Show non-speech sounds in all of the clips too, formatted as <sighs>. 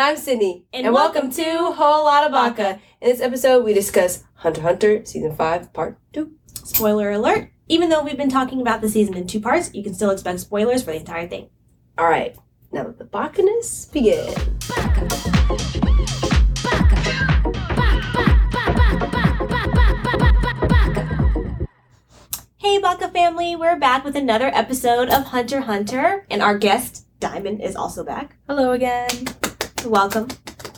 I'm Sydney. And And, welcome, welcome to Whole Lot of Baka. In this episode, we discuss Hunter Hunter Season 5, Part 2. Spoiler alert. Even though we've been talking about the season in two parts, you can still expect spoilers for the entire thing. All right, now let the Bakaness begin. Hey Baka family, we're back with another episode of Hunter Hunter, and our guest, Diamond, is also back. Hello again. Welcome.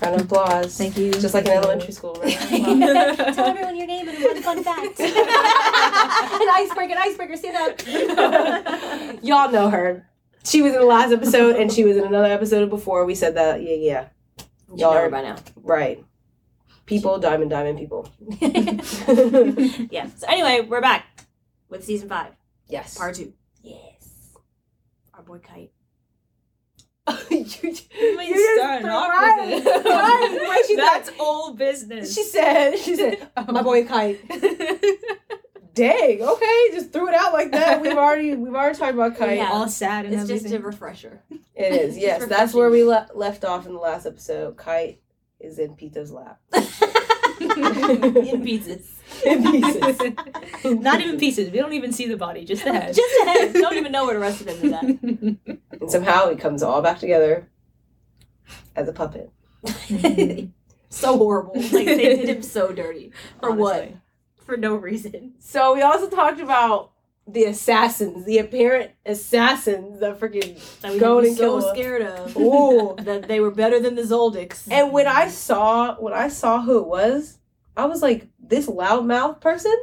Round of applause. Thank you. Just like in elementary school, right? <laughs> <laughs> Tell everyone your name and one fun fact. <laughs> an icebreaker, an icebreaker, stand up. Y'all know her. She was in the last episode, and she was in another episode before. We said that. Yeah, yeah. You Y'all know her are- by now. Right. People, diamond, diamond people. yeah. So anyway, we're back with season five, yes. part two. Yes. Our boy Kite. You, <laughs> You just starting off right, with it. right. The way she <laughs> That's old business. She said, she said, <laughs> my boy Kite. Dang, okay, just threw it out like that. We've already we've already talked about Kite. Yeah. all sad and It's everything. just a refresher. It is, yes. That's where we le- left off in the last episode. Kite is in Pito's lap. <laughs> in pieces. in pieces. <laughs> Not even pieces. We don't even see the body, just the head. Just the head. <laughs> Don't even know where the rest of them is at. And somehow it comes all back together as a puppet. so horrible. Like they did him so dirty. For what? For no reason. So we also talked about the assassins, the apparent assassins that freaking That we Go and so scared of. Ooh. that they were better than the Zoldycks. And when I saw when I saw who it was, I was like, this loudmouth person,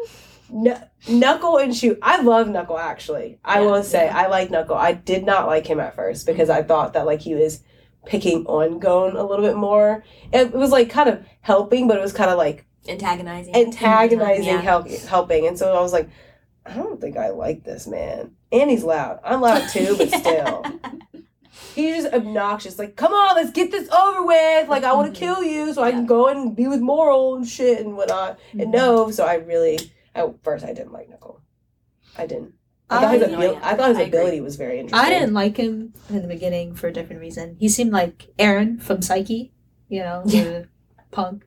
Kn- Knuckle and Shoot. I love Knuckle actually. I Yeah, will say yeah. I like Knuckle. I did not like him at first because I thought that like he was picking on Gon a little bit more. It was like kind of helping, but it was kind of like antagonizing. antagonizing Yeah. help, helping. And so I was like, I don't think I like this man. And he's loud. I'm loud too, but <laughs> still. He's just obnoxious. Like, come on, let's get this over with. Like, I want to mm-hmm. kill you so I can go and be with Morel and shit and whatnot. And mm-hmm. no, so I really, at first, I didn't like Knuckle. I didn't. I thought I- his, abil- I thought his I agree. ability was very interesting. I didn't like him in the beginning for a different reason. He seemed like Aaron from Saiki, you know, the <laughs> punk.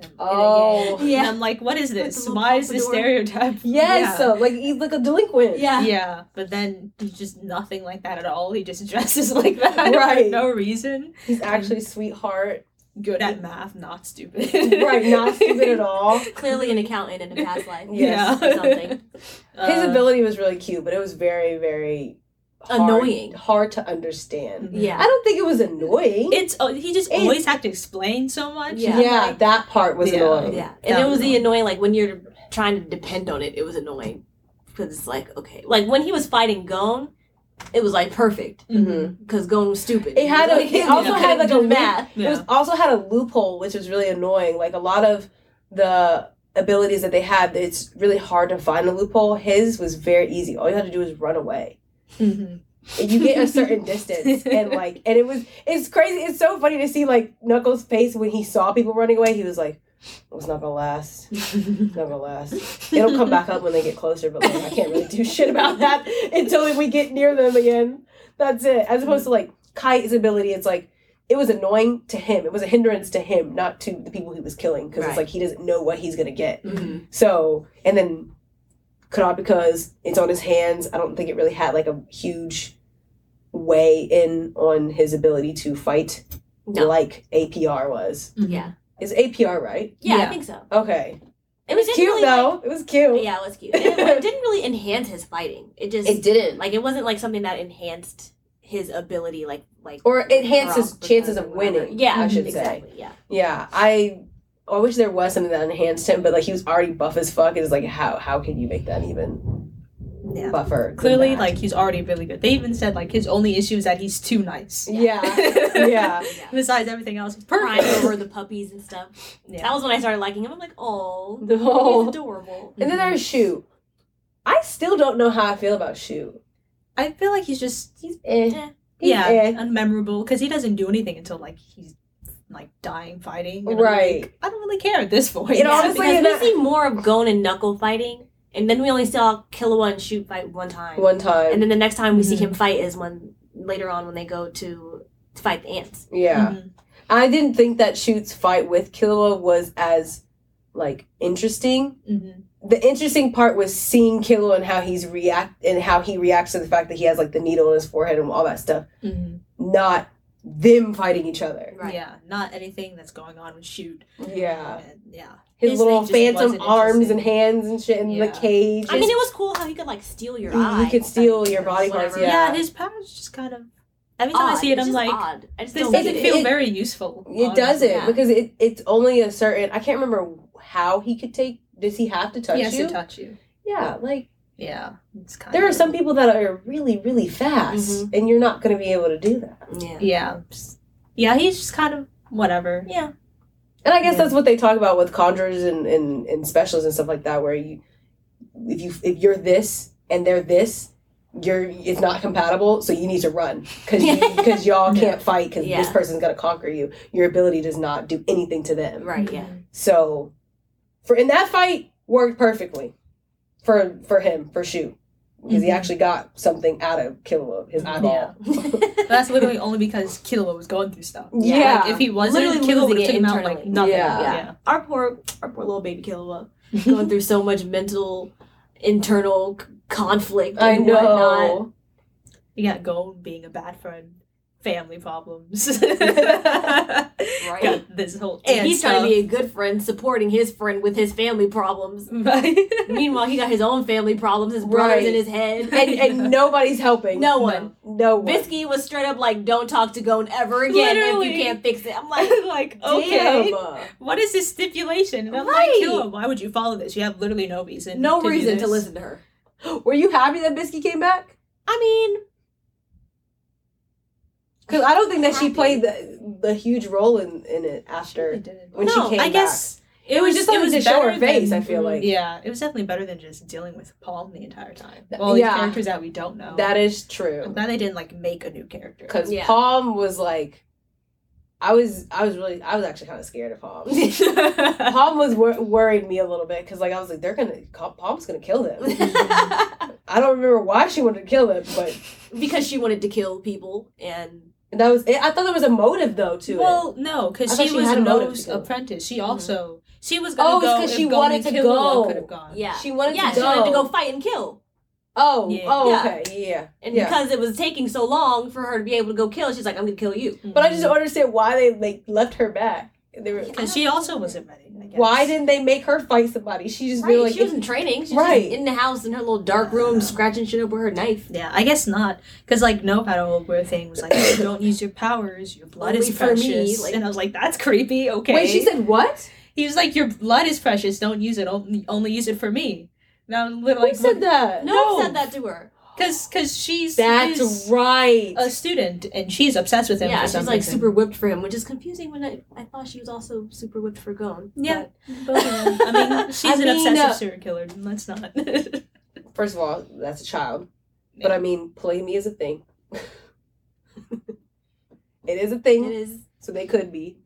And- Oh. and Yeah. I'm like, what is this? Why is this stereotype? Yes, Yeah. so like he's like a delinquent. Yeah. Yeah, but then he's just nothing like that at all. He just <laughs> dresses like that <laughs> Right. for no reason. He's actually a sweetheart. Good at math, not stupid. right, not stupid at all. <laughs> Clearly an accountant in a past life. Yes. Or something. His Uh, ability was really cute, but it was very, very hard, Annoying. hard to understand. Yeah. I don't think it was annoying. It's oh, he just It- always had to explain so much. Yeah. yeah, Like, that part was Yeah. annoying. Yeah. And it was was the annoying, like when you're trying to depend on it, it was annoying. Because it's like, okay. Like when he was fighting Gon, it was like perfect. Mhm. Because Gon was stupid. It had a, Like, it <laughs> also couldn't had like a math. It was also had a loophole, which was really annoying. Like a lot of the abilities that they had, it's really hard to find a loophole. His was very easy. All you had to do was run away. Mhm. And you get a certain distance, and <laughs> like, and it was, it's crazy. It's so funny to see like Knuckles' face when he saw people running away. He was like, "It's not gonna last. It's not gonna last. It'll come back up when they get closer, but like, I can't really do shit about that until we get near them again. That's it. As opposed to like Kite's ability, it's like it was annoying to him. It was a hindrance to him, not to the people he was killing, because Right. it's like he doesn't know what he's gonna get. Mhm. So, and then because it's on his hands, I don't think it really had like a huge way in on his ability to fight No. like APR was. Mm-hmm. Yeah. Is APR right? yeah. I think so. Okay. It was Cute didn't really, though. it was cute. Yeah, it was cute. It, it didn't really enhance his fighting. It just It didn't. like it wasn't like something that enhanced his ability, like like or enhance his chances of winning. Yeah, I should mm-hmm. exactly. say. Yeah. Yeah, I. I wish there was something that enhanced him, but like he was already buff as fuck. It's like how how can you make that even Yeah. buffer? Clearly, that? like he's already really good. They even said like his only issue is that he's too nice. yeah, yeah. Yeah. <laughs> Besides everything else, he's Crying over the puppies and stuff. That was when I started liking him. I'm like, oh, <laughs> No. he's adorable. And then there's Shoot. I still don't know how I feel about Shoot. I feel like he's just he's Eh. Eh. He's yeah eh. unmemorable because he doesn't do anything until like he's like dying fighting. and Right. like, I don't really care at this <laughs> point. You know, Yeah, honestly, because that- we see more of Gon and Knuckle fighting, and then we only saw Killua and Shoot fight one time. One time. And then the next time we see Mhm. him fight is when later on when they go to, to fight the ants. yeah. Mhm. I didn't think that Shoot's fight with Killua was as like interesting. Mhm. The interesting part was seeing Killua and how he's react and how he reacts to the fact that he has like the needle in his forehead and all that stuff. Mhm. Not them fighting each other. Right. Yeah, not anything that's going on with shoot. Yeah. And, yeah. His, His little phantom arms and hands and shit in the cage. I mean, it was cool how he could like steal your He- eye. he could steal your body parts, Yeah. Yeah, his powers just kind of. Every time I see it, It's I'm like, odd. I just this doesn't get feel it. It- very useful. It honestly. doesn't Yeah. because it it's only a certain. I can't remember how he could take. Does he have to touch He has you? to touch you. yeah, like Yeah, it's kind there are some people that are really really fast, Mhm. and you're not going to be able to do that. Yeah. Yeah, yeah, he's just kind of whatever. Yeah. And I guess Yeah. that's what they talk about with conjurers and, and and specialists and stuff like that, where you if you if you're this and they're this. You're it's not compatible, so you need to run because because <laughs> y'all Yeah. can't fight because this person's gonna conquer you. Your ability does not do anything to them. Right. Yeah. So, for in that fight, worked perfectly for for him for shoot because he Mhm. actually got something out of Killua, his eyeball. <laughs> But that's literally only because Killua was going through stuff. Yeah. Like, if he wasn't, Literally Killua would have took him out like nothing. Yeah. Yeah. Our poor, our poor little baby Killua <laughs> going through so much mental, internal c- conflict. I know. Whatnot. You got Gon being a bad friend, family problems. <laughs> Right. Got this whole And he's trying to be a good friend, supporting his friend with his family problems. <laughs> Right. Meanwhile, he got his own family problems, his brothers Right. in his head. <laughs> and and nobody's helping. no one. No one. Bisky was straight up like, "Don't talk to Gon ever again if Literally. you can't fix it." I'm like, like, okay. What is this stipulation? And I'm Right. like, Killua, why would you follow this? You have literally no reason. no to reason to listen to her. <gasps> Were you happy that Bisky came back? I mean, Because I don't think that she played the the huge role in in it after She didn't. when No, she came out. I guess It was just it was to show her face, than- I feel like. Yeah, it was definitely better than just dealing with Palm the entire time. Th- Well, yeah. the characters that we don't know. That is true. I'm glad they didn't like make a new character. Because Yeah. Palm was like, I was I was really I was actually kind of scared of Palm. <laughs> Palm was wor- worried me a little bit because like I was like they're gonna Palm's gonna kill them. <laughs> I don't remember why she wanted to kill him, but because she wanted to kill people and that was it. I thought there was a motive though to it. well, no, because she she was had a motive Mo's to kill. apprentice. She Mhm. also she was gonna Oh, it's go 'cause if she Gon wanted and to go. Could have gone. yeah, She wanted to go. yeah, to she wanted to go. go fight and kill. Oh, Yeah. oh, Yeah. okay, yeah, And yeah. because it was taking so long for her to be able to go kill, she's like, "I'm gonna kill you." But I just don't understand why they like left her back. They were because she also wasn't ready. I guess. why didn't they make her fight somebody? She just Right, be like, she was in training. She's Right. just in the house in her little dark room, scratching shit up with her knife. Yeah, I guess not. Because, like, no battle where thing was like, "Oh, don't use your powers, your blood Only is for me, precious. like- and I was like, that's creepy, okay. wait, she said what? He was like, your blood is precious, don't use it, only, only use it for me. Now, I'm literally Who said that? No, No. one said that to her. Because cause she's That's his- right. a student and she's obsessed with him Yeah, for she's some like reason. super whipped for him, which is confusing. When I, I thought she was also super whipped for Gon. Yeah. but- Both of them. I mean, <laughs> she's I an mean, obsessive uh, serial killer. Let's not. <laughs> First of all, that's a child. But I mean, polygamy is a thing. <laughs> it is a thing, It is. so they could be.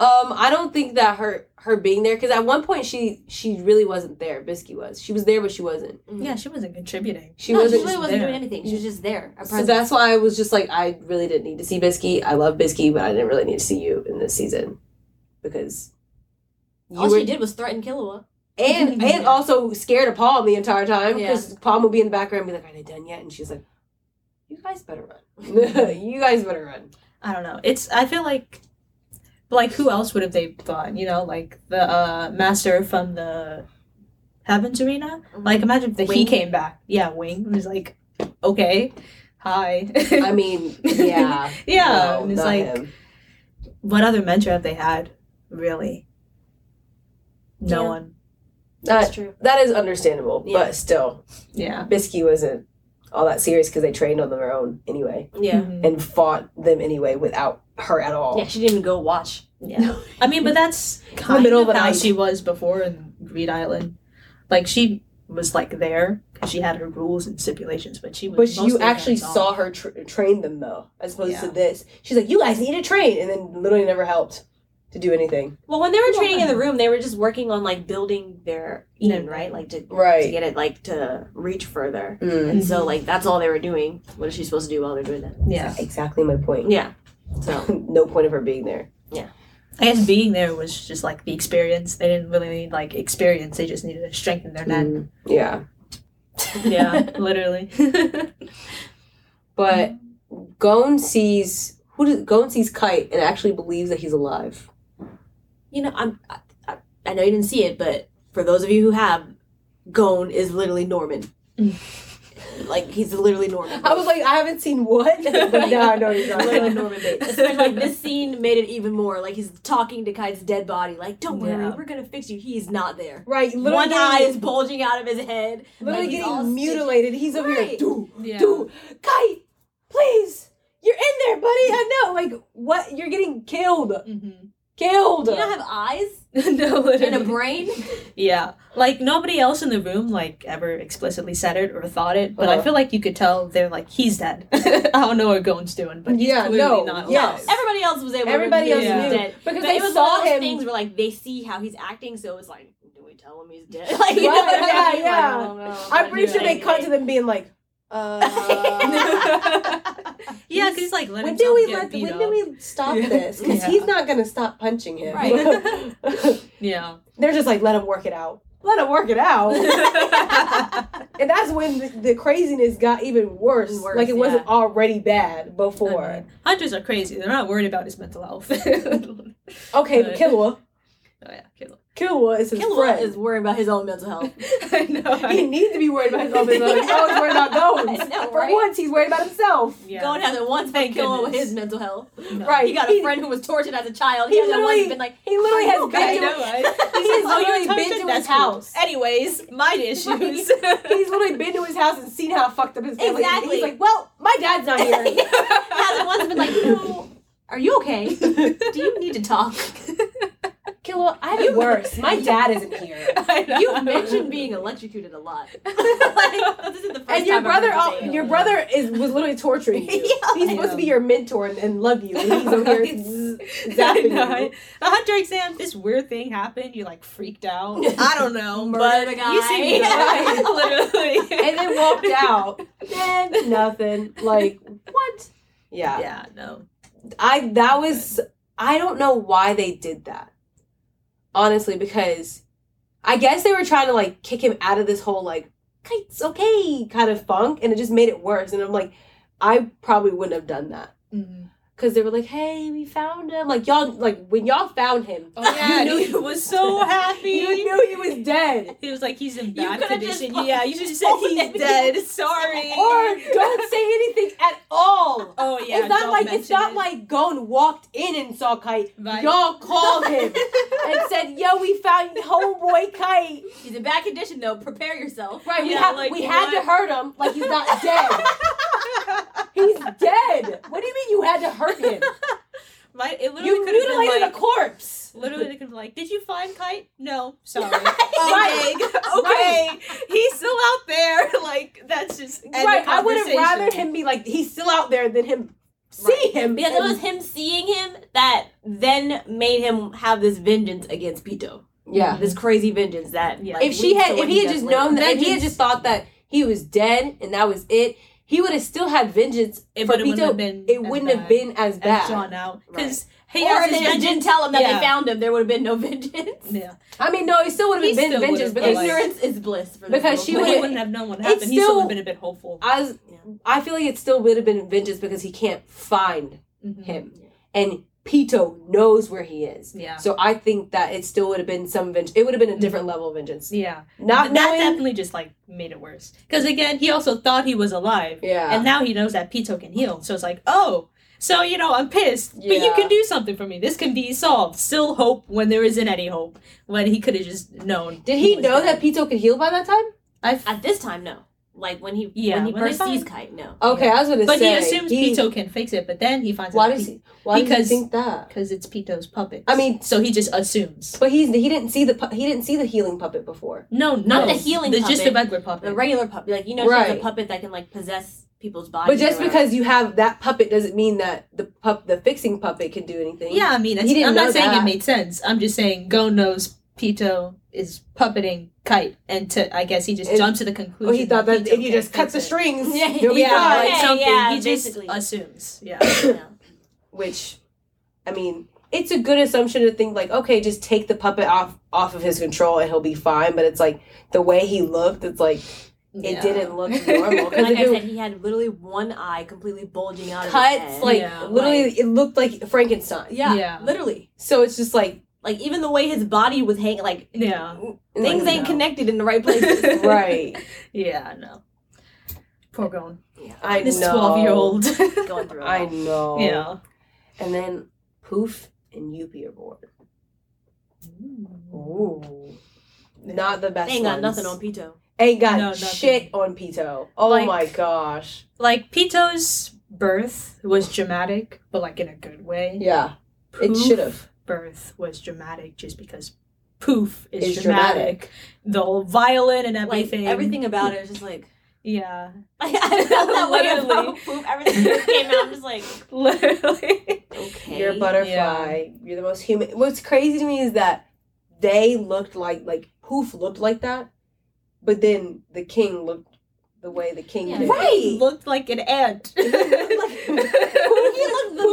Um, I don't think that her her being there because at one point she she really wasn't there. Bisky was. She was there, but she wasn't. Mhm. yeah, she wasn't contributing. She no, wasn't. she really wasn't there. doing anything. She was just there. So that's why I was just like, I really didn't need to see Bisky. I love Bisky, but I didn't really need to see you in this season because you all were she did was threaten Killua. and and also scared of Palm the entire time Yeah. because Palm would be in the background and be like, "Are they done yet?" And she's like, "You guys better run. <laughs> you guys better run." I don't know. It's. I feel like, like who else would have they gone? You know, like the uh, master from the Heavens Arena. Like imagine if the, he came back. Yeah, Wing was like, okay, hi. I mean, yeah, <laughs> yeah, no, it's like, him. what other mentor have they had? Really, no Yeah. one. That's That true. that is understandable, Yeah. but still, Yeah. Bisky wasn't all that serious because they trained on their own anyway Yeah. And fought them anyway without her at all. Yeah, she didn't even go watch. Yeah. <laughs> I mean, but that's kind middle of of how night. she was before in Greed Island. Like she was like there because she had her rules and stipulations, but she was. But you actually saw her tr- train them though, as opposed to this. She's like, "You guys need to train," and then literally never helped to do anything. Well, when they were training in the room, they were just working on like building their Eden, Yeah. right? Like to to Right. get it like to reach further. Mm. And so like that's all they were doing. What is she supposed to do while they're doing that? Yeah. Exactly my point. Yeah. So <laughs> no point of her being there. Yeah. I guess being there was just like the experience. They didn't really need like experience. They just needed to strengthen their net. Mm, yeah, <laughs> Yeah, literally. <laughs> but Gon sees who does Gon sees Kite and actually believes that he's alive. you know, I'm. I, I, I know you didn't see it, but for those of you who have, Gon is literally Norman. Like he's literally Norman. I was like, I haven't seen what, <laughs> but now I know he's literally not. Norman Bates. Especially, like this scene made it even more. Like he's talking to Kite's dead body. Like, don't worry, Yeah. we're gonna fix you. He's not there. Right, literally One getting, eye is bulging out of his head. literally like, he's all getting stitched. mutilated. He's over here, Right. do yeah. do Kite, please, you're in there, buddy. I know, like what? You're getting killed, hmm killed. Do you not have eyes <laughs> no, in a brain? Yeah, like nobody else in the room like ever explicitly said it or thought it, but I Uh-huh. feel like you could tell they're like he's dead. <laughs> I don't know what Gon's doing, but he's Yeah, clearly no, not yes. alive. Everybody else was able. Everybody to else knew he was knew. dead. because But they it was saw one of those him. things where like they see how he's acting, so it's like, do we tell him he's dead? <laughs> Like, you know Right, yeah, mean? yeah. Like, I don't know. I'm pretty sure they cut to them being like, uh. <laughs> yeah, because he's like let when do we let? When up. do we stop Yeah. this? Because Yeah. he's not gonna stop punching him. Right. <laughs> Yeah. They're just like, let him work it out. Let him work it out. <laughs> and that's when the, the craziness got even worse. Worse, like it wasn't already bad before. I mean, hunters are crazy. They're not worried about his mental health. okay, but Right. Killua, Oh yeah, kill him. Killua is his Killua friend. is worried about his own mental health. <laughs> I know. he needs to be worried about his own mental health. <laughs> He's always worried about Gon's. I know, For right? once, he's worried about himself. Yeah. Gon hasn't once been Thank Killua with his mental health. No. Right. He got a friend who was tortured as a child. He, He hasn't once literally- been like, He literally has you been okay? I to know, right? <laughs> He's Oh, literally been to That's his cool. house. Anyways, my issues. He's literally been to his house and seen how fucked up his family is. Exactly. He's like, well, my dad's not here. hasn't once been like, you know, are you okay? Do you need to talk? Killua, I have it worse. My dad isn't <laughs> here. I know. You mentioned being electrocuted a lot. <laughs> <laughs> like, this isn't the first And your time brother, heard you al- say it. your brother is was literally torturing you. Yeah. he's supposed to be your mentor and, and love you, and he's over here z- I zapping you. The hunter exam, this weird thing happened. You like freaked out. I don't know, Murder but the guy. you see me literally. And then walked out. Then nothing. Like what? Yeah. yeah, no. I that was I don't know why they did that. Honestly, because I guess they were trying to like kick him out of this whole like it's okay kind of funk and it just made it worse. And I'm like, I probably wouldn't have done that. Mm-hmm. Cause they were like, "Hey, we found him!" Like y'all, like when y'all found him, Oh yeah, you knew he was so <laughs> happy. you knew he was <laughs> dead. He was like, he's in bad could've just condition. Yeah, you should have said he's him. dead. <laughs> Sorry. Or don't say anything at all. Oh yeah. it's not like it's not it. like Gon walked in and saw Kite. Right. Y'all called him and said, "Yo, we found homeboy Kite." He's in bad condition though. Prepare yourself. Right, we Yeah, had like, we had to hurt him like he's not dead. he's dead. What do you mean you had to hurt him? <laughs> My, it literally You could have been mutilated like, a corpse. literally they could have been like, did you find Kite? No, sorry. <laughs> Right. okay, okay, he's still out there. <laughs> Like that's just right, I would have rather him be like he's still out there than him see Right. him Because it was him seeing him that then made him have this vengeance against Pito. yeah. This crazy vengeance that Yeah. like, if she had if he had just known that if he had just thought that he was dead and that was it he would have still had vengeance It for would- it wouldn't have been it as wouldn't have bad been as as bad drawn out because he or if they his didn't tell him that Yeah. they found him, there would have been no <laughs> vengeance. Yeah, I mean no it still would have been vengeance would've, because Ignorance is bliss for Because she but boy. he would've- wouldn't have known what It's happened. he still would have been a bit hopeful. I I feel like it still would have been vengeance because he can't find Mhm. him and Pito knows where he is Yeah. so I think that it still would have been some vengeance it would have been a mm. different level of vengeance Yeah, not But that knowing definitely just like made it worse. Because again, he also thought he was alive, yeah and now he knows that Pito can heal. So it's like, oh, so you know, I'm pissed, but you can do something for me. This can be solved. Still hope when there isn't any hope. When he could have just known. did he was know dead. that Pito could heal by that time I At this time, no. Like when he Yeah, when he when they first sees find- Kite, no. okay I was gonna But say he assumes Pito can fix it, but then he finds why out does he why does because- he think that because it's Pito's puppet. I mean- so he just assumes. But he's he didn't see the pu- he didn't see the healing puppet before. No, no, Not the healing It's just a puppet. regular puppet. The regular puppet, like you know, she has Right. a puppet that can like possess people's bodies. But just or because you have that puppet doesn't mean that the pup the fixing puppet can do anything. yeah, I mean, it's, He didn't I'm not saying that. it made sense. I'm just saying Gon knows Pito is puppeting Kite, and to I guess he just And- jumped to the conclusion. Well, he thought that Pito if you just cut the it. strings, Yeah, he'll be yeah, fine. like Yeah, something. yeah, he just basically. assumes. Yeah. Yeah. <clears throat> which, I mean, it's a good assumption to think like, okay, just take the puppet off off of his control and he'll be fine. But it's like the way he looked, it's like it Yeah. didn't look normal. <laughs> Like I it- said, he had literally one eye completely bulging out of his cuts head. like Yeah. literally Like- it looked like Frankenstein. yeah, Yeah. literally. So it's just like Like even the way his body was hanging, like Yeah. things like, ain't no. connected in the right <laughs> places. right. Yeah, no. Poor going yeah. I This know. 12 year old. <laughs> Going through. it I know. Yeah. And then Poof and Yuppie are born. Ooh. Not the best. They ain't got ones. nothing on Pito. Ain't got No, shit on Pito. Oh Like- my gosh. Like, Pito's birth was dramatic, but like in a good way. Yeah. It should have. Birth was dramatic just because poof is It's dramatic. dramatic. The whole violin and Like everything. everything about it is just like Yeah. I, <laughs> I felt that way about poop. Everything came out, I'm just like <laughs> Literally. okay. You're a butterfly. You're the most human. What's crazy to me is that they looked like like Poof looked like that, but then the king looked the way the king Yeah. did. Right. Looked like an ant. he <laughs> looked the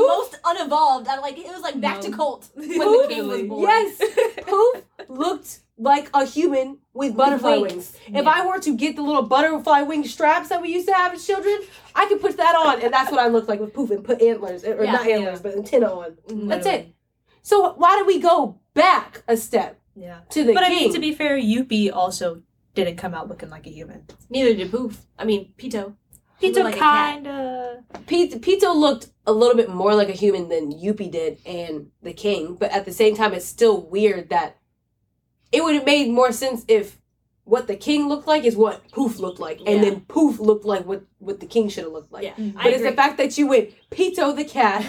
most unevolved. I like it was like back to No. cult <laughs> when the Poof, king was born. Yes, <laughs> Poof looked like a human with butterfly wings. wings. If I were to get the little butterfly wing straps that we used to have as children, I could put that on, and that's what I look like with Poof and put antlers or Yeah. not antlers, but antenna on. That's it. So why do we go back a step Yeah. to the But I mean, to be fair, Yuppie also didn't come out looking like a human. Neither did Poof. I mean Pito. He Pito looked like a kind of. Pete, Pito looked a little bit more like a human than Yuppie did and the king, but at the same time, it's still weird that it would have made more sense if what the king looked like is what Poof looked like, and Yeah. then Poof looked like what, what the king should have looked like. Yeah, Mhm. I But it's the fact that you went Pito the cat,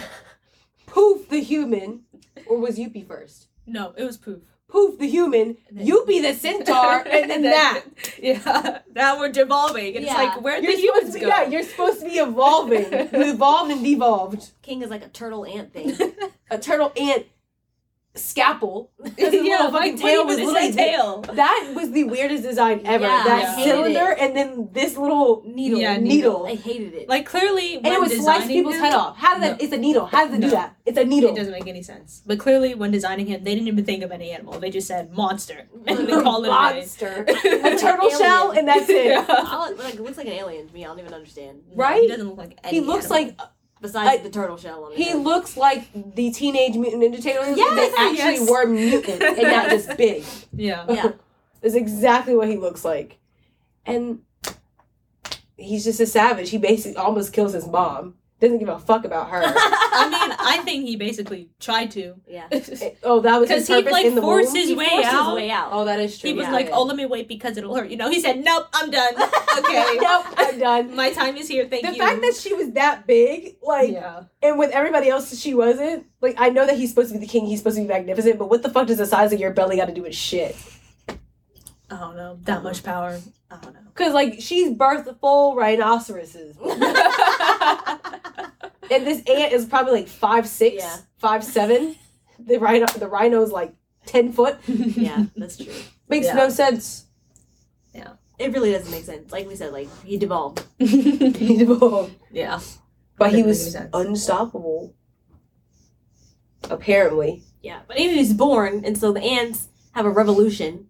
<laughs> Poof the human, or was Yuppie first? No, it was poof. Poof the human, Yuppie the centaur, <laughs> and then that. <laughs> Yeah. Now we're devolving. And Yeah. it's like, where supposed humans to, go? yeah, you're supposed to be evolving. you <laughs> evolved and devolved. King is like a turtle ant thing. a turtle ant scalpel. <laughs> Yeah, little like fucking tail was what even literally tail. <laughs> That was the weirdest design ever. Yeah, that I hated cylinder and then this little Needle. Yeah, needle. I hated it. Like clearly, and it would slice people's head off. How did that? It's a needle. How does it do that? It's a needle. It doesn't make any sense. But clearly, when designing him, they didn't even think of any animal. They just said monster, <laughs> and they call it monster. a turtle shell, and that's it. Yeah. I like, it looks like an alien to me. I don't even understand. Right? He doesn't look like any He looks animal. like Besides I- the turtle shell on his he head. looks like the Teenage Mutant Ninja Turtles. Yes, they actually yes. were mutant and not <laughs> just big. yeah. <laughs> Yeah. Is exactly what he looks like, and he's just a savage. He basically almost kills his mom. Doesn't give a fuck about her. <laughs> I mean, I think he basically tried to. yeah. <laughs> oh, that was his 'Cause he, purpose like, in the forced womb? his He way forced out. his way out. Oh, that is true. He was yeah. like, "Oh, let me wait because it'll hurt." You know, he said, "Nope, I'm done. <laughs> Okay, nope, I'm done. my time is here. Thank the you." The fact that she was that big, like, yeah, and with everybody else she wasn't, like, I know that he's supposed to be the king, he's supposed to be magnificent, but what the fuck does the size of your belly got to do with shit? I don't know that much power. I don't know. Because, like, she's birthed full rhinoceroses. <laughs> and this ant is probably like five six, Yeah. five seven. The rhino, the rhino's like ten foot. yeah, that's true. Makes Yeah. no sense. Yeah, it really doesn't make sense. Like we said, like he devolved. <laughs> he devolved. yeah, but he was unstoppable. Apparently, Yeah, but he was born, and so the ants have a revolution.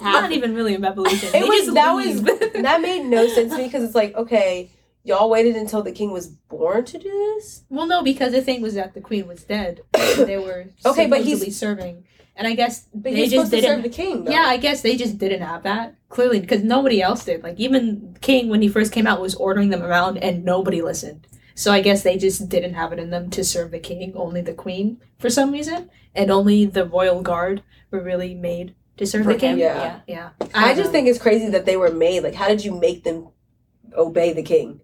not even really a revolution. <laughs> It They was- just that leave. that made no sense to me because it's like, okay, y'all waited until the king was born to do this. well, no, because the thing was that the queen was dead. <coughs> they were Okay, but he's- supposedly serving, and I guess But they he's just supposed to didn't. serve the king. Though. Yeah, I guess they just didn't have that clearly because nobody else did. Like even King, when he first came out, was ordering them around and nobody listened. So I guess they just didn't have it in them to serve the king, only the queen for some reason, and only the royal guard were really made to serve For the king. him, Yeah. yeah. I don't just know. think it's crazy that they were made. Like, how did you make them obey the king?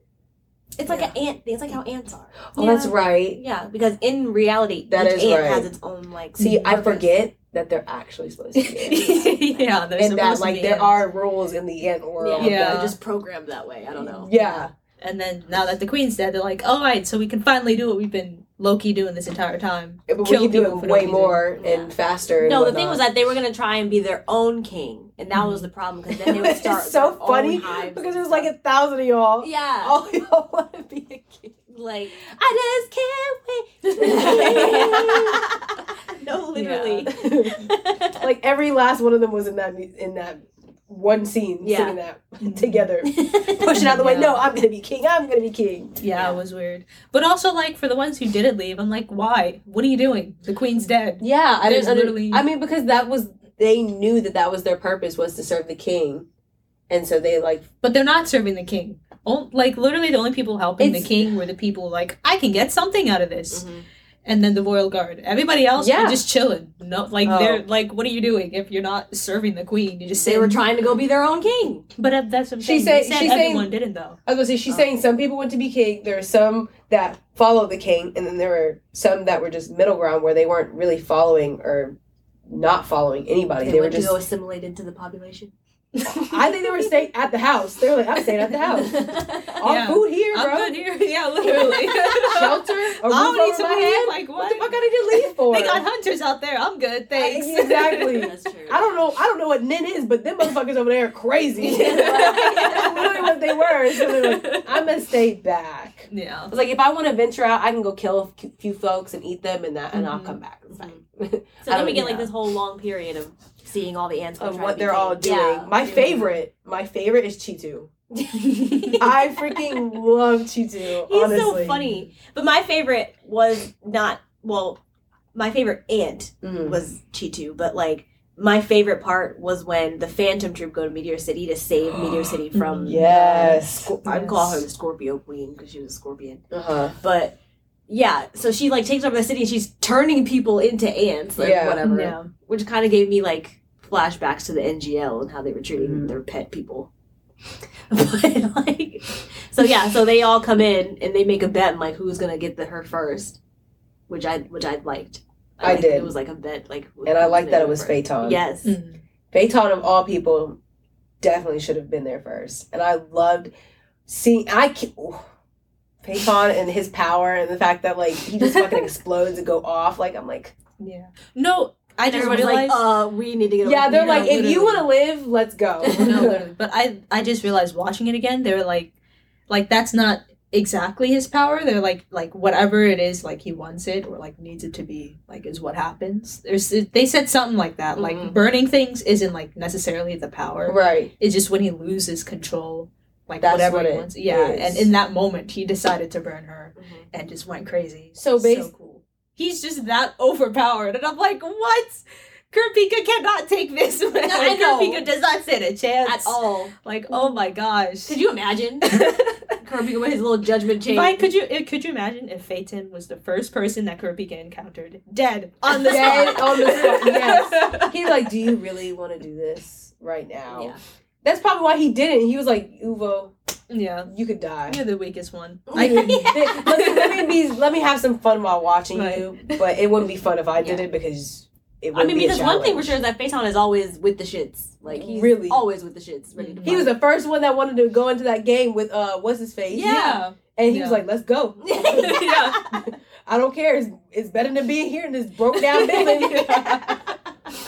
It's like an ant thing. It's like how ants are. Oh, that's right. Yeah, because in reality, That each is ant right. has its own like. See, I forget that they're actually supposed to be <laughs> ants. yeah, they're and that supposed to like be there ants. are rules in the ant world. Yeah, Yeah. they're just programmed that way. I don't know. Yeah. And then now that the queen's dead, they're like, all right, so we can finally do what we've been low key doing this entire time. But we Kill can do it for no way reason. more Yeah. and faster. and No, the thing was that they were gonna try and be their own king, and that was mm-hmm. the problem because then they would <laughs> start. just so their own funny hives because and there's like a thousand of y'all. yeah. All <laughs> y'all want to be a king. like I just can't wait. <laughs> no, literally. like every last one of them was in that in that one scene Yeah. singing that together, <laughs> pushing out the way. No, I'm gonna be king. I'm gonna be king. Yeah, Yeah. it was weird. But also, like, for the ones who didn't leave, I'm like, why? What are you doing? The queen's dead. Yeah, I There's didn't. Literally- I mean, because that was they knew that that was their purpose was to serve the king, and so they like But they're not serving the king. Oh, like, literally, the only people helping It's- the king were the people like, I can get something out of this. Mhm. And then the royal guard. Everybody else, Yeah. yeah. just chilling. No, like, Oh. they're like, what are you doing if you're not serving the queen? You just They sit were trying to go be their own king. But uh, that's what I'm She saying. said- They said she's saying- everyone didn't, though. I was gonna say she's Oh. saying some people went to be king. There are some that follow the king, and then there were some that were just middle ground where they weren't really following or not following anybody. They, They, were went just. to assimilate into the population. I think they were staying at the house. They were like, I'm staying at the house. <laughs> All Yeah. food here, I'm bro. good here. <laughs> Yeah, literally. <laughs> Shelter, a I roof don't need over to my head. Like, What what? the fuck I need to leave for? They got hunters out there. I'm good. Thanks. Exactly. That's true. I don't know. I don't know what Nen is, but them motherfuckers over there are crazy. Yeah. That's literally what they were. So they're like, I'm gonna stay back. yeah. It's like, if I want to venture out, I can go kill a few- few folks and eat them, and that, and I'll Mhm. come back. It's fine. So I then we don't- get like this whole long period of seeing all the ants of what they're all doing. Yeah. My favorite, my favorite is Cheetu. <laughs> I freaking love Cheetu. He's honestly. so funny. But my favorite was not well. My favorite ant Mm. was Cheetu, but like my favorite part was when the Phantom Troop go to Meteor City to save Meteor City <gasps> from. Yes. Scor- I'd call her the Scorpio Queen because she was a scorpion. Uh huh. But yeah, so she like takes over the city and she's turning people into ants, like Yeah. whatever. Yeah. Which kind of gave me like flashbacks to the NGL and how they were treating Mhm. their pet people. <laughs> but like, so yeah, so they all come in and they make a bet, like who's gonna get the her first, which I which I liked. I liked did. It was like a bet, like, And I like that it was. Feitan. Yes. Mm. Feitan of all people definitely should have been there first. And I loved seeing I can ooh, Feitan and his power and the fact that like he just fucking <laughs> explodes and go off. Like I'm like Yeah. No, I just everybody's realized. like, uh, we need to get. Yeah, they're here. like, if you wanna live, let's go. <laughs> no. But I, I just realized watching it again. They're like, like that's not exactly his power. They're like, like whatever it is, like he wants it or like needs it to be, like is what happens. There's, they said something like that. Like Mhm. burning things isn't like necessarily the power. right. It's just when he loses control, like That's whatever what he it wants. Yeah, is. and in that moment, he decided to burn her Mhm. and just went crazy. So bas- cool. He's just that overpowered, and I'm like, what? Kurapika cannot take this. <laughs> I know. Kurapika does not stand a chance at all. Like, oh my gosh. Could you imagine <laughs> Kirby with his little judgment chain? Fine, could you uh, could you imagine if Feitan was the first person that Kurapika encountered dead on the Dead on the spot, <laughs> yes. He's like, Do you really want to do this right now? Yeah. That's probably why he didn't. He was like, Uvo, yeah. you could die. You're the weakest one. <laughs> I, <laughs> <laughs> let, let me be, let me have some fun while watching Right. you, but it wouldn't be fun if I did Yeah. it because it I mean, be a because one thing for sure is that Feitan is always with the shits. Like he's Really? always with the shits, ready to. He was the first one that wanted to go into that game with uh, what's his face? Yeah. and he was like, "Let's go." yeah. I don't care. It's, it's better than being here in this broke down building.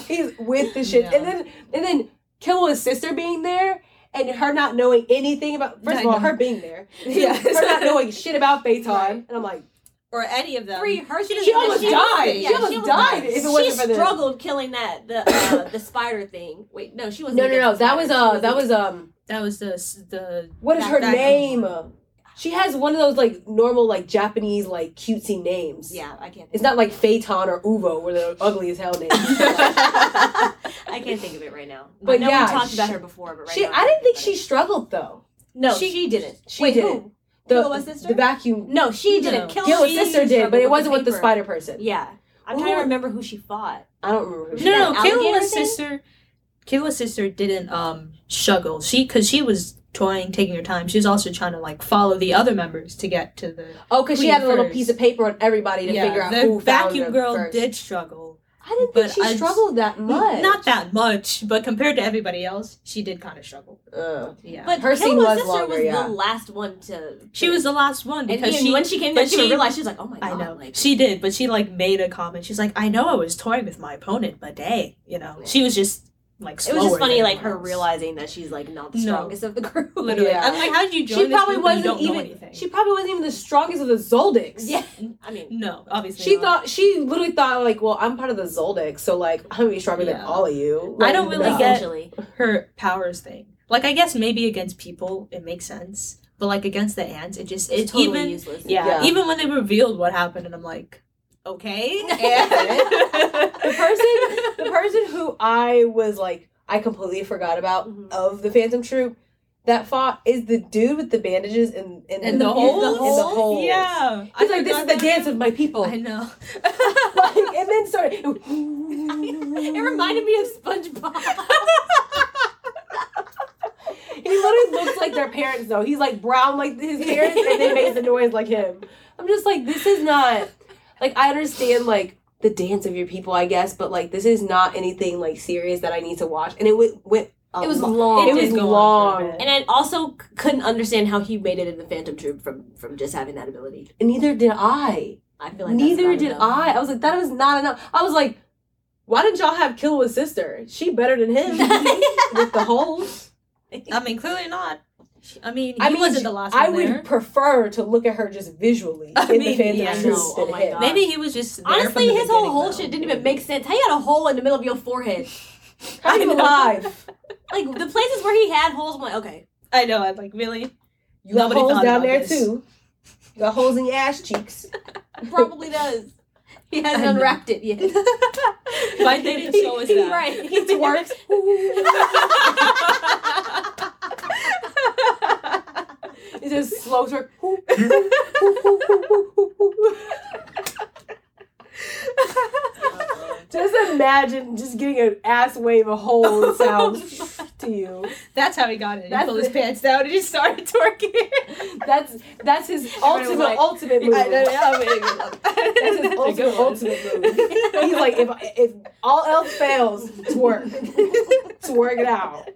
He's with the shit, Yeah. and then and then Killua's sister being there. And her not knowing anything about first of all, her being there, <laughs> Yeah. her not knowing shit about Feitan, Right. and I'm like, or any of them. Free her. She, She almost was- died. yeah, She almost died if it wasn't she for the- struggled killing that the uh, <laughs> the spider thing. Wait, no, she wasn't. no, no, no, that was spider. uh, that was um, That was the the what is That- her that- name? She has one of those like normal like Japanese like cutesy names. Yeah, I can't. It's not like Feitan or Uvo, where they're ugly as hell names. <laughs> I can't think of it right now. But I know yeah, we talked about her before, but right she, now I didn't think can't she struggled though. No, She- she, didn't. she Wait, didn't. Who? The Killua's sister? the vacuum. No, she No. didn't. Kill Killua's she sister did, but it wasn't with the paper. spider person. Yeah, I'm trying to remember who she fought. I don't remember. Who No, that no, an no. alligator Killua's thing? sister, Killua's sister didn't um struggle. She because she was toying, taking her time. She was also trying to like follow the other members to get to the. Oh, because she Queen had a little first. piece of paper on everybody to figure out the who found vacuum them girl first. did struggle. I didn't think but she I- struggled that much. Not that much, but compared to everybody else, she did kind of struggle. Uh, Yeah, But Her her scene was sister longer, was yeah. the last one to. she was the last one because even she. when she came but she, she- realized she was like, "Oh my god!" I know Like, she did, but she like made a comment. She's like, "I know I was toying with my opponent, but hey, you know, she was just like. It was just funny, like her else. realizing that she's like not the No. strongest of the group. <laughs> Literally, Yeah. I'm like, how did you join She this probably wasn't even. anything? She probably wasn't even the strongest of the Zoldycks. Yeah, I mean, no, obviously. She not. thought she literally thought like, well, I'm part of the Zoldyck, so like I'm gonna be stronger than all of you. I don't really no. get- her powers thing. Like, I guess maybe against people it makes sense, but like against the ants, it just It's it totally even useless. yeah, Yeah. even when they revealed what happened, and I'm like, okay. <laughs> the person, the person who I was like, I completely forgot about Mhm. of the Phantom Troop that fought is the dude with the bandages and and, And the in holes? In the holes. Yeah, He's like, this is the dance of my people. I know. <laughs> <laughs> like, and then started. It reminded me of SpongeBob. He literally looks like their parents though. He's like brown like his parents, and they make the noise like him. I'm just like, this is not like I understand like the dance of your people, I guess, but like this is not anything like serious that I need to watch. And it went went. It was lo- long. It did was go on for a long, and I also c- couldn't understand how he made it in the Phantom Troop from from just having that ability. and neither did I. I feel like that's neither not did enough. I. I was like, that was not enough. I was like, why didn't y'all have Killua's sister? She better than him <laughs> with the holes. I mean, clearly not. I mean, he I mean, wasn't the last one. I one would there. prefer to look at her just visually I in the mean, yeah, no, oh my. God. Maybe he was just there from Honestly, the his whole whole though. shit didn't even make sense. How you had a hole in the middle of your forehead? How are you I know. alive? <laughs> Like the places where he had holes, I'm like, okay. I know. I'm like, really? You got holes down there this. too. You got holes in your ass cheeks. <laughs> <laughs> Probably does. He hasn't I know. unwrapped it yet. Why they didn't show us that? right. He twerks. It's just slow twerk. <laughs> <laughs> just imagine just getting an ass wave of hole <laughs> sound to you. That's how he got it. He That's pulled his it. pants down and he started twerking. That's that's his ultimate like, ultimate move. I know, I mean, That's his ultimate ultimate move. He's like, if if all else fails, twerk, twerk it out.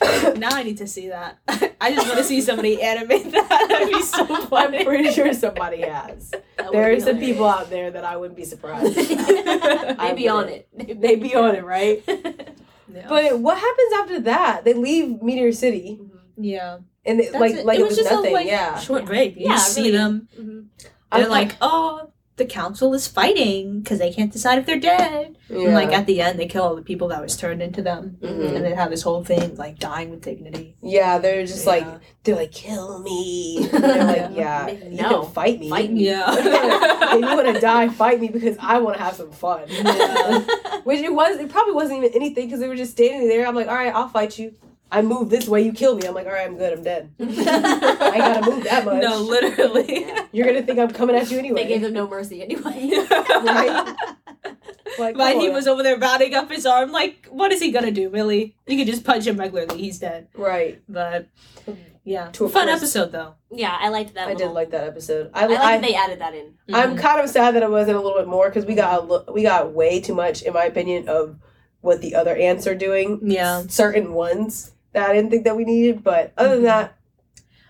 <coughs> now I need to see that. <laughs> I just want to see somebody animate that. <laughs> That'd be so funny. I'm pretty sure somebody has. There are some hilarious. people out there that I wouldn't be surprised. <laughs> they be on it. They be on it, right? Yeah. But what happens after that? They leave Meteor City, yeah, and it, like it. like It it was was, just a, nothing. like, yeah, short break. You Yeah, see really. them. Mhm. They're I'm like, oh, the council is fighting because they can't decide if they're dead. And like at the end, they kill all the people that was turned into them, Mhm. and they have this whole thing like dying with dignity. yeah, they're just like they're like kill me. <laughs> And they're like, Yeah. yeah, you No, can fight me. fight me. Yeah. <laughs> if you want to die, fight me because I want to have some fun. Yeah. <laughs> Which it was, it probably wasn't even anything because they were just standing there. I'm like, all right, I'll fight you. I move this way, you kill me. I'm like, all right, I'm good, I'm dead. <laughs> I gotta move that much. no, literally. You're gonna think I'm coming at you anyway. They gave them no mercy anyway. <laughs> Right? Like, But come he was over there rounding up his arm, like, what is he gonna do, really? You can just punch him regularly, he's dead. right. But yeah, To a fun crisp. episode though. yeah, I liked that. I did like that episode. I, I like I, that they added that in. I'm Mhm. kind of sad that it wasn't a little bit more because we got a lo- we got way too much, in my opinion, of what the other ants are doing. Yeah. certain ones that I didn't think that we needed, but other than Mhm. that,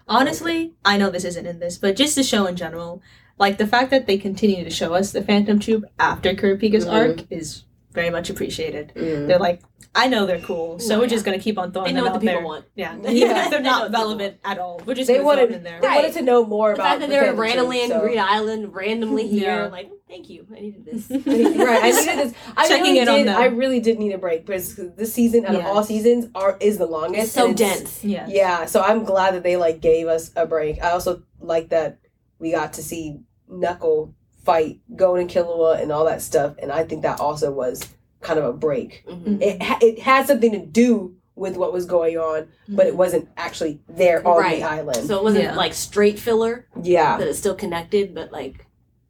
Honestly, I know this isn't in this, but just the show in general, like the fact that they continue to show us the Phantom Troop after Kurapika's Mhm. arc is very much appreciated. mm, They're like, I know they're cool, so No, we're just gonna keep on throwing They know them what the people there. want. Yeah, <laughs> Yeah. even <laughs> if they're not relevant at all. We're just they gonna throw them wanted in there. they Right. wanted to know more The about fact that the they're Phantom Troop, randomly in so- Greed Island, randomly <laughs> here, Yeah. like, thank you, I needed this. <laughs> right, I needed this. I <laughs> Checking really in on did. them. I really did need a break because this season out of all seasons are is the longest. It's so it's- dense. Yeah. Yeah, so I'm glad that they like gave us a break. I also like that we got to see Knuckle fight Gon and Killua and all that stuff, and I think that also was kind of a break. Mhm. It ha- it had something to do with what was going on, but it wasn't actually there on Right. the island. So it wasn't Yeah. like straight filler, yeah, but it's still connected, but like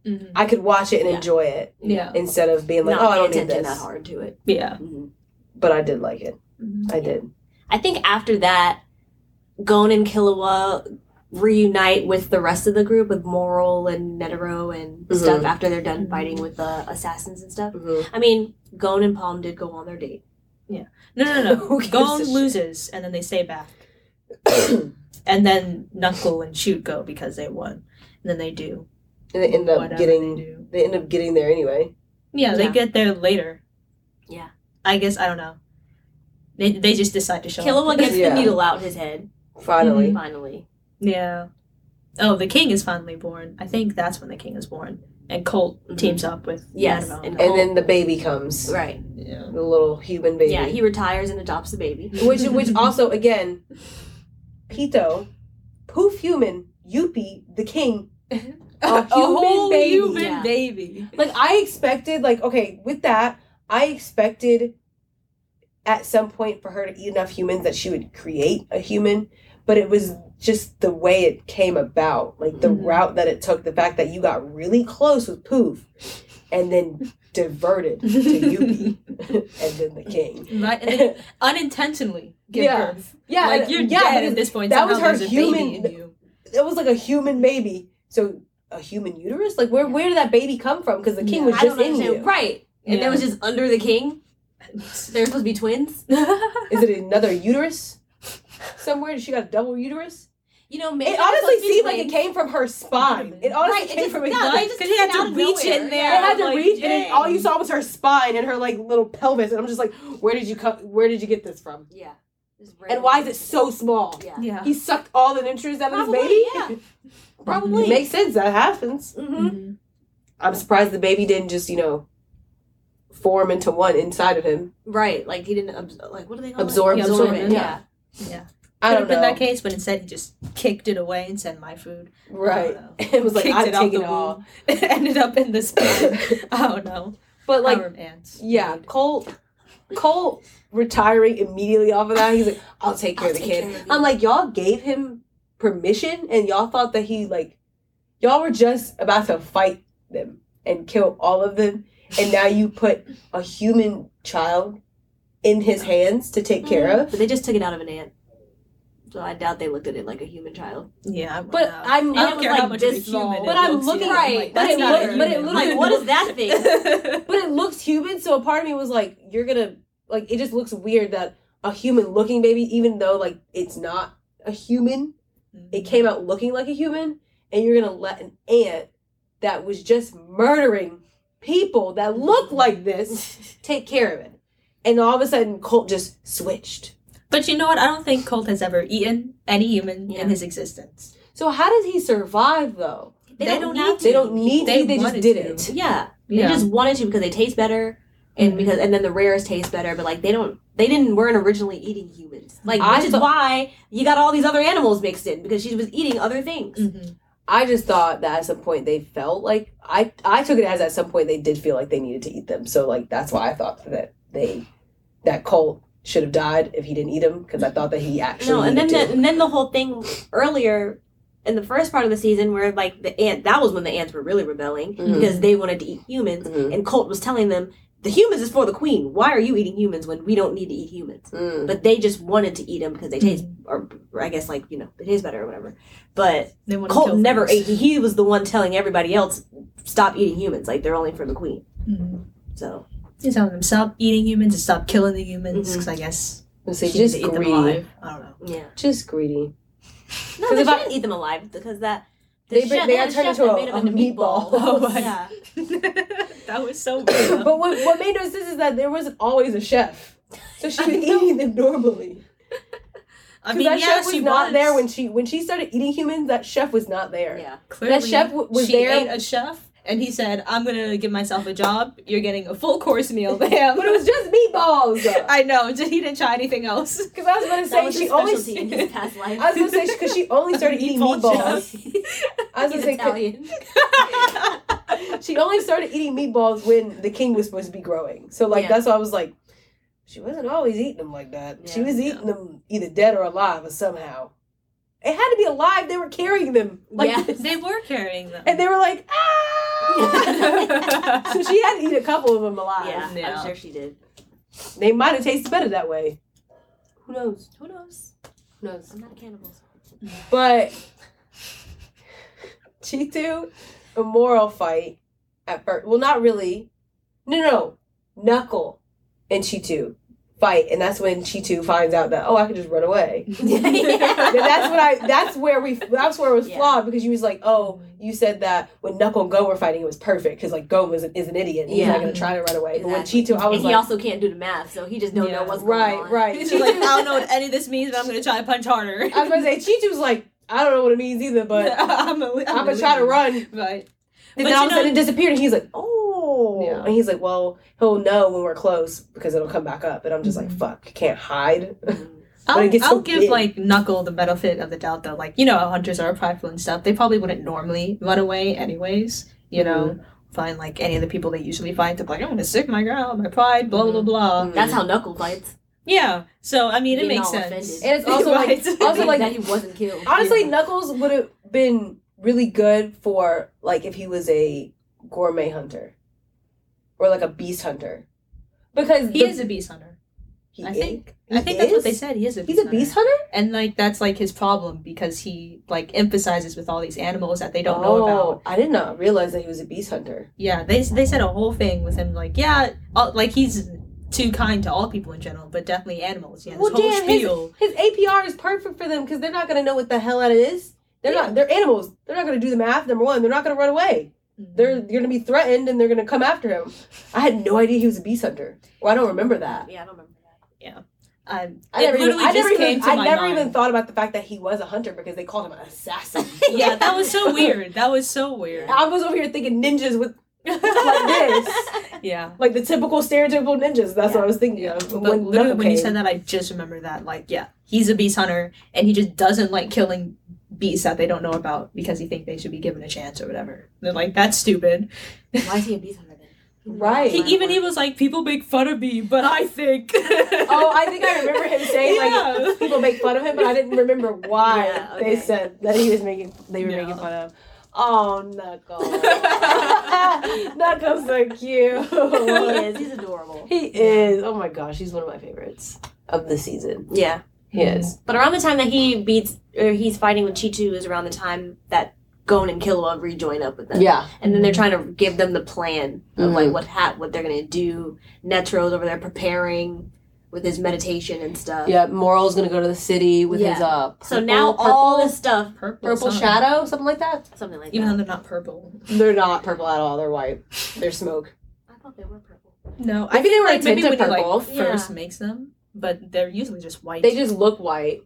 Mhm. I could watch it and Yeah. enjoy it Yeah. instead of being like, not oh, I don't need attention this. that hard to it. Yeah. Mhm. But I did like it. Mhm. I did. I think after that, Gon and Killua reunite with the rest of the group with Morel and Netero and Mhm. stuff after they're done Mhm. fighting with the assassins and stuff. Mhm. I mean, Gon and Palm did go on their date. Yeah. No, no, no. <laughs> Who gives Gon a shit? loses, and then they stay back, <coughs> and then Knuckle and Shoot go because they won, and then they do and they end up getting. they. They end up getting there anyway. Yeah, they Yeah. get there later. Yeah. I guess I don't know. They, they just decide to show Killua up. gets Yeah. the needle out his head Finally. finally. Yeah. Oh, the king is finally born. I think that's when the king is born. And Colt Mhm. teams up with Yes, Annabelle. and- And then the baby comes. Right. yeah. The little human baby. Yeah, he retires and adopts the baby. <laughs> which which also again, Pito, poof human, Yuppie, the king, <laughs> <laughs> a human whole baby. human Yeah. baby. Like I expected, like okay, with that, I expected at some point for her to eat enough humans that she would create a human, but it was just the way it came about, like the Mhm. route that it took, the fact that you got really close with Poof, and then <laughs> diverted to Yuppie, <laughs> and then the king. Right, and then unintentionally give Yeah. birth. Yeah, like you're yeah, dead at this point. that was her human- baby in you. it was like a human baby. So a human uterus? Like where where did that baby come from? Because the king was I just don't in you. Right. And that was just under the king. <laughs> They're supposed to be twins. <laughs> Is it another uterus somewhere? She got a double uterus. You know, maybe It honestly supposed to seemed like it came from her spine. It honestly Right, it came just from a does. gut. It It just Because he had to reach nowhere. in there. Yeah. had to like, reach, and then all you saw was her spine and her like little pelvis, and I'm just like, where did you come? Where did you get this from? Yeah. Just And why is it so small? Yeah. Yeah. He sucked all the nutrients out of his baby. yeah. <laughs> Probably. Makes sense. That happens. hmm Mhm. I'm surprised the baby didn't just you know form into one inside of him. Right. Like he didn't abs- like what do they call Absorb it? it, Absorb yeah. it. Yeah. Yeah. I Could don't have been know. that case, but instead he just kicked it away and said, "My food." Right. I don't know. <laughs> It was like Kicked I'm it out the it all. <laughs> It ended up in the spine. <laughs> I don't know. But like, Our ants. yeah, Colt, Colt retiring immediately off of that. He's like, I'll take care I'll of the kid. of. I'm like, y'all gave him permission, and y'all thought that he like, y'all were just about to fight them and kill all of them, and now you put a human child in his hands to take care mm-hmm. of. But they just took it out of an ant. So I doubt they looked at it like a human child. Yeah, I But know. I'm, I don't care like how much of a this small. human. But I'm looking- yeah. Right, Like, but it not look- but it human. looks Like, what is that thing? <laughs> but it looks human, so a part of me was like, you're gonna like it just looks weird that a human looking baby, even though like it's not a human, it came out looking like a human, and you're gonna let an ant that was just murdering people that look like this <laughs> take care of it. And all of a sudden Colt just switched. But you know what? I don't think Colt has ever eaten any human Yeah. in his existence. So how does he survive though? They, They don't, don't need to. They don't need They to, they just did to. it. Yeah. Yeah. They just wanted to because they taste better and Mhm. because and then the rares taste better, but like they don't they didn't weren't originally eating humans. Like I which is thought- why you got all these other animals mixed in because she was eating other things. Mhm. I just thought that at some point they felt like I I took it as at some point they did feel like they needed to eat them. So like that's why I thought that they that Colt should have died if he didn't eat him because I thought that he actually No, and then the, and then the whole thing earlier in the first part of the season where like the ant that was when the ants were really rebelling Mhm. because they wanted to eat humans Mhm. and Colt was telling them the humans is for the queen. Why are you eating humans when we don't need to eat humans? Mm. But they just wanted to eat them because they taste, or, or I guess like you know they taste better or whatever. But They wanna Colt never things. ate. He was the one telling everybody else stop eating humans. Like they're only for the queen. Mhm. So He's telling them stop eating humans and stop killing the humans because I guess So she just needs eat them greedy, alive. I don't know. yeah, just greedy. no, 'Cause they if I- shouldn't eat them alive because that. They the bring- chef- they had got turned chef into that a- a into meatball. <laughs> Oh yeah, <laughs> that was so <laughs> weird. but what what made no sense is that there wasn't always a chef, so she was eating them normally. I mean, that yeah, chef was she not was. there when she when she started eating humans. That chef was not there. yeah. Clearly, that chef w- was she there- ate a chef, and he said, "I'm gonna give myself a job. You're getting a full course meal." Damn, But it was just meatballs. <laughs> I know. Just he didn't try anything else. Because I was going to say was she only. in his past life. I was going to say because she only started <laughs> eating Meatball meatballs. <laughs> I was He's going to say 'cause Italian. she only started eating meatballs when the king was supposed to be growing. So like Yeah. that's why I was like, she wasn't always eating them like that. she was eating them either dead or alive or somehow. It had to be alive. They were carrying them like Yeah. this. they were carrying them. and they were like ah. <laughs> so she had to eat a couple of them alive. yeah, Yeah. I'm sure she did. They might have tasted better that way. Who knows? Who knows? Who knows? I'm not a cannibal. But Cheetu, a Morel fight at first. Well, not really. No, no, no. Knuckle and Cheetu fight, and that's when Cheetu finds out that oh, I can just run away. <laughs> <laughs> yeah. That's what I. That's where we. That's where it was Yeah. flawed because you was like, oh, you said that when Knuckle and Gon were fighting, it was perfect because like Gon was an, is an idiot. And He's Yeah. not gonna try to run away. But when Exactly. Cheetu, I was and he like, also can't do the math, so he just don't know what's going right, on. right. <laughs> right. He's like, I don't know what any of this means, but I'm gonna try to punch harder. I was gonna say Cheetu's like, I don't know what it means either, but I'm, I'm gonna try to run. Right. But then all of a sudden it disappeared, and he's like, "Oh," Yeah. and he's like, "Well, he'll know when we're close because it'll come back up." And I'm just like, Mhm. "Fuck, can't hide." <laughs> But I'll, so give big. like Knuckle the benefit of the doubt though. Like, you know how hunters are prideful and stuff. They probably wouldn't normally run away anyways. You know, find like any of the people they usually find to be like, I'm gonna stick my ground, my pride, blah blah blah. Mhm. That's how Knuckle fights. Yeah. So I mean, it Getting makes sense. And it's <laughs> also like, also like, that he wasn't killed. honestly, Yeah. Knuckles would have been really good for like if he was a gourmet hunter or like a beast hunter, because he the- is a beast hunter. he I is? think. I think that's what they said. He is a. He's a beast hunter. and like that's like his problem because he like emphasizes with all these animals that they don't know oh, about. Oh, I did not realize that he was a beast hunter. Yeah, they they said a whole thing with him like yeah, all, like he's too kind to all people in general, but definitely animals. Yeah, this Well, whole damn, spiel. His APR is perfect for them because they're not gonna know what the hell that is. They're not. They're animals. They're not gonna do the math. Number one, they're not gonna run away. They're gonna be mm-hmm. threatened and they're gonna come after him. I had no idea he was a beast hunter. Well, I don't remember that. Yeah, I don't remember that. I, um, I it never, even, literally I never, came even, to I my never mind. even thought about the fact that he was a hunter because they called him an assassin. <laughs> yeah, that was so <laughs> weird. That was so weird. I was over here thinking ninjas with like this, <laughs> Yeah. like the typical stereotypical ninjas. That's what I was thinking Yeah, of. but when literally when you said that, I just remember that. Like, yeah, he's a beast hunter, and he just doesn't like killing beasts that they don't know about because he think they should be given a chance or whatever. They're like, that's stupid. Why is he a beast hunter then? <laughs> Right. He, even he was like, people make fun of me, but I <laughs> think. <laughs> Oh, I think I remember him saying Yeah. like people make fun of him, but I didn't remember why Yeah, they said that he was making they were Yeah. making fun of. Oh, Knuckles. Knuckles so cute. he is. He's adorable. He is. Oh my gosh, he's one of my favorites of the season. Yeah. He is. But around the time that he beats or he's fighting with Cheetu is around the time that Gon and Killua rejoin up with them. Yeah. And then they're trying to give them the plan of Mhm. like what ha- what they're gonna do. Netero's over there preparing with his meditation and stuff. Yeah, Morel's gonna go to the city with his Yeah. uh So purple- now all this stuff, purple, purple sun. shadow, something like that. something like that. Even though they're not purple. They're not purple at all, they're white. They're smoke. I thought they were purple. No, Maybe I think they were a like maybe tint when of he purple. like first Yeah. makes them, but they're usually just white. They just look white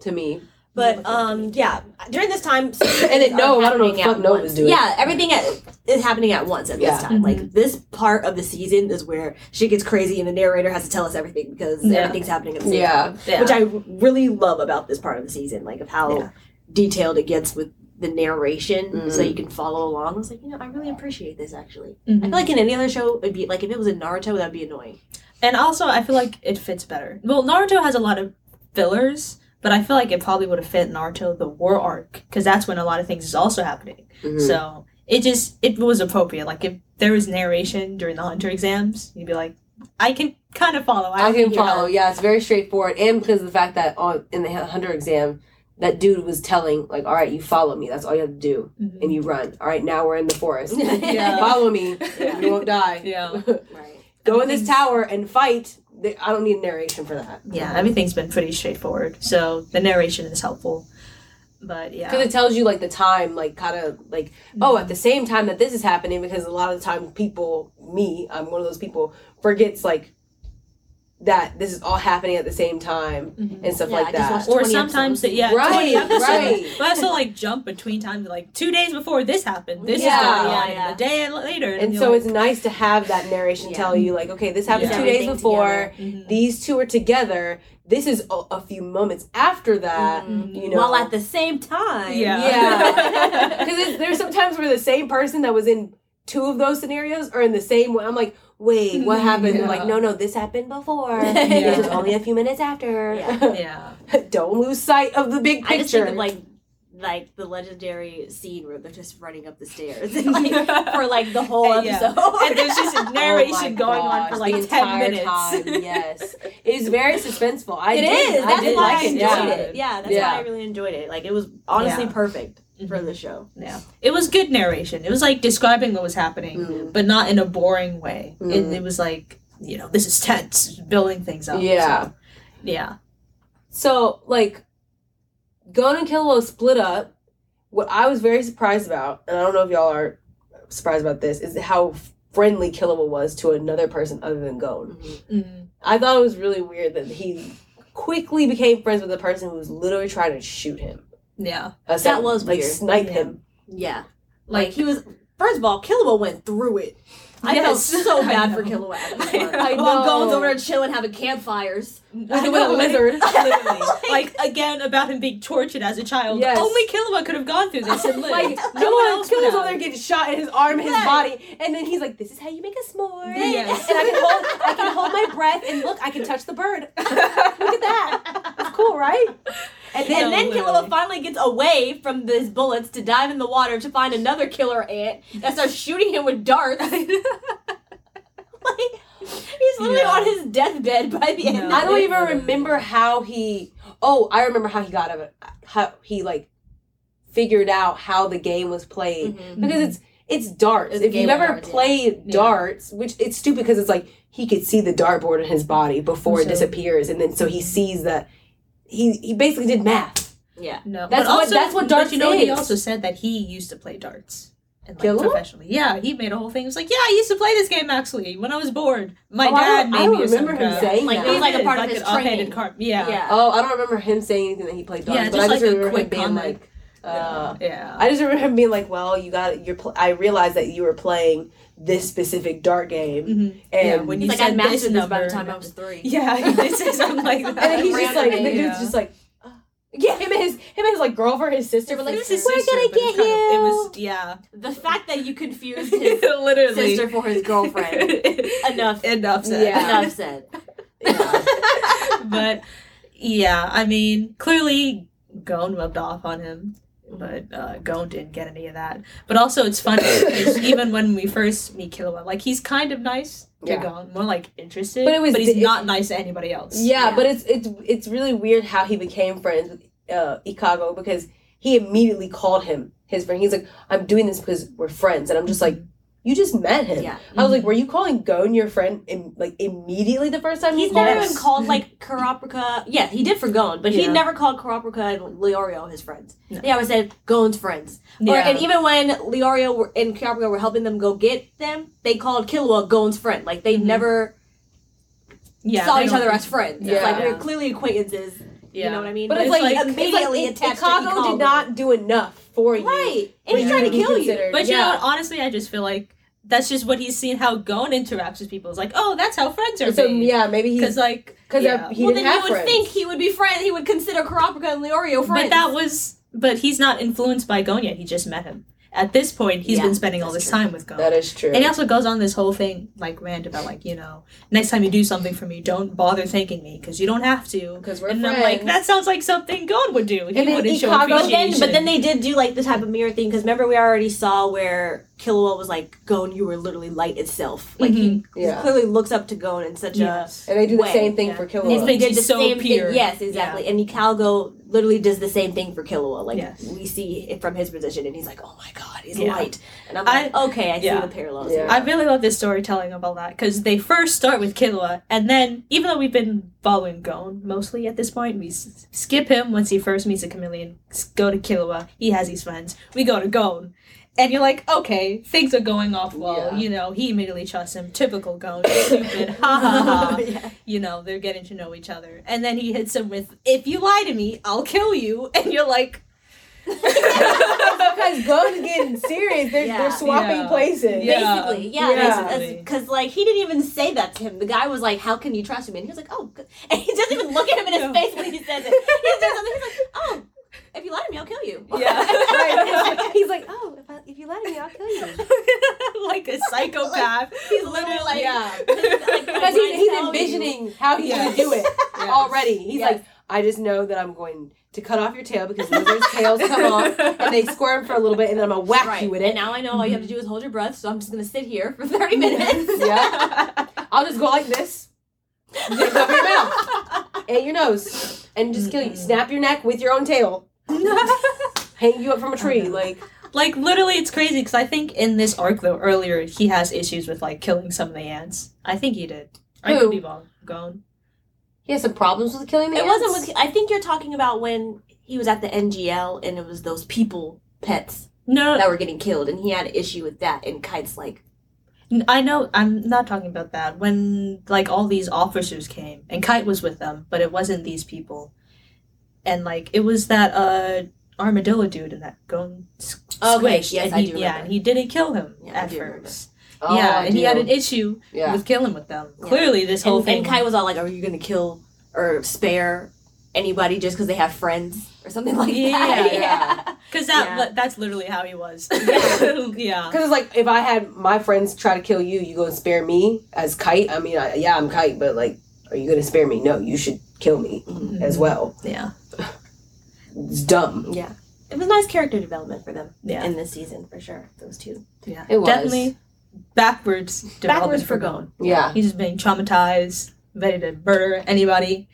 to me. But um, yeah, during this time, <coughs> And it no, I don't know what the fuck Nova was doing. Yeah, everything at, is happening at once at Yeah. this time. Mhm. Like this part of the season is where shit gets crazy, and the narrator has to tell us everything because Yeah. everything's happening at the same Yeah. time. Yeah. Which I really love about this part of the season, like of how Yeah. detailed it gets with the narration, so Mhm. you can follow along. I was like, you know, I really appreciate this actually. Mhm. I feel like in any other show, it'd be like if it was in Naruto, that'd be annoying. And also, I feel like it fits better. Well, Naruto has a lot of fillers, but I feel like it probably would have fit Naruto the war arc because that's when a lot of things is also happening. Mhm. So it just it was appropriate. Like if there was narration during the hunter exams, you'd be like, I can kind of follow. I can follow. Yeah, it's very straightforward, and because of the fact that on in the hunter exam, that dude was telling like, "All right, you follow me. That's all you have to do, Mhm. and you run. All right, now we're in the forest. <laughs> Yeah. follow me. <laughs> Yeah. You won't die. Yeah. <laughs> Right. Go in this mm. tower and fight. I don't need a narration for that. Yeah, everything's been pretty straightforward. So the narration is helpful. But yeah. Because it tells you like the time, like kind of like oh, at mm. the same time that this is happening, because a lot of the time people, me, I'm one of those people, forgets like that this is all happening at the same time Mhm. and stuff Yeah, like that. or sometimes that yeah, Right, right. <laughs> But I also like jump between times like two days before this happened. This Yeah, is going on yeah. and a day later. And you're so like, it's nice to have that narration Yeah. tell you like, okay, this happened Yeah. two days Everything before. Mhm. These two are together. This is a, a few moments after that. Mhm. You know, While at the same time, Yeah. yeah, <laughs> <laughs> because there's sometimes where the same person that was in two of those scenarios are in the same one. I'm like, wait, <laughs> what happened? Yeah. like, no, no, this happened before. <laughs> Yeah. This was only a few minutes after. yeah. <laughs> Don't lose sight of the big picture. I just think of like like the legendary scene where they're just running up the stairs like, for like the whole And, yeah. episode. And there's just a Oh narration my going on for like the 10 entire minutes. Time, yes, it is very suspenseful. I It did, is. I That's did why like I enjoyed Yeah. it. Yeah, that's Yeah. why I really enjoyed it. Like it was honestly Yeah. perfect for the show. Yeah. It was good narration. It was like describing what was happening, Mm. but not in a boring way. It, Mm. it was like you know, this is tense, building things up. Yeah. So, yeah. So, like, Gon and Killua split up. What I was very surprised about, and I don't know if y'all are surprised about this, is how friendly Killua was to another person other than Gon. Mm. I thought it was really weird that he quickly became friends with a person who was literally trying to shoot him. Yeah. Uh, That was like weird. snipe Yeah. him. Yeah. Like, Like, he was first of all, Killua went through it. I felt so <laughs> bad for know. Killua <laughs> I part. know. I While know. Gon's over there chilling, having campfires. With a lizard. <laughs> Literally. like again about him being tortured as a child. Yes. Only Killua could have gone through this and lived. Like no one Killua, else would Killua's have. over there getting shot in his arm, his Right. body, and then he's like, "This is how you make a s'more." Yes. And I can hold, I can hold my breath, and look, I can touch the bird. Look at that. It's cool, right? And No, then, then. Killua finally gets away from his bullets to dive in the water to find another killer ant that starts shooting him with darts. <laughs> <laughs> like, he's literally Yeah. on his deathbed by the end. No. of I don't even remember how he. Oh, I remember how he got of it. How he like figured out how the game was played Mhm. because it's it's darts. It's if you've ever darts, played Yeah. darts, which it's stupid because it's like he could see the dartboard in his body before it disappears, and then so he sees that he he basically did math. Yeah. No, That's but what- also, that's what darts you know, he also said that he used to play darts. And, like, Killua? professionally. Yeah, he made a whole thing. He was like, yeah, I used to play this game actually when I was bored. My Oh, I dad don't- made I don't me some remember him crap." saying Like, that. it was like a part did, of his an offhanded training. card. Yeah. Yeah. Oh, I don't remember him saying anything that he played darts, Yeah, but just I just like a remember him quick being comment. like. Uh, yeah. I just remember him being like, "Well, you got you're. Pl- I realized that you were playing this specific dart game, Mhm. and Yeah, when you like, I said mastered this this by the time I was three. <laughs> Yeah, did say something like <laughs> that. and he's just like, and the dude's just like, uh, yeah, him and his him and his like girlfriend, his sister, were like, his "We're gonna get kind of- you." it was yeah. The fact that you confused <laughs> his Literally. sister for his girlfriend. Enough. Enough said. Yeah. Enough said. but yeah, I mean, clearly Gon rubbed off on him, but uh, Gon didn't get any of that. But also, it's funny because <laughs> even when we first meet Killua, like he's kind of nice to Yeah. Gon, more like interested, But it was- he's it- not nice to anybody else. Yeah, Yeah. but it's it's it's really weird how he became friends with uh, Ikago because he immediately called him his friend. He's like, "I'm doing this because we're friends," and I'm just like, "You just met him." Yeah. I was like, "Were you calling Gon your friend in, like immediately the first time He's you called never even called like Karaprika. Yeah, he did for Gon, but he never called Karaprika and Leorio his friends. No. They always said Gon's friends. Or, Yeah. and even when Leorio were, and Karaprika were helping them go get them, they called Killua Gon's friend. Like they Mhm. never yeah, saw they each don't other as friends. Yeah. It's like we're clearly acquaintances. Yeah. You know what I mean? But, it's, it's like, like- it's immediately like, attached to Ikago Ikago. did not do enough for you. Right. And he's trying to kill you. considered. But you yeah. know what? Honestly, I just feel like that's just what he's seen how Gon interacts with people. It's like, oh, that's how friends are so made. yeah, maybe Because he's like, because yeah. he well, didn't then have you would friends. think he would be friends. He would consider Karaprika and Leorio friends. But that was, but he's not influenced by Gon yet. He just met him. At this point, he's Yeah, been spending all this true. time with Gon. that is true. and he also goes on this whole thing, like rant about like you know, next time you do something for me, don't bother thanking me because you don't have to. because we're and friends. I'm like, that sounds like something Gon would do. He And then wouldn't show Ikago- But then, but then they did do like the type of mirror thing because remember we already saw where Killua was like, "Gon, you were literally light itself." Like he mm-hmm. Yeah. clearly looks up to Gon in such yes. and they do the way, same thing yeah. for a. Killua. And they did the so same pure. thing. Yes, exactly. And Nicalgo literally does the same thing for Killua. Like Yes. we see it from his position, and he's like, "Oh my god, he's Yeah. light." And I'm I- like, "Okay, I yeah. see the parallels." Yeah. I really love this storytelling of all that because they first start with Killua, and then even though we've been following Gon mostly at this point, we s- skip him once he first meets a chameleon. Go to Killua, he has his friends. We go to Gon, and you're like, okay, things are going off well. Yeah. You know, he immediately trusts him. Typical Gon, <laughs> stupid, ha ha ha. <laughs> Yeah. You know, they're getting to know each other, and then he hits him with, "If you lie to me, I'll kill you," <laughs> and you're like. because Gon's getting serious. They're, Yeah. they're swapping Yeah. places. Yeah. Basically, yeah, Yeah. because like he didn't even say that to him. The guy was like, "How can you trust him?" And he was like, "Oh," and he doesn't even look at him in his face when he says it. He says something. He's like, "Oh, if you lie to me, I'll kill you." <laughs> Yeah. Right. <laughs> He's like, oh, if, I, if you lie to me, I'll kill you. <laughs> like a psychopath. He's literally like, Yeah. like, Because he's, he's envisioning how he's Yes. going to do it Yes. already. He's Yes. like, I just know that I'm going to cut off your tail because lizards' tails come off and they squirm for a little bit and then I'm going to whack Right. you with And it. now I know all you have to do is hold your breath. So I'm just gonna sit here for thirty minutes. Yeah. I'll just go like this. Just cover your mouth and your nose and just kill you. Snap your neck with your own tail. <laughs> Hang you up from a tree. know. Like, like literally, it's crazy because I think in this arc though earlier he has issues with like killing some of the ants. I think he did. I Who? could be wrong. Gon. He has some problems with killing the It wasn't with. I think you're talking about when he was at the NGL and it was those people pets No, that were getting killed, and he had an issue with that. And Kite's like, I know. I'm not talking about that. When like all these officers came, and Kite was with them, but it wasn't these people. And like it was that uh armadillo dude and that gone s- Okay, squished, yes, and I he, do Yeah, and he didn't kill him Yeah, I at do remember. first. Oh, yeah, I and he had an issue Yeah. with killing with them. Yeah. Clearly, this whole and, thing. and Kite was all like, "Are you gonna kill or spare anybody just because they have friends or something <laughs> like Yeah, that?" yeah. because that Yeah. that's literally how he was. <laughs> <laughs> yeah. Because it's like if I had my friends try to kill you, you go and spare me as kite. I mean, I, yeah, I'm kite, but like, are you gonna spare me? No, you should kill me Mhm. as well. Yeah. It's dumb. Yeah. It was nice character development for them Yeah. in this season for sure. Those two. Yeah. It was. Definitely backwards development Backwards for for Gon. Yeah, He's just being traumatized, ready to murder anybody.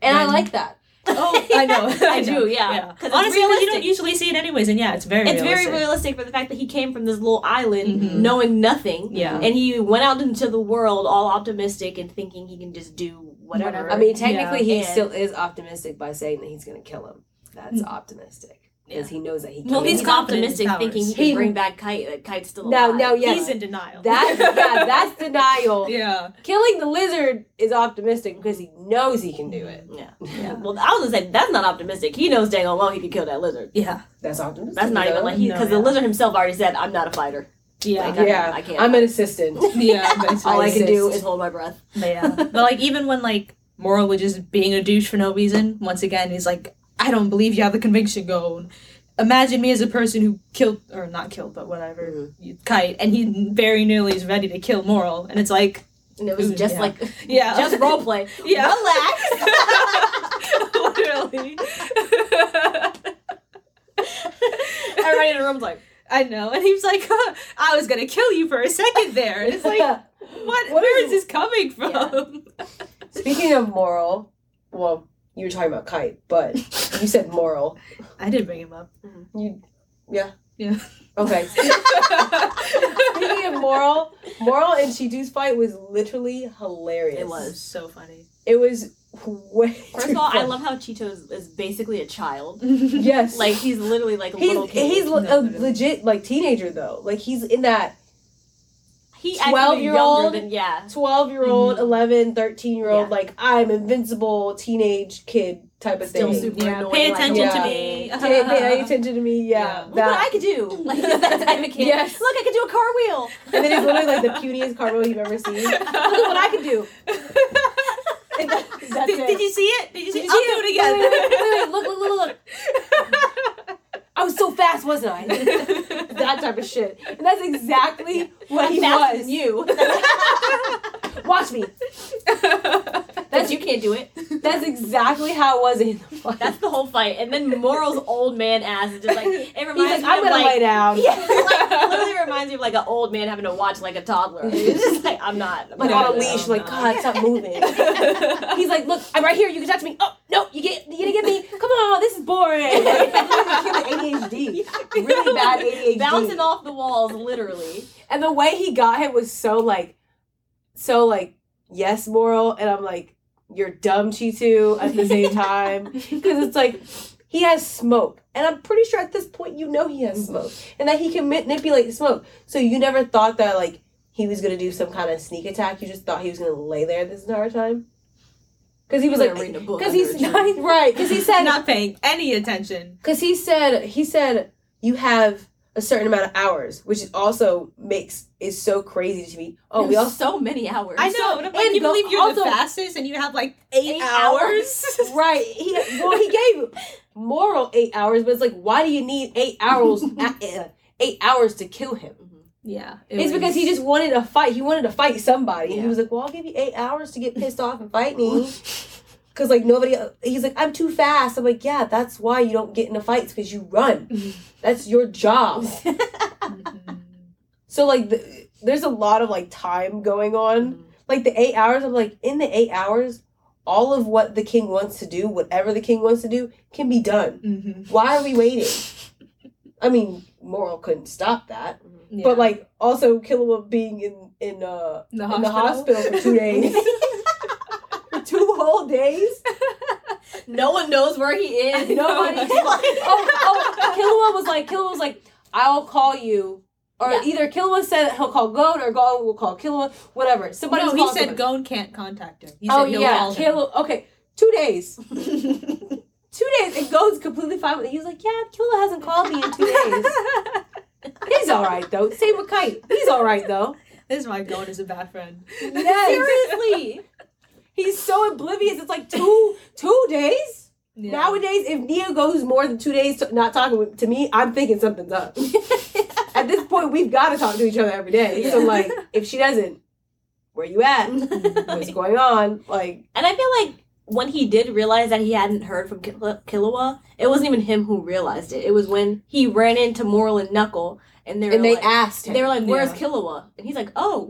and I like that. Oh, I know. <laughs> <laughs> I do, yeah. it's Honestly, 'cause you don't usually see it anyways, and yeah, it's very It's realistic. very realistic for the fact that he came from this little island Mhm. knowing nothing. Yeah. And he went out into the world all optimistic and thinking he can just do whatever. Whatever. I mean, technically, he And- still is optimistic by saying that he's gonna kill him. That's Mm. optimistic because he knows that he. well, can. he's, He's confident optimistic thinking he can He- bring back Kite. That Kite's still Now- alive. now, yeah. He's in denial. That <laughs> yeah, that's denial. yeah. Killing the lizard is optimistic because he knows he can do it. Yeah. <laughs> Yeah. Well, I was gonna say that's not optimistic. He knows dang on well he could kill that lizard. Yeah. That's optimistic. That's not even though. like he No, because yeah. the lizard himself already said, "I'm not a fighter. Yeah. Like, I- Yeah, I can't I'm an assistant. <laughs> yeah. That's All I right. can do is hold my breath." But yeah. But like even when like Morel was just being a douche for no reason, once again he's like, I don't believe you have the conviction going. Imagine me as a person who killed or not killed, but whatever, Mhm. kite, and he very nearly is ready to kill Morel, and it's like, And it was Ooh, just yeah. like <laughs> yeah, just role play. <laughs> Yeah. Relax. <laughs> literally. Everybody in the room's like, I know, and he was like, I was gonna kill you for a second there. And it's like, what? What where is- is this coming from? Speaking of Morel, well, you were talking about kite, but you said Morel. I did bring him up. You, yeah, Yeah. Okay. <laughs> Speaking of Morel, Morel and Cheetu's fight was literally hilarious. It was. so funny. It was way. First too of all, I love how Cheetu is, is basically a child. Yes. Like he's literally like a he's little kid. he's le- No, a literally. legit like teenager though. Like he's in that he 12-year-old? than yeah. 12 year old, Mhm. 11, 13 year old, Yeah. like I'm invincible teenage kid type of thing. Still thing. super Yeah, annoying. pay like, attention to yeah. me. Pay, pay <laughs> attention to me, yeah. Yeah. Look that- what I could do. Like <laughs> that type of kid. <laughs> Yes. Look, I could do a car wheel. and then he's literally like the puniest cartwheel you've ever seen. Look at what I can do. That- did, did you see it? Did you see Did it? you I'll see do it Wait, wait, wait, wait, wait, look, look, look, look. I was so fast, wasn't I? that type of shit. And that's exactly what he faster was. than you. <laughs> Watch me. That's you can't do it. That's exactly how it was in the fight. That's the whole fight. And then Morel's old man ass is just like it He's reminds like, me I'm of gonna like lay down. Yeah, like, <laughs> literally reminds me of like an old man having to watch like a toddler. It's just like I'm not. I'm Like not on a leash, like, God, <laughs> stop moving. He's like, look, I'm right here. You can touch me. Oh no, you get, you gonna get me? Come on, this is boring. Like, ADHD, really bad ADHD. bouncing off the walls, literally. And the way he got him was so like, so like, yes, Morel, and I'm like, you're dumb, Cheetu, at the same time, <laughs> because it's like he has smoke, and I'm pretty sure at this point you know he has mm-hmm. smoke, and that he can manipulate the smoke. So you never thought that like he was gonna do some kind of sneak attack. You just thought he was gonna lay there this entire time. Because he was Like like, a book. because he's tree. <laughs> right. Because he said <laughs> not paying any attention. because he said he said you have a certain amount of hours, which is also makes is so crazy to me. Oh, we There's also so many hours. I know. but I'm like, and you go- believe you're also- the fastest and you have like eight, Eight hours? <laughs> right. He well he gave Morel eight hours, but it's like why do you need eight hours <laughs> uh, eight hours to kill him? yeah. it's because he just wanted a fight. He wanted to fight somebody. And Yeah. he was like, "Well, I'll give you eight hours to get pissed off and fight me." <laughs> Cause like nobody, he's like, I'm too fast. I'm like, yeah, that's why you don't get into fights because you run. <laughs> That's your job. <laughs> So like, the, there's a lot of like time going on. Like the eight hours, I'm like, in the eight hours, all of what the king wants to do, whatever the king wants to do, can be done. Mhm. Why are we waiting? I mean, Morel couldn't stop that, Yeah. but like also Killua being in in uh the in the hospital for two <laughs> days. Whole days. <laughs> no one knows where he is. <laughs> Nobody. Like- <laughs> oh, oh, Killua was like, Killua was like, I'll call you. Or Yeah. either Killua said he'll call Gon or Gon will call Killua, whatever. Somebody no, he said somebody. Can't contact him. He Oh he'll yeah, call him. Killua. Okay, two days. two days. And Gon's completely fine with it. He was like, yeah, Killua hasn't called me in two days. He's all right though. Same with Kite. He's all right though. this is why Gon is a bad friend. Yes. Seriously. He's so oblivious. It's like two <laughs> two days. Yeah. Nowadays, if Nia goes more than two days to, not talking to me, I'm thinking something's up. <laughs> At this point, we've got to talk to each other every day. So, like, if she doesn't, where you at? <laughs> What's going on? Like, And I feel like when he did realize that he hadn't heard from Kill- Killua, it wasn't even him who realized it. It was when he ran into Morel and Knuckle, and they and they like, asked him. they were like, "Where's Yeah. Killua?" And he's like, "Oh."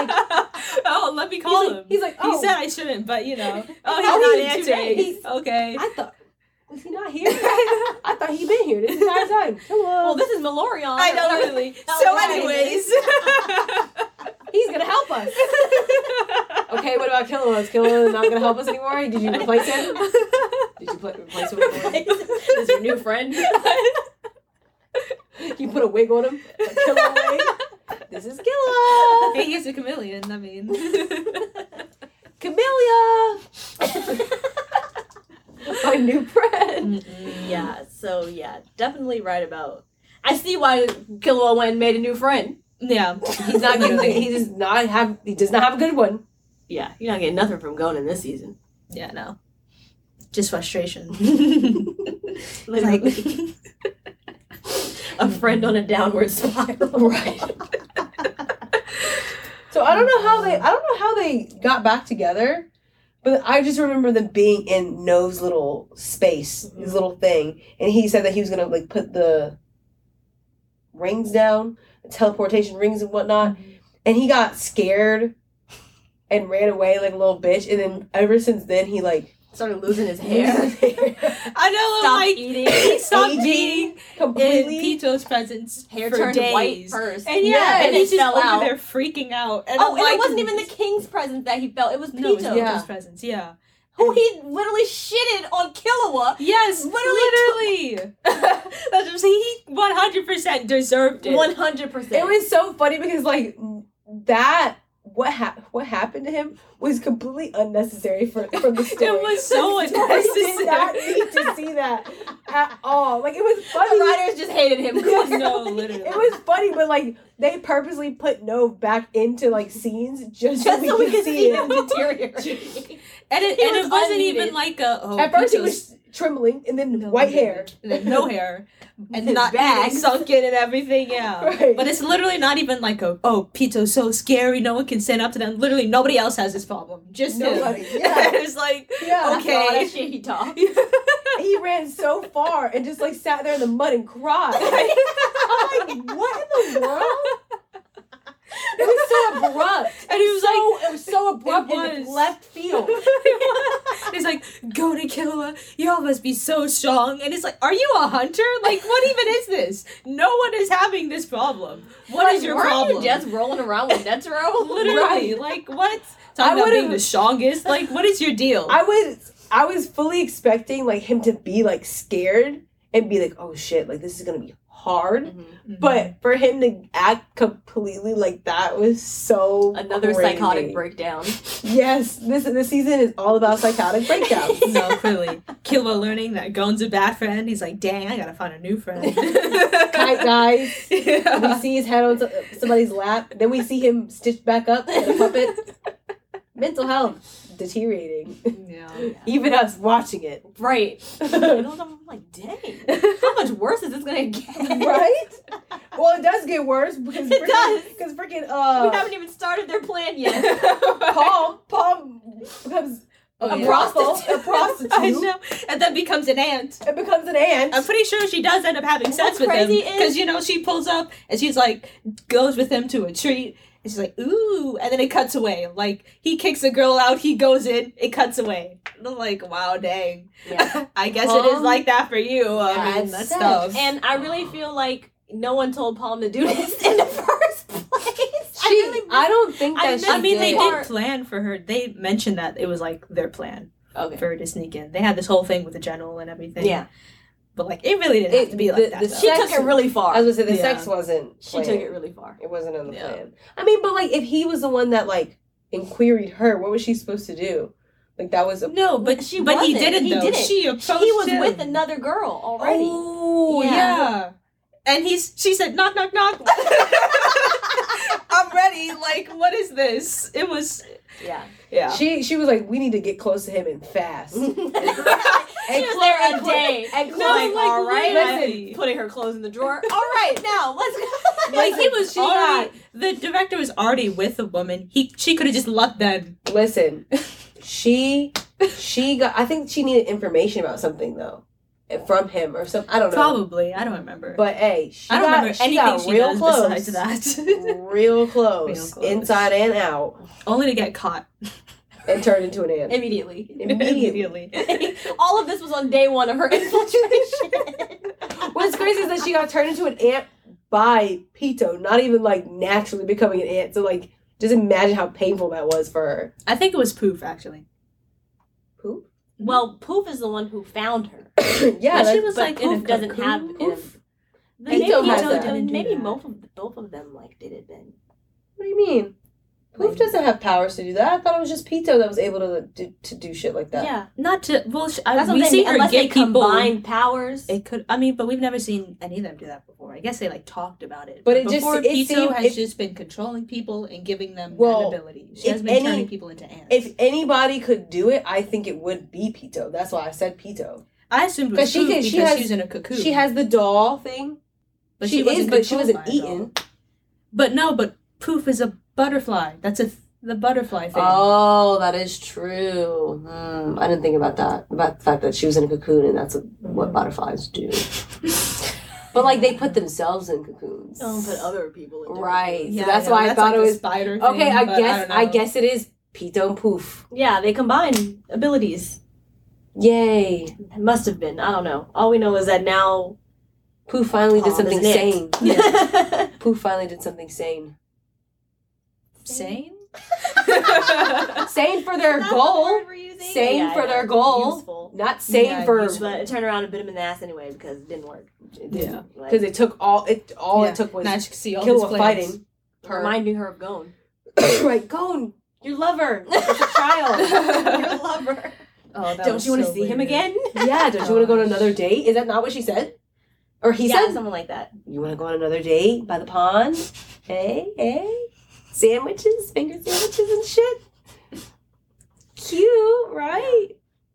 He's like- <laughs> oh, let me he's call like, him. he's like, oh, He said I shouldn't, but you know. Oh, he's How not he- answering. he's- okay. I thought, was he not here? <laughs> I thought he'd been here this entire time. Hello. well, this is Meleoron. I know. <laughs> That So, anyways. He's gonna help us. Okay, what about Killua? Is Killua not gonna help us anymore? Did you replace him? Did you put, replace him with is your new friend. <laughs> You put a wig on him? A Killua wig? This is Killua! hey, he's a chameleon. I mean, <laughs> Camellia! <laughs> My new friend. yeah. So yeah, definitely right about. I see why Killua went and made a new friend. yeah, He's not getting. He does not have. He does not have a good one. Yeah, you're not getting nothing from Gon in this season. Yeah, no. Just frustration. Literally. A friend on a downward spiral. <laughs> Right. So I don't know how they. I don't know how they got back together, but I just remember them being in No's little space, his mm-hmm. little thing, and he said that he was gonna like put the rings down, the teleportation rings and whatnot, mm-hmm. and he got scared and ran away like a little bitch, and then ever since then he like Started losing his hair. <laughs> <laughs> I know, Stopped like, eating. <laughs> he stopped Aging being in completely. Pito's presence Hair turned days. white first. And yeah, Yeah, and, and he's just fell over out. there freaking out. And oh, I'm and like, it wasn't even the king's presence that he felt. It was No, it was Pito, Yeah. Pito's presence, yeah. who he literally shitted on Killua. Yes, Literally literally. That's saying. He 100% deserved it. One hundred percent. It was so funny because like that what hap- what happened to him was completely unnecessary for from the <laughs> story. It was so The story did not unnecessary. need to see that at all. Like it was The funny. writers just hated him. <laughs> <laughs> No, literally. It was funny, but like they purposely put no back into like scenes just, just so we could could see him him. deteriorate. And it, He and was it wasn't unneeded. even like a oh, At first, he was trembling, and then No, white literally. hair. and then no hair, <laughs> and His not bags. even sunken and everything. Yeah, <laughs> Right. but it's literally not even like a oh Pito's so scary. No one can stand up to them. Literally, nobody else has this problem. Just him. Nobody, <laughs> yeah. it's like Yeah. After all Okay. that shit he talked. he ran so far and just like sat there in the mud and cried. I'm like, what in the world? It was so abrupt. <laughs> And he was so, it was so abrupt It in was. left field. <laughs> it's like, go to Killua. Y'all must be so strong. And it's like, are you a hunter? Like, what even is this? No one is having this problem. What is Like, your weren't problem? You just rolling around with Netero. <laughs> Literally, like what? Talking I about being the strongest. Like, what is your deal? I was I was fully expecting like him to be like scared and be like, oh shit, like this is gonna be hard. Mhm. But for him to act completely like that was so Another crazy. psychotic breakdown. Yes, this this season is all about psychotic breakdowns. <laughs> no, <laughs> clearly, Killua learning that Gon's a bad friend. He's like, dang, I gotta find a new friend. <laughs> Kite guys. we see his head on somebody's lap. Then we see him stitched back up in a puppet. Mental health deteriorating. yeah. <laughs> Even us watching it. Right. <laughs> I'm like, dang. How much worse is this gonna get? right? Well, it does get worse because It does. Because freaking uh, We haven't even started their plan yet. <laughs> Paul Paul becomes Oh, a yeah. brothel, a I prostitute. know. And then becomes an aunt. It becomes an aunt. I'm pretty sure she does end up having And sex what's with him because you know she pulls up and she's like goes with him to a treat. And she's like, ooh, and then it cuts away. Like he kicks the girl out, he goes in, it cuts away. And I'm like, wow, dang. Yeah. <laughs> I guess it is like that for you. yeah, I mean, it's that's tough. And I really feel like no one told Palm to do <laughs> this in the first place. I really I don't think I that missed she I mean, they did. Part- did plan for her. They mentioned that it was like their plan Okay. for her to sneak in. They had this whole thing with the general and everything. Yeah. But like, it really didn't have It- to be the- like that. the. She Sex- took it really far. I was gonna say the Yeah. sex wasn't. she took it really far. It wasn't on the Yeah. plan. I mean, but like, if he was the one that like inquiried her, what was she supposed to do? Like that was a no, but She but he wasn't. didn't He though. didn't. She approached He was him. with another girl already. Oh Yeah. Yeah. And he's she said knock knock knock. <laughs> <laughs> I'm ready. Like what is this? It was Yeah. Yeah. She she was like, we need to get close to him and fast. <laughs> <laughs> she was And there a Chloe- day. and No, like, all right. literally. Putting her clothes in the drawer. All right, now let's go. <laughs> like he was She already the director was already with a woman. He she could have just left them. Listen, she she got. I think she needed information about something though, from him or some. I don't know. Probably. I don't remember. But hey, she I don't got, remember she anything got she real does close. besides that. <laughs> real close, Real close. inside and out, Only to get caught and turned into an ant. Immediately. Immediately. <laughs> All of this was on day one of her <laughs> infiltration. What's crazy is that she got turned into an ant by Pito, not even like naturally becoming an ant. So like, just imagine how painful that was for her. I think it was Poof actually. Poof? well, Poof is the one who found her. <coughs> yeah, But she was but like in a Poof doesn't have Poof. Maybe Pito has Pito that. didn't do maybe both of both of them like did it then. What do you mean? Poof doesn't have powers to do that. I thought it was just Pito that was able to do, to do shit like that. Yeah, Not to well, sh- I, that's what we they see mean. her Unless they get people. combine powers. It could. I mean, but we've never seen any of them do that before. I guess they like talked about it. But it just- before it Pito seemed- has it- just been controlling people and giving them Well, that ability. She has been any- turning people into ants. If anybody could do it, I think it would be Pito. That's why I said Pito. I assumed it 'Cause was she Poof can- because she has- she's in a cocoon. She has the doll thing. but she, is, wasn't but she wasn't by a doll. eaten. But no, but Poof is a butterfly. That's a the butterfly thing. Oh, that is true. Hmm, I didn't think about that. About the fact that she was in a cocoon and that's what butterflies do. <laughs> but like they put themselves in cocoons. Don't put other people in. Right. Yeah, so that's I know. why I thought like it a was spider. Thing, Okay, I guess don't I, guess it is Pito and Poof. Yeah, they combine abilities. Yay. It must have been. I don't know. All we know is that now. Poof finally did something sane. Yeah. <laughs> Poof finally did something sane. sane. <laughs> Sane for their goal. Sane for their goal. Useful. Not sane Yeah, for useful. But it turned around and bit him in the ass anyway because it didn't work. It didn't, Yeah. like, because it took all it all Yeah. it took was now she can see all Killua his fighting her. reminding her of Gon. <coughs> right, Gon, your lover. It's a child. <laughs> Your lover. Oh, Don't you want to so see him again? <laughs> yeah, don't you want to go on another date? Is that not what she said? Or he yeah, said, something like that. you want to go on another date by the pond? <laughs> Hey, hey, sandwiches, finger sandwiches and shit. Cute, right?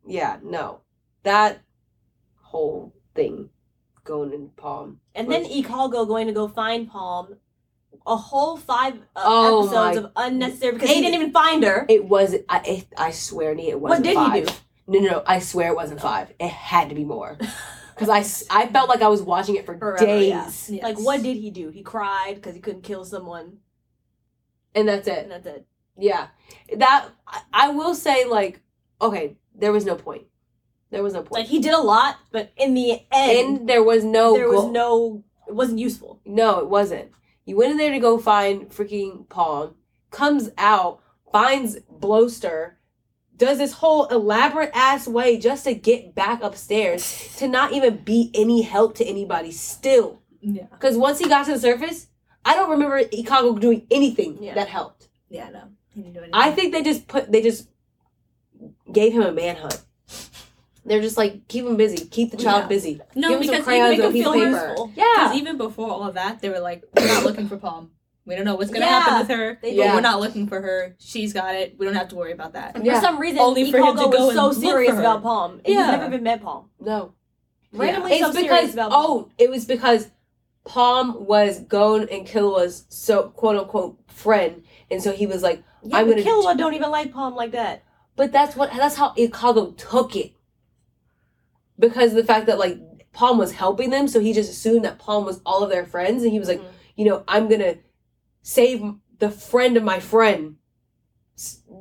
Yeah, no, that whole thing going in palm. And then Ikalgo going to go find Palm. A whole five uh, Oh episodes my- of unnecessary because he didn't even find her. It was. I. I swear, Nia, it wasn't What did five. he do? No, no, no. I swear it wasn't five. It had to be more. Because I, I felt like I was watching it for <laughs> Forever, days, yeah. Yes. Like, what did he do? He cried because he couldn't kill someone, and that's it. and that's it. Yeah, that I, I will say. Like, okay, there was no point. There was no point. Like he did a lot, but in the end, and there was no. there was no. It wasn't useful. No, it wasn't. You went in there to go find freaking Palm, comes out, finds Bloster, does this whole elaborate ass way just to get back upstairs to not even be any help to anybody still. Yeah. Because once he got to the surface, I don't remember Ikago doing anything Yeah. that helped. Yeah. No. He didn't do anything. I think they just put they just gave him a manhunt. They're just like keep him busy, keep the child Yeah. busy. no give him some because crayons and a feel paper. useful. Yeah, Because even before all of that, they were like, "We're not looking for Palm. We don't know what's gonna Yeah, happen with her. they but did. We're not looking for her. She's got it. We don't have to worry about that." And Yeah. For some reason, Only for him to go was so serious about Palm. And Yeah. He's never even met Palm. no. Randomly It's so serious because about Palm. oh, it was because Palm was Gon and Killua's so quote unquote friend, and so he was like, yeah, I'm but gonna Killua don't even like Palm like that. but that's what that's how Ikago took it, because the fact that like Palm was helping them, so he just assumed that Palm was all of their friends, and he was like, Mhm. you know, I'm gonna save the friend of my friend,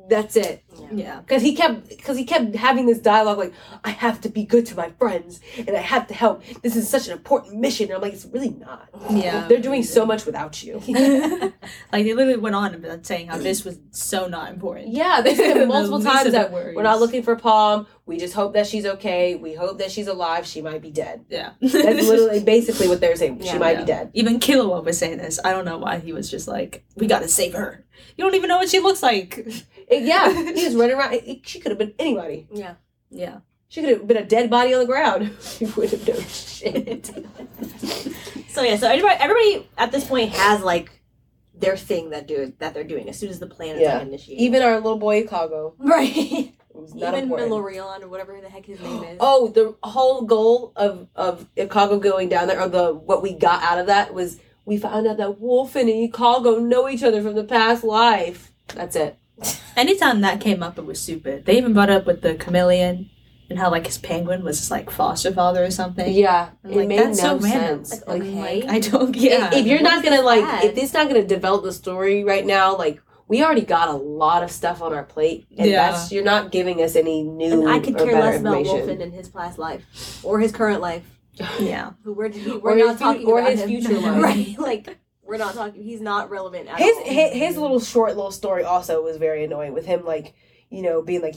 that's it. Yeah. Because he kept, because he kept having this dialogue like, "I have to be good to my friends, and I have to help. This is such an important mission." And I'm like, it's really not. Yeah. They're doing so much without you. <laughs> like they literally went on about saying how this was so not important. Yeah, they said <laughs> multiple times that worries. we're not looking for Palm. We just hope that she's okay. We hope that she's alive. She might be dead. Yeah. That's literally basically what they're saying. <laughs> Yeah. she might Yeah. be dead. Even Killua was saying this. I don't know why he was just like, "We gotta save her." You don't even know what she looks like. Yeah, he was <laughs> running around. She could have been anybody. Yeah. Yeah. She could have been a dead body on the ground. <laughs> She would have known shit. <laughs> So yeah, so everybody, everybody at this point has like their thing that do that they're doing as soon as the plan is Yeah. like initiated. Even our little boy Chicago right, was not even. Meleoron or whatever the heck his name is. Oh, the whole goal of of Chicago going down there, or the what we got out of that was we found out that Wolf and Chicago know each other from the past life. That's it. Anytime that came up, it was stupid. They even brought up with the chameleon and how like his penguin was his like foster father or something. Yeah, I'm it like, made that's no so sense. Like, Like, okay. I don't. Yeah. if, if you're not gonna like, bad. if it's not gonna develop the story right now, like we already got a lot of stuff on our plate, and Yeah. that's you're not giving us any new and I could or care better less about. Welfin in his past life or his current life. yeah. Who we're, he, we're his not fu- talking or about his him. future <laughs> life. right? Like we're not talking. He's not relevant at his, all. his his little short little story also was very annoying with him like you know being like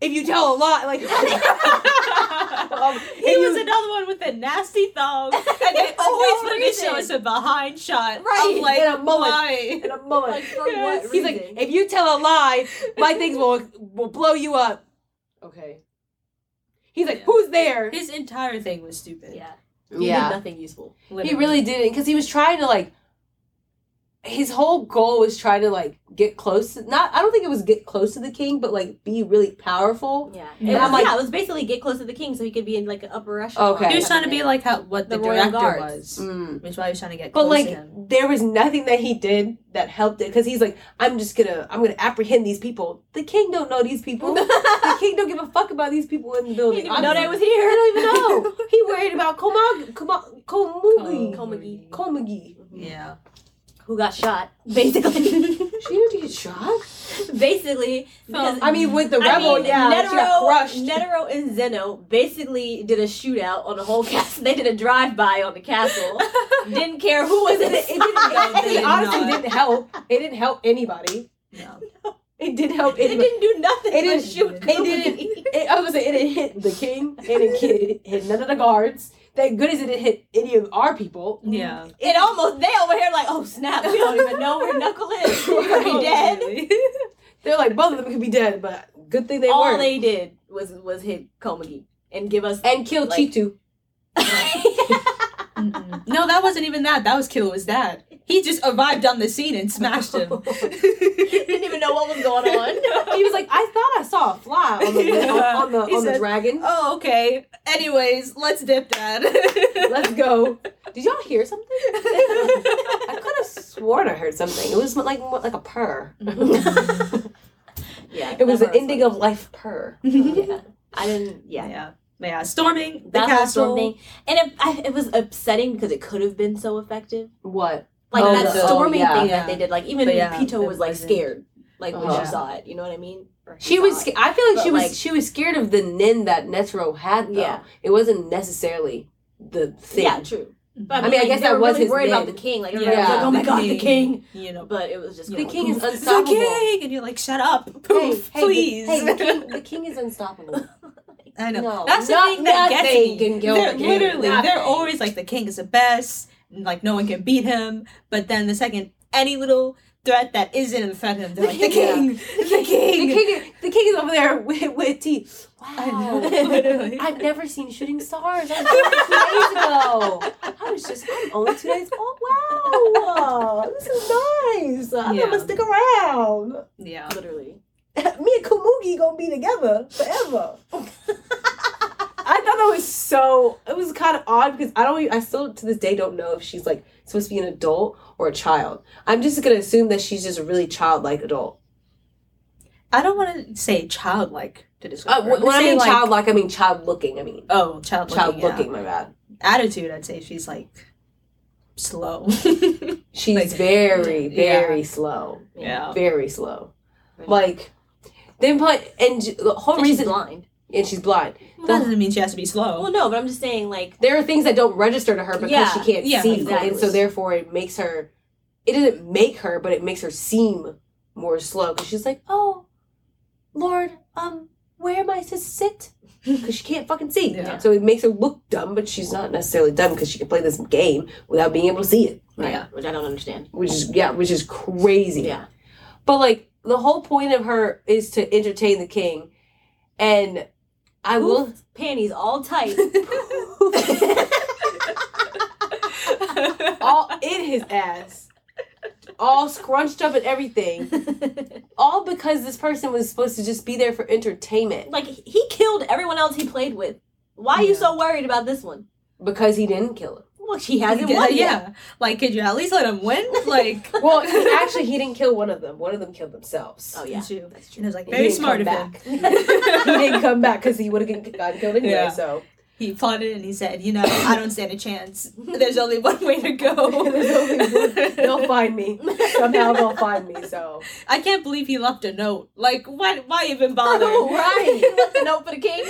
if you tell a lie like <laughs> <laughs> um, He was you- another one with a nasty thong, <laughs> and they always no wanted to show us a behind shot. Right, Of, like, in a mullet. why? in a moment Like, for Yes. what he's reason? like if you tell a lie my things will will blow you up okay he's like Yeah. who's there His entire thing was stupid. yeah, he yeah did nothing useful. he really didn't because he was trying to like his whole goal was trying to like get close to not i don't think it was get close to the king but like be really powerful Yeah, And It I'm was- like- yeah, it was basically get close to the king so he could be in like an upper echelon. Okay. He was trying to be like how what the, The Royal director Guards. was, Mm. which is why he was trying to get But like to him. there was nothing that he did that helped it because he's like, I'm just gonna I'm gonna apprehend these people. The king don't know these people. <laughs> the king don't give a fuck about these people in the He building. didn't even I'm- know they was He here. don't even know. <laughs> He worried about Komag Komag Komugi. Komagi. Komagi. Yeah. Who got shot? Basically, <laughs> She didn't get shot. basically. because- I mean, with the I rebel, mean, yeah, she got crushed. Netero and Zeno basically did a shootout on the whole castle. <laughs> They did a drive-by on the castle. <laughs> Didn't care who was in it, it. didn't, it, they it did honestly didn't help. It didn't help anybody. No. It didn't help It didn't do nothing. It didn't- shoot. It didn't. It, I was gonna say it didn't hit the king, it hit, hit none of the guards. Thank goodness it didn't hit any of our people. Yeah. It almost they over here like, oh snap, we don't even know where Knuckle is. <laughs> He could be dead. <laughs> They're like both of them could be dead, but good thing they All weren't. they did was was hit Komugi and give us. and kill Like- Cheetu. <laughs> No, that wasn't even that. That was Killua's dad. He just arrived on the scene and smashed him. <laughs> <laughs> Didn't even know what was going on. <laughs> He was like, I thought I saw a fly on the Yeah. on the He on the said- dragon. oh, okay. Anyways, let's dip, Dad. Let's go. Did y'all hear something? I could have sworn I heard something. It was like like a purr. Mm-hmm. yeah, it was an ending of life purr. Yeah, I didn't. Yeah, yeah. Yeah, storming the that castle. storm thing, and it, I, it was upsetting because it could have been so effective. What? Like Oh, that the- storming oh, yeah. thing that they did. Like even But yeah, Pito was like wasn't- scared, like when Uh-huh. she saw it. You know what I mean? She was. it. sca- I feel like But, she was. like- she was scared of the Nen that Netero had. Though. Yeah. It wasn't necessarily the thing. Yeah, true. But I mean, I like, guess they that was really his worried about the king. Like, Yeah. like, oh my god, the king. You know, But it was just you The know, king is unstoppable. The king, and you're like, shut up, poof, hey, please. The, hey, the king. <laughs> The king is unstoppable. I know. No, That's the thing that gets nothing me. can kill the king. literally, they're always like the king is the best. Like no one can beat him. But then the second any little threat that isn't a threat to him, they're like the king, the king, <laughs> the king. king. The king is over there with, with tea. Wow. I know, <laughs> literally. I've never seen shooting stars. I was two days ago. I was just. I'm only two days. Oh wow. This is nice. I'm Yeah. gonna stick around. Yeah. Literally. <laughs> Me and Komugi gonna be together forever. I thought that was so. It was kind of odd because I don't. I still to this day don't know if she's like supposed to be an adult or a child. I'm just gonna assume that she's just a really childlike adult. I don't want to say childlike to describe. Uh, her. when I mean like, childlike, I mean child looking. I mean oh, child child looking. looking. My bad. Attitude, I'd say she's like slow. <laughs> She's Like, very, yeah. very slow. yeah. Very slow. Like, then put and the whole And reason blind. And she's blind. Well, that doesn't mean she has to be slow. Well, no, but I'm just saying, like, There are things that don't register to her because Yeah, she can't yeah, see, exactly. and so therefore it makes her. It doesn't make her, but it makes her seem more slow because she's like, "Oh, Lord, um, where am I to sit?" <laughs> Because she can't fucking see. Yeah. So it makes her look dumb, but she's not necessarily dumb because she can play this game without being able to see it. right, Yeah. which I don't understand. Which is yeah, which is crazy. Yeah. But like the whole point of her is to entertain the king, and I will. Panties all tight. <laughs> all in his ass, all scrunched up and everything, <laughs> all because this person was supposed to just be there for entertainment. like, he killed everyone else he played with. Why are you so worried about this one? Because he didn't kill him. Well, he hasn't yeah, won yet. yeah. Like, could you at least let him win? <laughs> Like, <laughs> Well, he, actually, he didn't kill one of them. One of them killed themselves. Oh, yeah. That's true. That's and true. it was like He very didn't smart of come him. back. <laughs> he didn't come back because he would have gotten killed anyway. Yeah. So He plotted and he said, "You know, I don't stand a chance. There's only one way to go. <laughs> There's only one- they'll find me somehow. They'll find me. So I can't believe he left a note. Like, why? Why even bother? right, <laughs> He left a note for the king.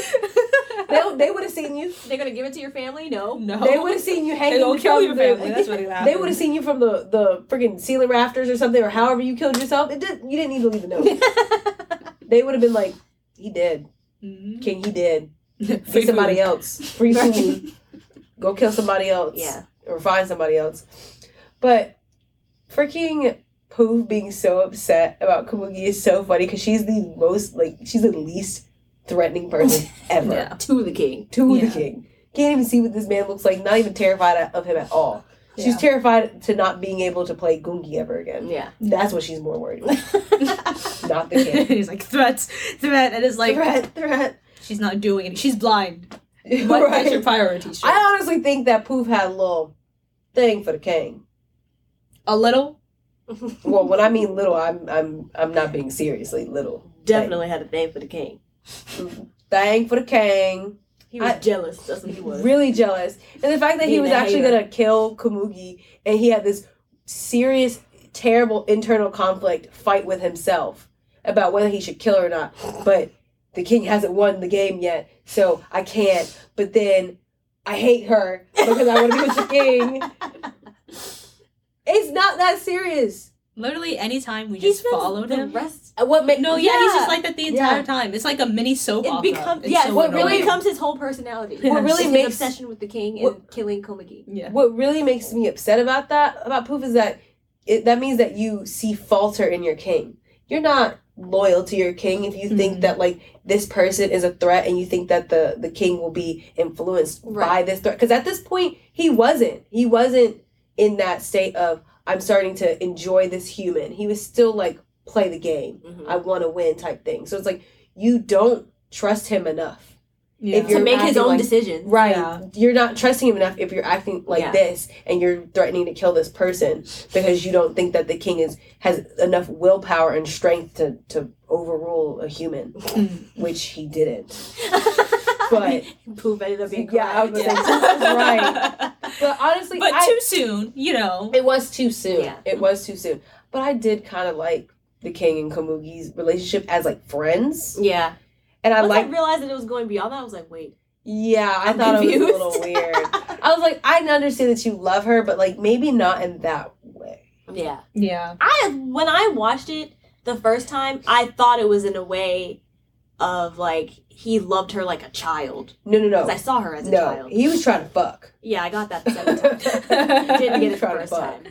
they they would have seen you. They're gonna give it to your family? No. no, They would have seen you <laughs> They hanging gonna kill from your the- family. That's what They happened. would have seen you from the the freaking ceiling rafters or something, or however you killed yourself. It did. You didn't need to leave a note. they would have been like, "He did, Mhm. King. He did. <laughs> Free somebody food. else. <laughs> Free food. Go kill somebody else. Yeah. or find somebody else." But freaking Poof being so upset about Kabuki is so funny because she's the most like she's the least threatening person <laughs> ever Yeah. To the king. to Yeah. the king. Can't even see what this man looks like. Not even terrified of him at all. She's Yeah. terrified to not being able to play Gungi ever again. Yeah. That's what she's more worried about. Not the king. He's like threats, threat, and it's like threat, threat. She's not doing it. She's blind. <laughs> What, That's your priority. straight. I honestly think that Poof had a little thing for the king. A little. <laughs> Well, when I mean little, I'm I'm I'm not being seriously little. Definitely had a thing for the king. Mm-hmm. Thing for the king. He was I- jealous. That's what he was. Really jealous. And the fact that he Being was actually hater. gonna kill Komugi and he had this serious, terrible internal conflict fight with himself about whether he should kill her or not. But the king hasn't won the game yet, so I can't. But then I hate her because I want to be with the king. It's not that serious. Literally, anytime we He just followed him. rest. What make No, yeah, he's just like that the Yeah. entire time. It's like a mini soap It opera. becomes yeah. so what really annoying. becomes his whole personality. What really his makes- obsession with the king and what- killing Komugi. yeah. what really makes me upset about that about Poof is that it, that means that you see falter in your king. You're not loyal to your king if you think Mhm. that like this person is a threat and you think that the the king will be influenced by this threat. Because at this point he wasn't. He wasn't in that state of i'm starting to enjoy this human. He was still like play the game. Mhm. i want to win type thing. So it's like you don't trust him enough Yeah. To make his own like- decisions. Right. Yeah. You're not trusting him enough if you're acting like Yeah. this and you're threatening to kill this person because you don't think that the king is has enough willpower and strength to, to overrule a human, Mm. which he didn't. <laughs> But Poof ended up being Yeah, I was correct. gonna say, right. <laughs> but honestly, But I- too soon, you know. it was too soon. It was too soon. But I did kind of like the king and Komugi's relationship as like friends, Yeah. And I Once like I realized that it was going beyond that, I was like, wait. Yeah, I I'm thought it was a little <laughs> weird. I was like, I understand that you love her, but like maybe not in that way. Yeah. Yeah. I when I watched it the first time, I thought it was in a way of like he loved her like a child No, no, no. because I saw her as a no. child. He was trying to fuck. Yeah, I got that the second time. <laughs> Didn't get it the Trying to first time.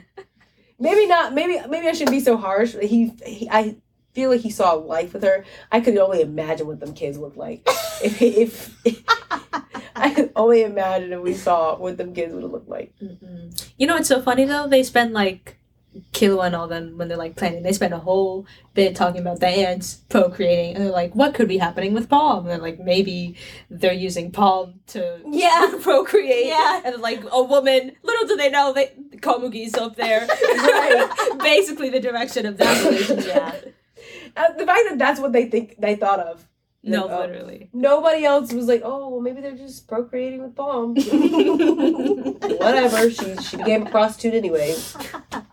Maybe not. Maybe maybe I shouldn't be so harsh. He, he I feel like he saw life with her. I could only imagine what them kids look like. if if, <laughs> I could only imagine if we saw what them kids would look like. Mm-mm. You know it's so funny though? They spend like Killua and all them when they're like planning. They spend a whole bit talking about the ants procreating, and they're like, "What could be happening with Palm?" And they're like, "Maybe they're using Palm to Yeah. <laughs> procreate." Yeah. and like a woman. Little do they know that Komugi's up there, <laughs> right? Basically, the direction of that relationship. Yeah. Uh, the fact that that's what they think they thought of. No, Like, oh. literally. Nobody else was like, oh, well, maybe they're just procreating with Palm. <laughs> <laughs> Whatever. She she became a prostitute anyway.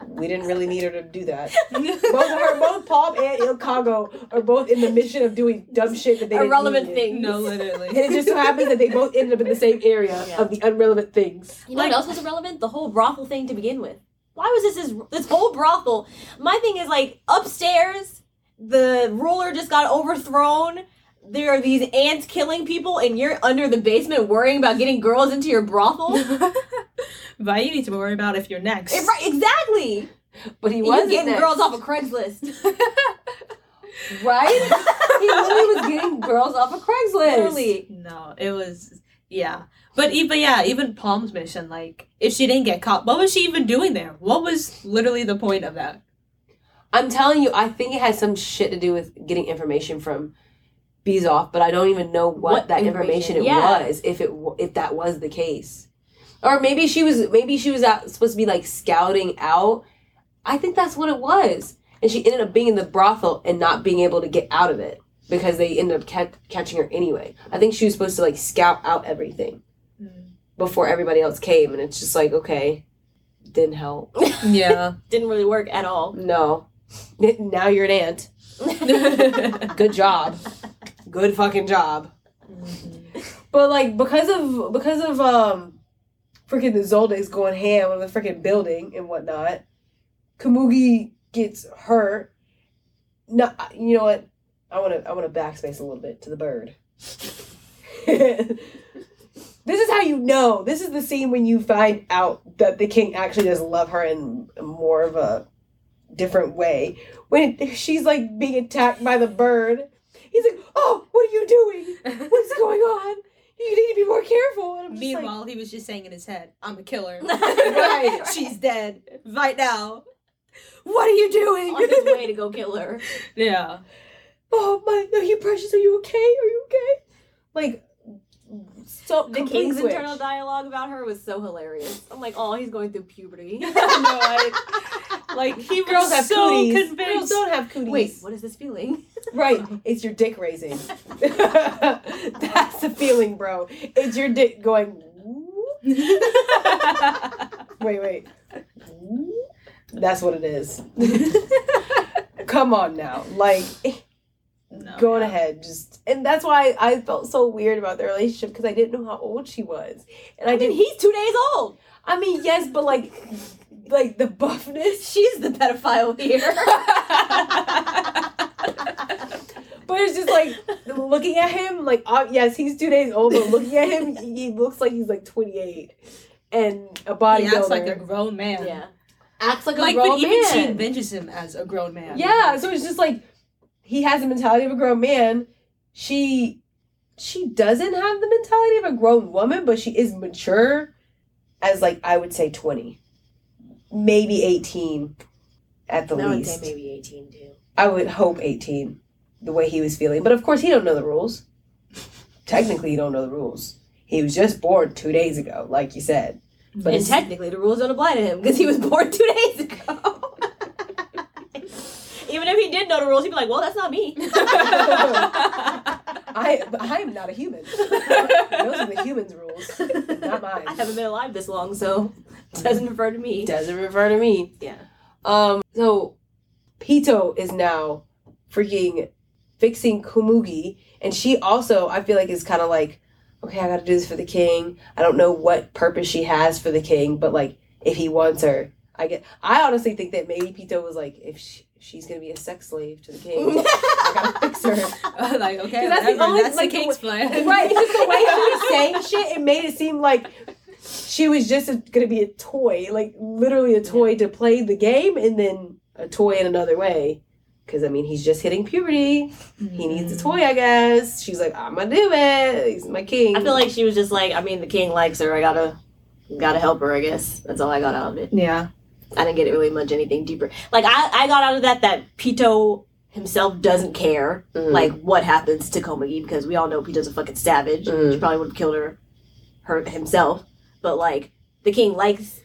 we didn't really need her to do that. Both her, both Palm and Ikalgo are both in the mission of doing dumb shit that they didn't Irrelevant things. no, literally. And literally. it just so happens that they both ended up in the same area Yeah. of the irrelevant things. You know what else was irrelevant? The whole brothel thing to begin with. Why was this this, this whole brothel? My thing is like upstairs, the ruler just got overthrown. There are these ants killing people, and you're under the basement worrying about getting girls into your brothel. <laughs> but you need to worry about if you're next. Eh, right, exactly. But he <laughs> was <laughs> getting girls off of Craigslist. right? he literally was getting girls off of Craigslist. Literally. No, it was yeah. But even yeah, even Palm's mission, like if she didn't get caught, what was she even doing there? What was literally the point of that? I'm telling you, I think it has some shit to do with getting information from Bizeff, but I don't even know what, What that information? information, it Yeah. was. If it if that was the case, or maybe she was maybe she was out supposed to be like scouting out. I think that's what it was, and she ended up being in the brothel and not being able to get out of it because they ended up ca- catching her anyway. I think she was supposed to like scout out everything hmm. before everybody else came, and it's just like okay, didn't help. <laughs> Yeah. Didn't really work at all. No, <laughs> now you're an ant. <laughs> Good job. Good fucking job. But like because of because of um freaking the Zoldycks going ham on the freaking building and whatnot, Komugi gets hurt. No, you know what? I want to I want to backspace a little bit to the bird. <laughs> this is how you know. This is the scene when you find out that the king actually does love her in more of a different way. When she's like being attacked by the bird, he's like, "Oh, what are you doing? What's <laughs> going on? You need to be more careful." And I'm just like, Meanwhile, he was just saying in his head, "I'm a killer." <laughs> <laughs> Right. She's dead right now. What are you doing? On his way to go kill her. yeah. "Oh my, are you precious? Are you okay? Are you okay?" Like, so The king's switch. internal dialogue about her was so hilarious. I'm like, oh, he's going through puberty. <laughs> no, <laughs> I, like he Girls was have so cooties. Girls don't have cooties. Wait, what is this feeling? <laughs> Right, it's your dick raising. That's the feeling, bro. It's your dick going. Wait, wait. That's what it is. Come on now, like No, going yeah. ahead, just and that's why I felt so weird about their relationship because I didn't know how old she was, and I, I mean, didn't. he's two days old. I mean, yes, but like, like the buffness. She's the pedophile here. <laughs> But it's just like looking at him, like uh, yes, he's two days old, but looking at him, he looks like he's like twenty eight, and a body He acts like a grown man. yeah. Acts like a grown but even man. she envisions him as a grown man. Yeah, so it's just like he has the mentality of a grown man. She she doesn't have the mentality of a grown woman, but she is mature as like I would say twenty. Maybe eighteen at the I would least. say maybe 18 too. I would hope eighteen, the way he was feeling. But of course he don't know the rules. Technically he don't know the rules. He was just born two days ago, like you said. But and technically, the rules don't apply to him because he was born two days ago. Even if he did know the rules, he'd be like, "Well, that's not me." <laughs> I I am not a human. <laughs> Those are the humans' rules, not mine. I haven't been alive this long, so it doesn't refer to me. doesn't refer to me. Yeah. Um. So, Pito is now freaking fixing Komugi, and she also I feel like is kind of like, okay, I got to do this for the king. I don't know what purpose she has for the king, but like if he wants her, I get. I honestly think that maybe Pito was like, if, she, if she's gonna be a sex slave to the king, <laughs> I gotta fix her. <laughs> like okay, that's the whatever, only- that's like, the the king's plan. Right, it's just the <laughs> way she was saying shit. It made it seem like she was just a, gonna be a toy, like literally a toy to play the game, and then a toy in another way. Because I mean, he's just hitting puberty. He needs a mm-hmm. toy, I guess. She's like, I'm gonna do it. He's my king. I feel like she was just like, I mean, the king likes her. I gotta, gotta help her. I guess that's all I got out of it. Yeah. I didn't get it really much anything deeper. Like I, I got out of that that Pito himself doesn't care Mhm. like what happens to Komugi because we all know Pito's a fucking savage. Mhm. She probably would have killed her, her himself. But like the king likes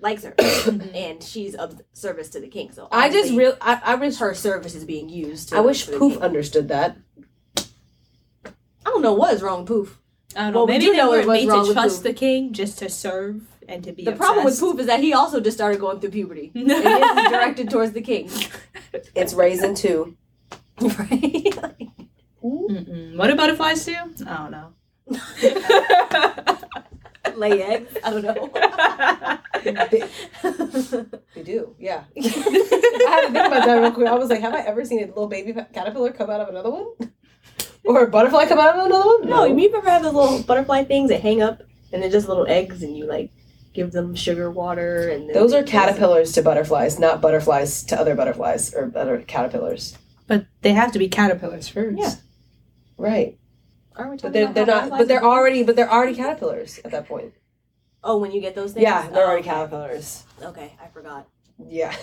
likes her, <coughs> and she's of service to the king. So I just real. I, I wish. her service is being used. To, I wish Poof king. understood that. I don't know what is wrong Poof. I don't know. Well, we maybe do they know weren't made to trust Poof. the king just to serve and to be The problem with obsessed. Poof is that he also just started going through puberty. <laughs> and is directed towards the king. <laughs> It's Raisin too. <laughs> right? Mm-mm. What do butterflies do? I don't know. Lay eggs. I don't know. They, they do, yeah. I had to think about that real quick. I was like, have I ever seen a little baby caterpillar come out of another one? Or a butterfly come out of another one? no, you ever have those little butterfly things that hang up and they're just little eggs and you like give them sugar water and Those are they- caterpillars to butterflies, not butterflies to other butterflies or other caterpillars. But they have to be caterpillars first. Yeah. Right. Aren't we But talking they're about they're not butterflies but they're already but they're already caterpillars at that point. Oh, when you get those things? Yeah, they're Oh, already okay. caterpillars. Okay, I forgot. Yeah.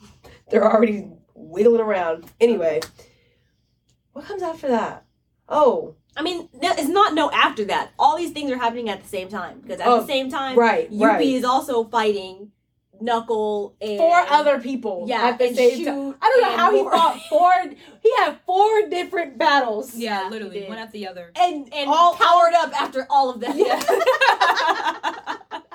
<laughs> they're already wiggling around. Anyway. What comes after that? Oh, I mean, it's not no after that. All these things are happening at the same time because at Oh, the same time, right, Yuppie right. is also fighting Knuckle and Four other people Yeah, at the and same shoot time. I don't know and how he fought four. He had four different battles. Yeah, Yeah, literally, one after the other. and and All- powered up after all of them. Yeah. <laughs> <laughs>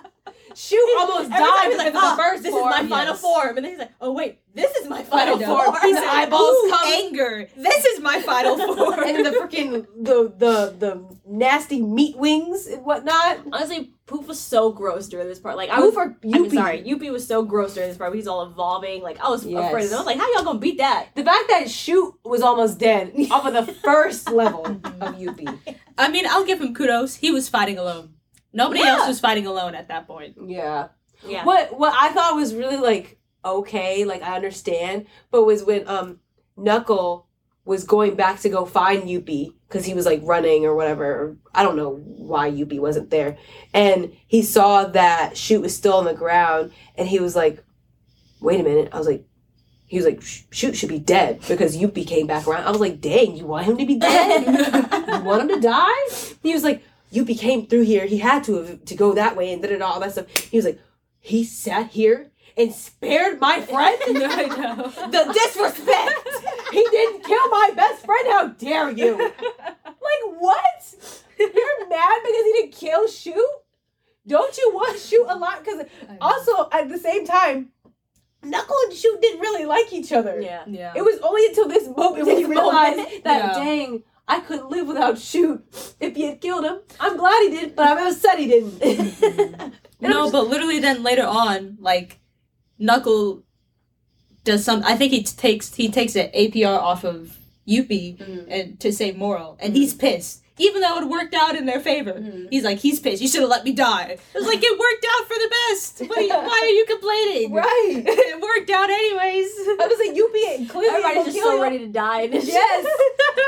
Shoot almost Every time died he's because like, of "Ah, the first this form. is my final yes. form, and then he's like, oh wait, this is my final form. His And eyeballs ooh, come- anger. This is my final <laughs> form. and the freaking the the the nasty meat wings and whatnot. Honestly, Poof was so gross during this part. Like I Poof was, or I mean, sorry, Yuppie was so gross during this part. He's all evolving. Like I was Yes. afraid of. I was like, how y'all gonna beat that? The fact that Shoot was almost dead off of the <laughs> first level of Yuppie. I mean, I'll give him kudos. He was fighting alone. Nobody Yeah. else was fighting alone at that point. Yeah. Yeah. What what I thought was really like okay, like I understand, but was when um Knuckle was going back to go find Yuppie because he was like running or whatever. I don't know why Yuppie wasn't there, and he saw that Shoot was still on the ground, and he was like, "Wait a minute!" I was like. He was like, Shoot should be dead because Yuppie came back around. I was like, dang, you want him to be dead? <laughs> you want him to die? He was like, Yuppie came through here. He had to have, to go that way and da da da all that stuff. He was like, he sat here and spared my friend. <laughs> I know. the disrespect. he didn't kill my best friend. How dare you? Like what? You're mad because he didn't kill Shoot? Don't you want Shoot a lot? Because also at the same time, Knuckle and Shoot didn't really like each other. yeah. yeah. It was only until this moment when he This realized moment? that Yeah. dang, I couldn't live without Shoot if he had killed him. I'm glad he did, but I'm upset he didn't. <laughs> no, but literally then later on, like Knuckle does some. I think he takes he takes an APR off of Yuppie Mhm. and to save Morel, and he's pissed. Even though it worked out in their favor, Mhm. he's like, he's pissed. You should have let me die. It's like it worked out for the best. What are you, why are you complaining? <laughs> right. <laughs> it worked out anyways. I was like, Yuppie clearly ain't Everybody's gonna just kill so you. ready to die. And it's <laughs> Yes.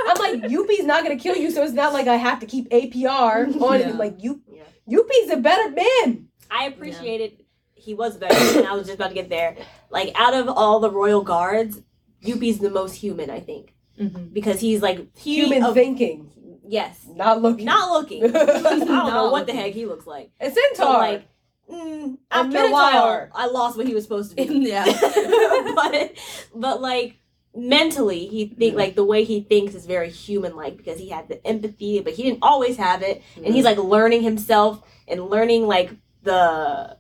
I'm like, Yuppie's not gonna kill you, so it's not like I have to keep APR on Yeah. him. Like you Yeah. Yuppie's a better man. I appreciated he was better, and I was just about to get there. Like out of all the royal guards, Yuppie's the most human, I think, Mhm. because he's like he Human of- thinking. Yes, Not looking. not looking. I <laughs> don't know Not what the heck he looks like. a centaur. like, mm, A after a minotaur. while, I lost what he was supposed to be. <laughs> yeah. <laughs> but but like mentally he think like the way he thinks is very human like because he had the empathy but he didn't always have it and he's like learning himself and learning like the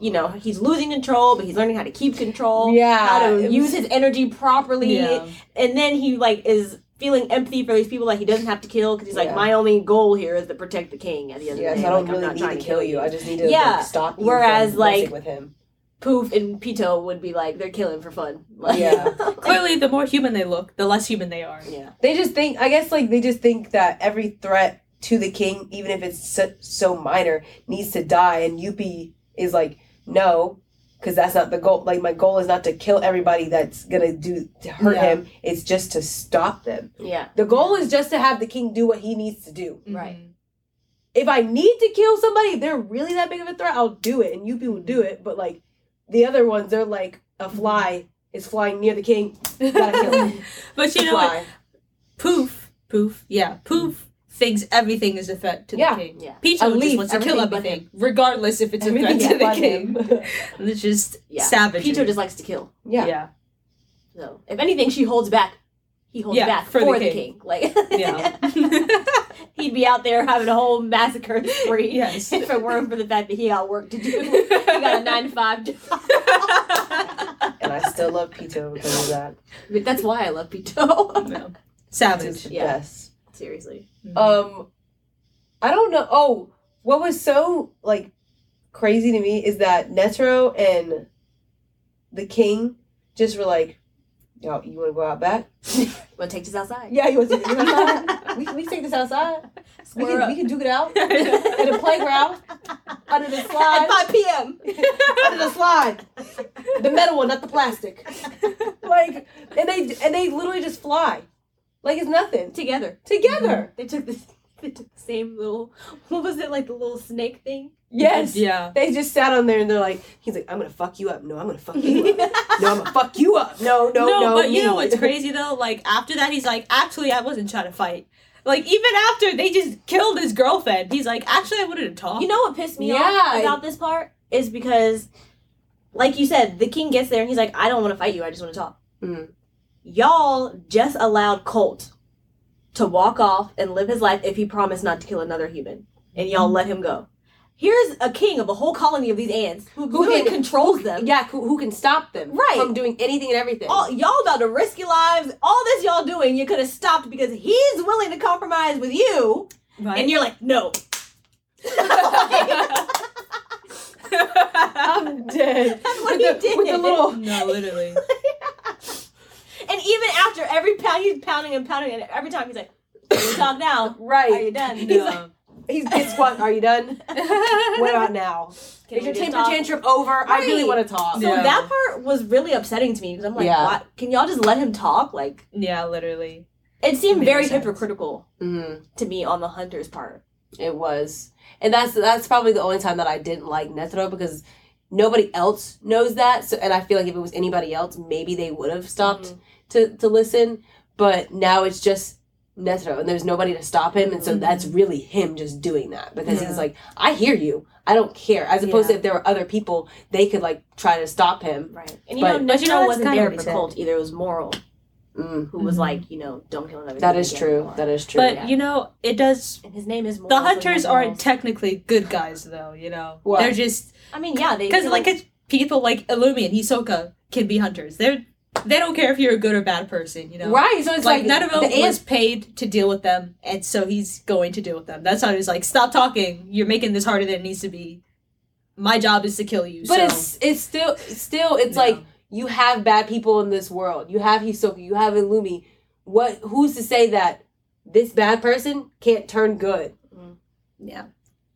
you know he's losing control but he's learning how to keep control yeah. how to use his energy properly Yeah. and then he like is feeling empathy for these people that he doesn't have to kill because he's like Yeah. my only goal here is to protect the king at the end Yes, of the day I don't like, I'm really not need trying to kill you. I just need to Yeah, like, stop you. whereas, from like- with him. Poof and Pito would be like they're killing for fun <laughs> like, Yeah. <laughs> Clearly, the more human they look, the less human they are. yeah They just think, I guess, like they just think that every threat to the king, even if it's so, so minor, needs to die. And Yuppie is like, no, because that's not the goal. Like my goal is not to kill everybody that's gonna do to hurt Yeah. him. It's just to stop them. yeah The goal is just to have the king do what he needs to do. Right. Mhm. If I need to kill somebody, if they're really that big of a threat, I'll do it, and you people do it. But like the other ones, they're like a fly is flying near the king. Gotta kill him. <laughs> But you know what? Poof, poof, yeah, poof thinks everything is a threat to Yeah. the king. yeah Picho At just least wants to kill everything regardless if it's a threat Everything to the king. <laughs> him. It's just Yeah. savage. Pito just likes to kill yeah. yeah. So if anything, she holds back. He holds Yeah, back for for, the the, king. king. Like Yeah. <laughs> he'd be out there having a whole massacre spree. Yes. if it weren't for the fact that he got work to do. <laughs> He got a nine to five job. And I still love Pito because of that. But that's why I love Pito. No. It's Savage. the Seriously. Um, I don't know. Oh, what was so like crazy to me is that Netero and the King just were like, "Yo, you want to go out back? <laughs> Wanna take this outside? Yeah, you want to <laughs> take this outside? we, we can take this outside. We can, up. we can duke it out in the playground under the <laughs> slide. At 5 p.m. under the slide, the metal one, not the plastic. Like, and they and they literally just fly, like it's nothing Together. together. They took this. <laughs> They took the same little. What was it like? The little snake thing. Yes. Yeah. They just sat on there and they're like, he's like, I'm gonna fuck you up. No, I'm gonna fuck you up. <laughs> No, I'm gonna fuck you up. No, no, no. no but you know me. what's <laughs> crazy though? Like after that, he's like, actually, I wasn't trying to fight. Like even after they just killed his girlfriend, he's like, actually, I wanted to talk. You know what pissed me Yeah. off about this part is because, like you said, the king gets there and he's like, "I don't want to fight you. I just want to talk." Mhm. Y'all just allowed Colt to walk off and live his life if he promised not to kill another human, and y'all let him go. Here's a king of a whole colony of these ants who, Who can- controls them. Yeah, who, who can stop them Right. from doing anything and everything? All, y'all about to risk your lives. All this y'all doing, you could have stopped because he's willing to compromise with you, right? and you're like, no. <laughs> <laughs> I'm dead. That's what with, he the, did. with the little. <laughs> no, literally. And even after every pound, he's pounding and pounding, and every time he's like, "We talk now. <laughs> Right? Are you Right. done?" He's like, No. He's it's squat. Are you done? <laughs> What about now? "Can Is your temper talk?" tantrum over? I really want to talk. So Yeah. that part was really upsetting to me because I'm like, Yeah. Can y'all just let him talk?" Like, Yeah, literally. it seemed Made very sense. hypocritical Mhm. to me on the hunter's part. It was, and that's that's probably the only time that I didn't like Netero because nobody else knows that. So, and I feel like if it was anybody else, maybe they would have stopped to to listen. But now it's just Netero, and there's nobody to stop him, and so Mhm. that's really him just doing that because Yeah. he's like, I hear you, I don't care. As opposed to if there were other people, they could like try to stop him. Right. And you But- know, But you know, wasn't kinda there what he for said. Colt either. It was Morel Mm, who was Mhm. like, you know, don't kill another. That is again true. anymore. That is true. But yeah. you know, it does. And his name is Morel. The hunters has aren't technically good guys, though. You know, Why? they're just I mean, yeah, they because killed- like it's people like Illumi and Hisoka can be hunters. They're they don't care if you're a good or bad person. You know, right. So it's like, like, none of them the was ants. paid to deal with them, and so he's going to deal with them. That's how he's like, stop talking. You're making this harder than it needs to be. My job is to kill you. But so, it's it's still still it's Yeah. like you have bad people in this world. You have Hisoka, you have Illumi. What who's to say that this bad person can't turn good? Mm. yeah,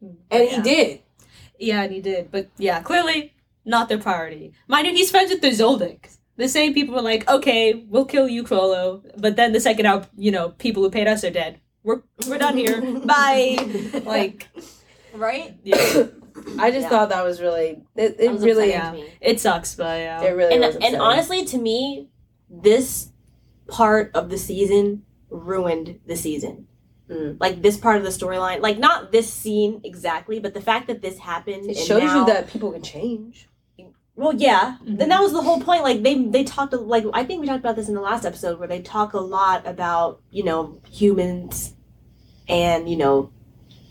mm. And Yeah. he did. Yeah, and he did. But yeah, clearly not their priority. Mind you, he's friends with the Zoldyck. The same people were like, okay, we'll kill you, Chrollo. But then the second out, you know, people who paid us are dead. We're we're done here. <laughs> Bye. <laughs> Like, right. yeah, <coughs> I just Yeah. thought that was really it, it was really upsetting to me. it sucks, but yeah. it really and was and honestly, to me, this part of the season ruined the season. Mm. Like this part of the storyline, like not this scene exactly, but the fact that this happened. it and shows now- you that people can change. Well, yeah, Mhm. and that was the whole point. Like they they talked like I think we talked about this in the last episode where they talk a lot about you know humans, and you know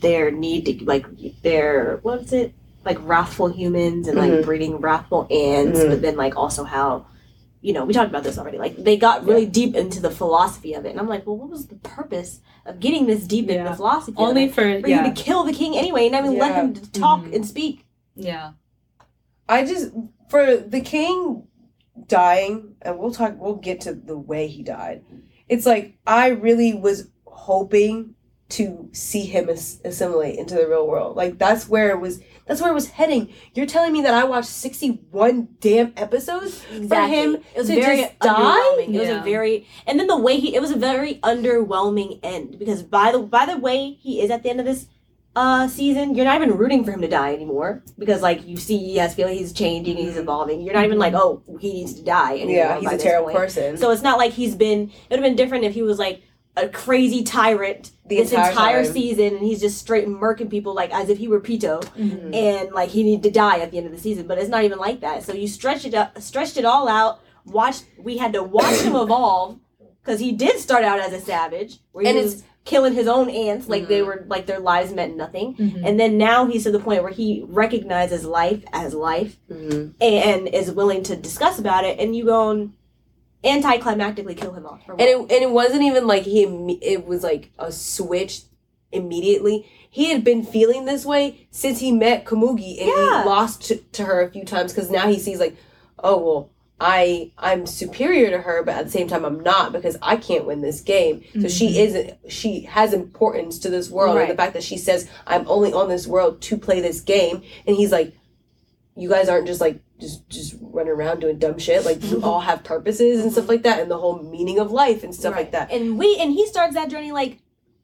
their need to like their what is it like wrathful humans and like Mhm. breeding wrathful ants, Mhm. but then like also how you know we talked about this already. Like they got really deep into the philosophy of it, and I'm like, well, what was the purpose of getting this deep into the philosophy? Only for for yeah, you to kill the king anyway, and I mean let him talk Mhm. and speak. yeah. I just for the king dying, and we'll talk. We'll get to the way he died. It's like I really was hoping to see him as- assimilate into the real world. Like that's where it was. That's where it was heading. You're telling me that I watched 61 damn episodes Exactly. him it was to very just die? underwhelming. It was a very and then the way he it was a very underwhelming end because by the by the way he is at the end of this uh season, you're not even rooting for him to die anymore because like you see yes, feeling he's changing he's evolving. You're not even like oh he needs to die anymore. Yeah, he's a terrible point. person. So it's not like he's been. It would have been different if he was like a crazy tyrant The this entire entire, season and he's just straight murking people like as if he were Pito Mhm. and like he needed to die at the end of the season. But it's not even like that. So you stretched it up, stretched it all out. Watched. We had to watch him <coughs> evolve because he did start out as a savage. And was killing his own ants like they Mhm. were like their lives meant nothing. Mhm. And then now he's to the point where he recognizes life as life Mhm. and is willing to discuss about it. And you go and anticlimactically kill him off. And it and it wasn't even like he imme- it was like a switch immediately. He had been feeling this way since he met Komugi and Yeah. he lost to, to her a few times because now he sees like, oh well, I I'm superior to her, but at the same time I'm not because I can't win this game. So she Mhm. isn't she has importance to this world and the fact that she says I'm only on this world to play this game and he's like, you guys aren't just like just just running around doing dumb shit. Like you all have purposes and stuff like that, and the whole meaning of life and stuff like that. And we and he starts that journey like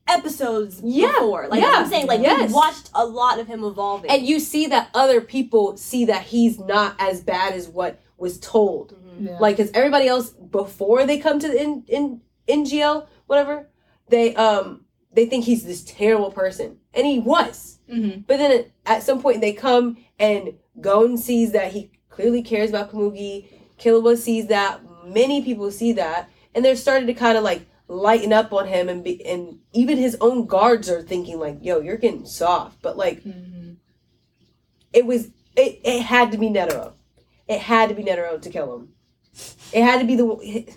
episodes Yeah, before. Like yeah, I'm saying, like yes. we watched a lot of him evolving. And you see that other people see that he's not as bad as what was told. Mhm. Yeah. Like, cause everybody else before they come to the in in NGL, whatever, they um they think he's this terrible person, and he was. Mhm. But then at some point they come and Gon sees that he clearly cares about Komugi. Killua sees that. Many people see that, and they're starting to kind of like lighten up on him, and be, and even his own guards are thinking like, "Yo, you're getting soft." But like, Mhm. it was it. It had to be Netero. It had to be Netero to kill him. It had to be the.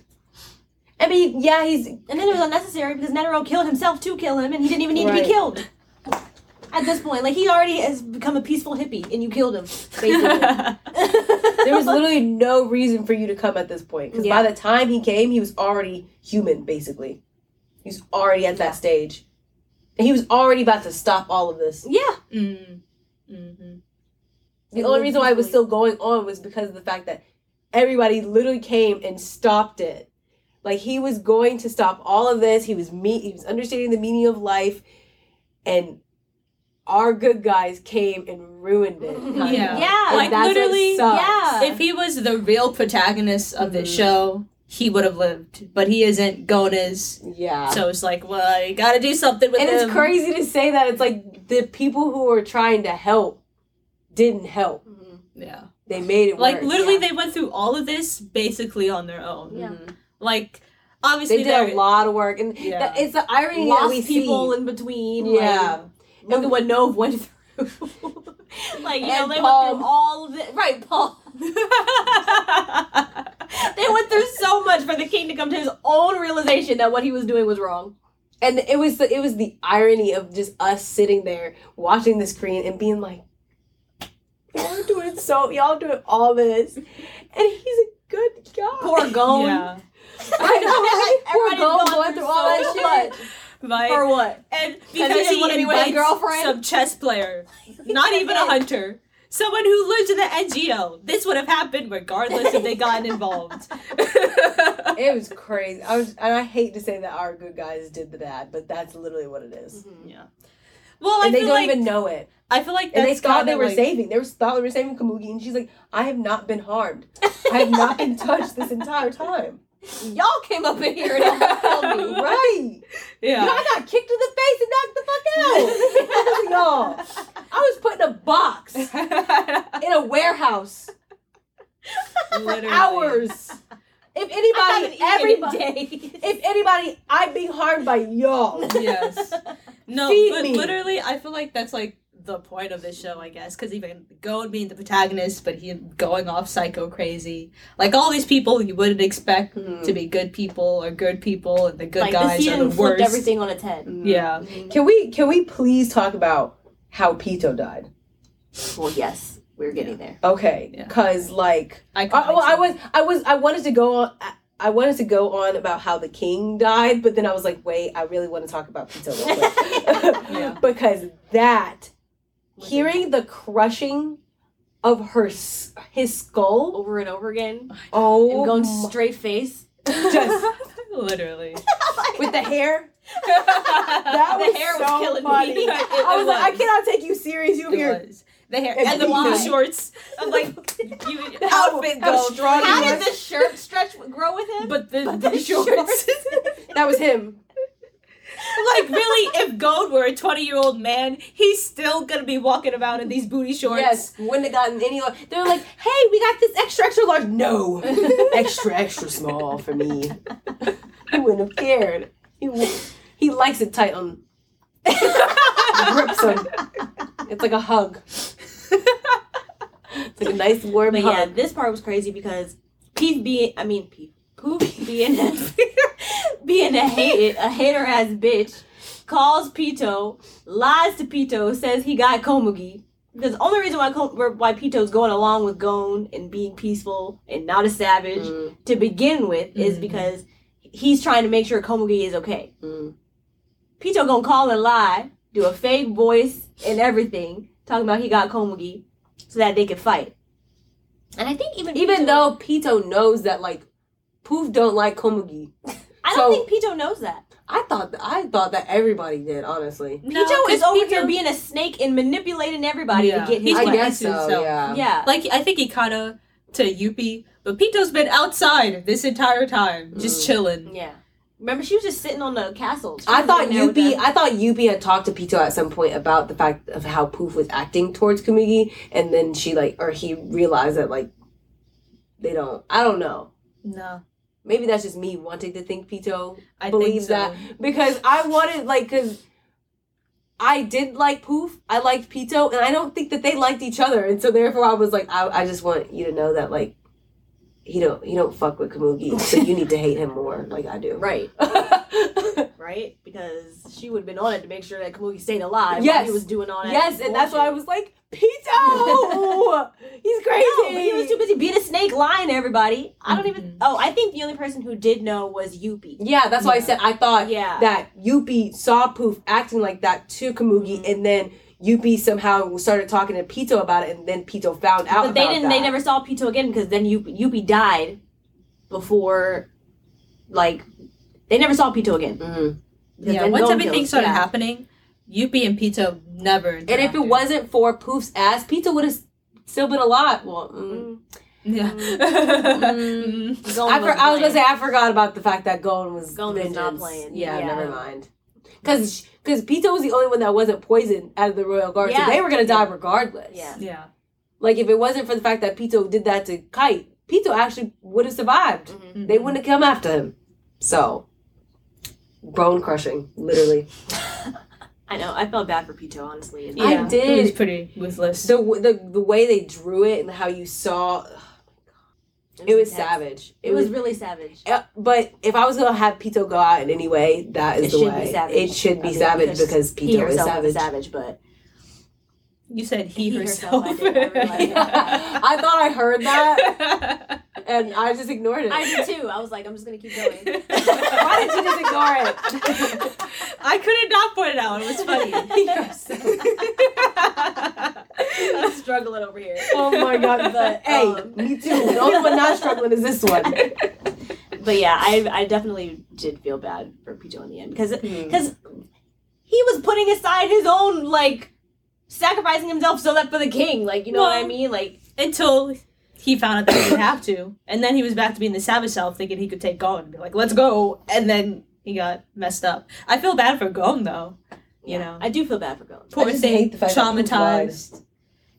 I mean, yeah, he's And then it was unnecessary because Netero killed himself to kill him, and he didn't even need to be killed. At this point, like he already has become a peaceful hippie, and you killed him. Basically, <laughs> there was literally no reason for you to come at this point because Yeah. by the time he came, he was already human, basically. He was already at that stage, and he was already about to stop all of this. yeah. Mhm. Mhm. The only reason why it was still going on was because of the fact that everybody literally came and stopped it. Like he was going to stop all of this. He was me. He was understanding the meaning of life, and our good guys came and ruined it. <laughs> Yeah. Yeah. Like, literally, yeah. If he was the real protagonist of the Mhm. show, he would have lived. But he isn't. Gona's. yeah. So it's like, well, you gotta do something with and him. And it's crazy to say that it's like the people who are trying to help didn't help. Mhm. Yeah. They made it Like work. literally, yeah. they went through all of this basically on their own. Yeah. Mhm. Like obviously, They did a lot of work, and Yeah. that, it's the irony that Lost we people see. in between. yeah, Like, look at what Nove went through. <laughs> like you know, they Paul. went through all of it. Right, Paul. <laughs> they went through so much for the king to come to his own realization that what he was doing was wrong. and it was the it was the irony of just us sitting there watching the screen and being like, y'all are doing so, y'all doing all this, and he's a good guy. Poor Gon. yeah. I know, right? <laughs> Poor Everybody's Gon gone going through through all so that shit. much. Right. For what? and because didn't he, wanna be with his invites girlfriend? some chess player, not even a hunter, someone who lives in the NGO. This would have happened regardless if they gotten involved. <laughs> It was crazy. I was, and I hate to say that our good guys did the bad, but that's literally what it is. Mm-hmm. yeah. Well, I and they feel don't like even know it. I feel like And they thought they were like, saving. They were thought they were saving Komugi, and she's like, "I have not been harmed. I have not been touched this entire time." <laughs> Y'all came up in here and killed me. <laughs> right? Yeah. I got kicked in the face and knocked the fuck out. <laughs> Y'all, I was put in a box in a warehouse for Literally. hours. If anybody, everybody, if anybody, I'd be harmed by y'all. Yes. <laughs> No, Feed but me. literally, I feel like that's like the point of this show, I guess, because even Gon being the protagonist, but he going off psycho crazy, like all these people you wouldn't expect Hmm. to be good people or good people, and the good like the guys are the worst. everything on its head. Yeah. Can we can we please talk about how Pito died? Well, yes, we're getting there. Okay, Yeah. cause like I, I, oh, well, I was I was I wanted to go on. I, I wanted to go on about how the king died, but then I was like, wait, I really want to talk about Pito real quick. <laughs> <laughs> Yeah. because that hearing the crushing of her s- his skull. over and over again Oh, and going my- straight face. just <laughs> literally. with the hair. that That The was hair was so killing me. funny. It- I was like, I cannot take you serious. You It here? was. The hair And and the booty shorts. I'm like, <laughs> you How- outfit how strong How did the shirt stretch grow with him? But the, But the, the shorts. shorts. <laughs> That was him. like really, if Gold were a 20 year old man, he's still gonna be walking about in these booty shorts. Yes, wouldn't have gotten any. lar- They're like, hey, we got this extra, extra large. No, <laughs> extra, extra small for me. He wouldn't have cared. He he likes it tight on. <laughs> grips him. It's like a hug. It's like a nice warm But yeah, hug. this part was crazy because Pete being, I mean, Pete, Poof being, being a <laughs> hate, a hater ass bitch, calls Pito, lies to Pito, says he got Komugi. Because the only reason why why Pito's going along with Gon and being peaceful and not a savage Mm, to begin with is Mhm. because he's trying to make sure Komugi is okay. mm. Pito gonna call and lie, do a fake voice and everything, talking about he got Komugi so that they could fight. And I think even Even Pito- though Pito knows that like Poof don't like Komugi. I so- don't think Pito knows that. I thought I thought that everybody did, honestly. No, Pito is over Pito- here being a snake and manipulating everybody Yeah. to get his He's I like- way. guess to so, yeah. Yeah. Like I think he kind of to Yuppie, but Pito's been outside this entire time, just Mm. chilling. Yeah. Remember, she was just sitting on the castle. I thought in there with Yuppie. I thought Yuppie had talked to Pito at some point about the fact of how Poof was acting towards Komugi and then she like or he realized that like they don't I don't know. No, Maybe that's just me wanting to think Pito I Believe think so. that. because I wanted like because I did like Poof, I liked Pito, and I don't think that they liked each other, and so therefore I was like, I, I just want you to know that like he don't he don't fuck with Komugi, so you need to hate him more, like I do. Right. <laughs> Right? Because she would have been on it to make sure that Komugi stayed alive while Yes. he was doing all that. yes, and that's why I was like, Pito, he's crazy. No, but he was too busy being a snake lying to everybody. I don't even. Mhm. Oh, I think the only person who did know was Yuppie. Yeah, that's why I said I thought Yeah. that Yuppie saw Poof acting like that to Komugi, Mhm. and then Yuppie somehow started talking to Pito about it, and then Pito found out. But they about didn't. They never saw Pito again because then Yuppie, Yuppie died before, like, they never saw Pito again. Mm-hmm. Yeah, then once Gon everything kills- started yeah. happening, Yuppie and Pito never. And if it wasn't for Poof's ass, Pito would have still been alive. Well, mm. Mm. yeah, Mm. <laughs> Gon I, for, wasn't I was gonna say I forgot about the fact that Gon was Gon was not playing. Yeah, Yeah. never mind. Because because Pito was the only one that wasn't poisoned out of the royal guard, Yeah. so they were gonna die regardless. Yeah. yeah. Like if it wasn't for the fact that Pito did that to Kite, Pito actually would have survived. Mhm. They wouldn't have come after him. So bone crushing, literally. <laughs> I know. I felt bad for Pito, honestly. I did. It was pretty ruthless. The the the way they drew it and how you saw, it was intense. savage. It was really savage. Yeah, but if I was gonna have Pito go out in any way, that is It the should way. be savage. It should be savage because because Pito is savage. was savage, but you said he, He herself. herself, I did, I realized Yeah. I thought I heard that and I just ignored it. I did too. I was like, I'm just gonna keep going. <laughs> Why did you just ignore it? I couldn't not point it out. It was funny. <laughs> I'm struggling over here. oh my god! But, <laughs> hey, um, me too. The only one not struggling is this one. But yeah, I I definitely did feel bad for Pito in the end because Hmm. because he was putting aside his own like sacrificing himself so that for the king, like you know what I mean, like Until he found out that he didn't have to, and then he was back to being the savage self, thinking he could take Gon and be like, "Let's go," and then he got messed up. I feel bad for Gon though. You yeah, know, I do feel bad for Gon. poor I just thing, hate the fact that traumatized.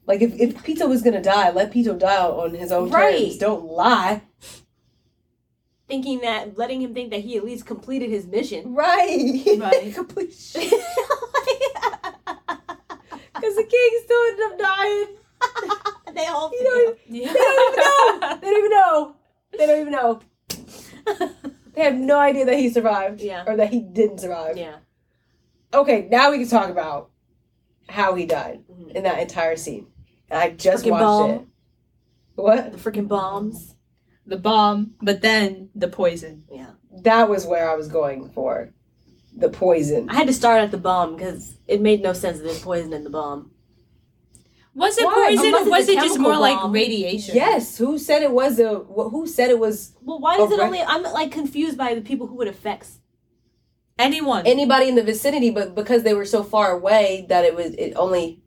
Like if if Pito was gonna die, let Pito die on his own Right. terms. Don't lie. Thinking that letting him think that he at least completed his mission. Right. Right. <laughs> Complete <laughs> shit. Because the king still ended up dying. <laughs> they all You know, Yeah. They don't even know. They don't even know. They don't even know. <laughs> They have no idea that he survived. Yeah. Or that he didn't survive. yeah. Okay, now we can talk about how he died Mhm. in that entire scene. And I just Freaking watched bomb. it. What? The freaking bombs. the bomb, but then the poison. Yeah. That was where I was going for. The poison. I had to start at the bomb because it made no sense that there's poison in the bomb. Was it Why? poison Unless or was it just chemical more like radiation? Yes. Who said it was a? Who said it was Well, why is it only? I'm like confused by the people who it affects. Anyone. anybody in the vicinity? But because they were so far away, that it was it only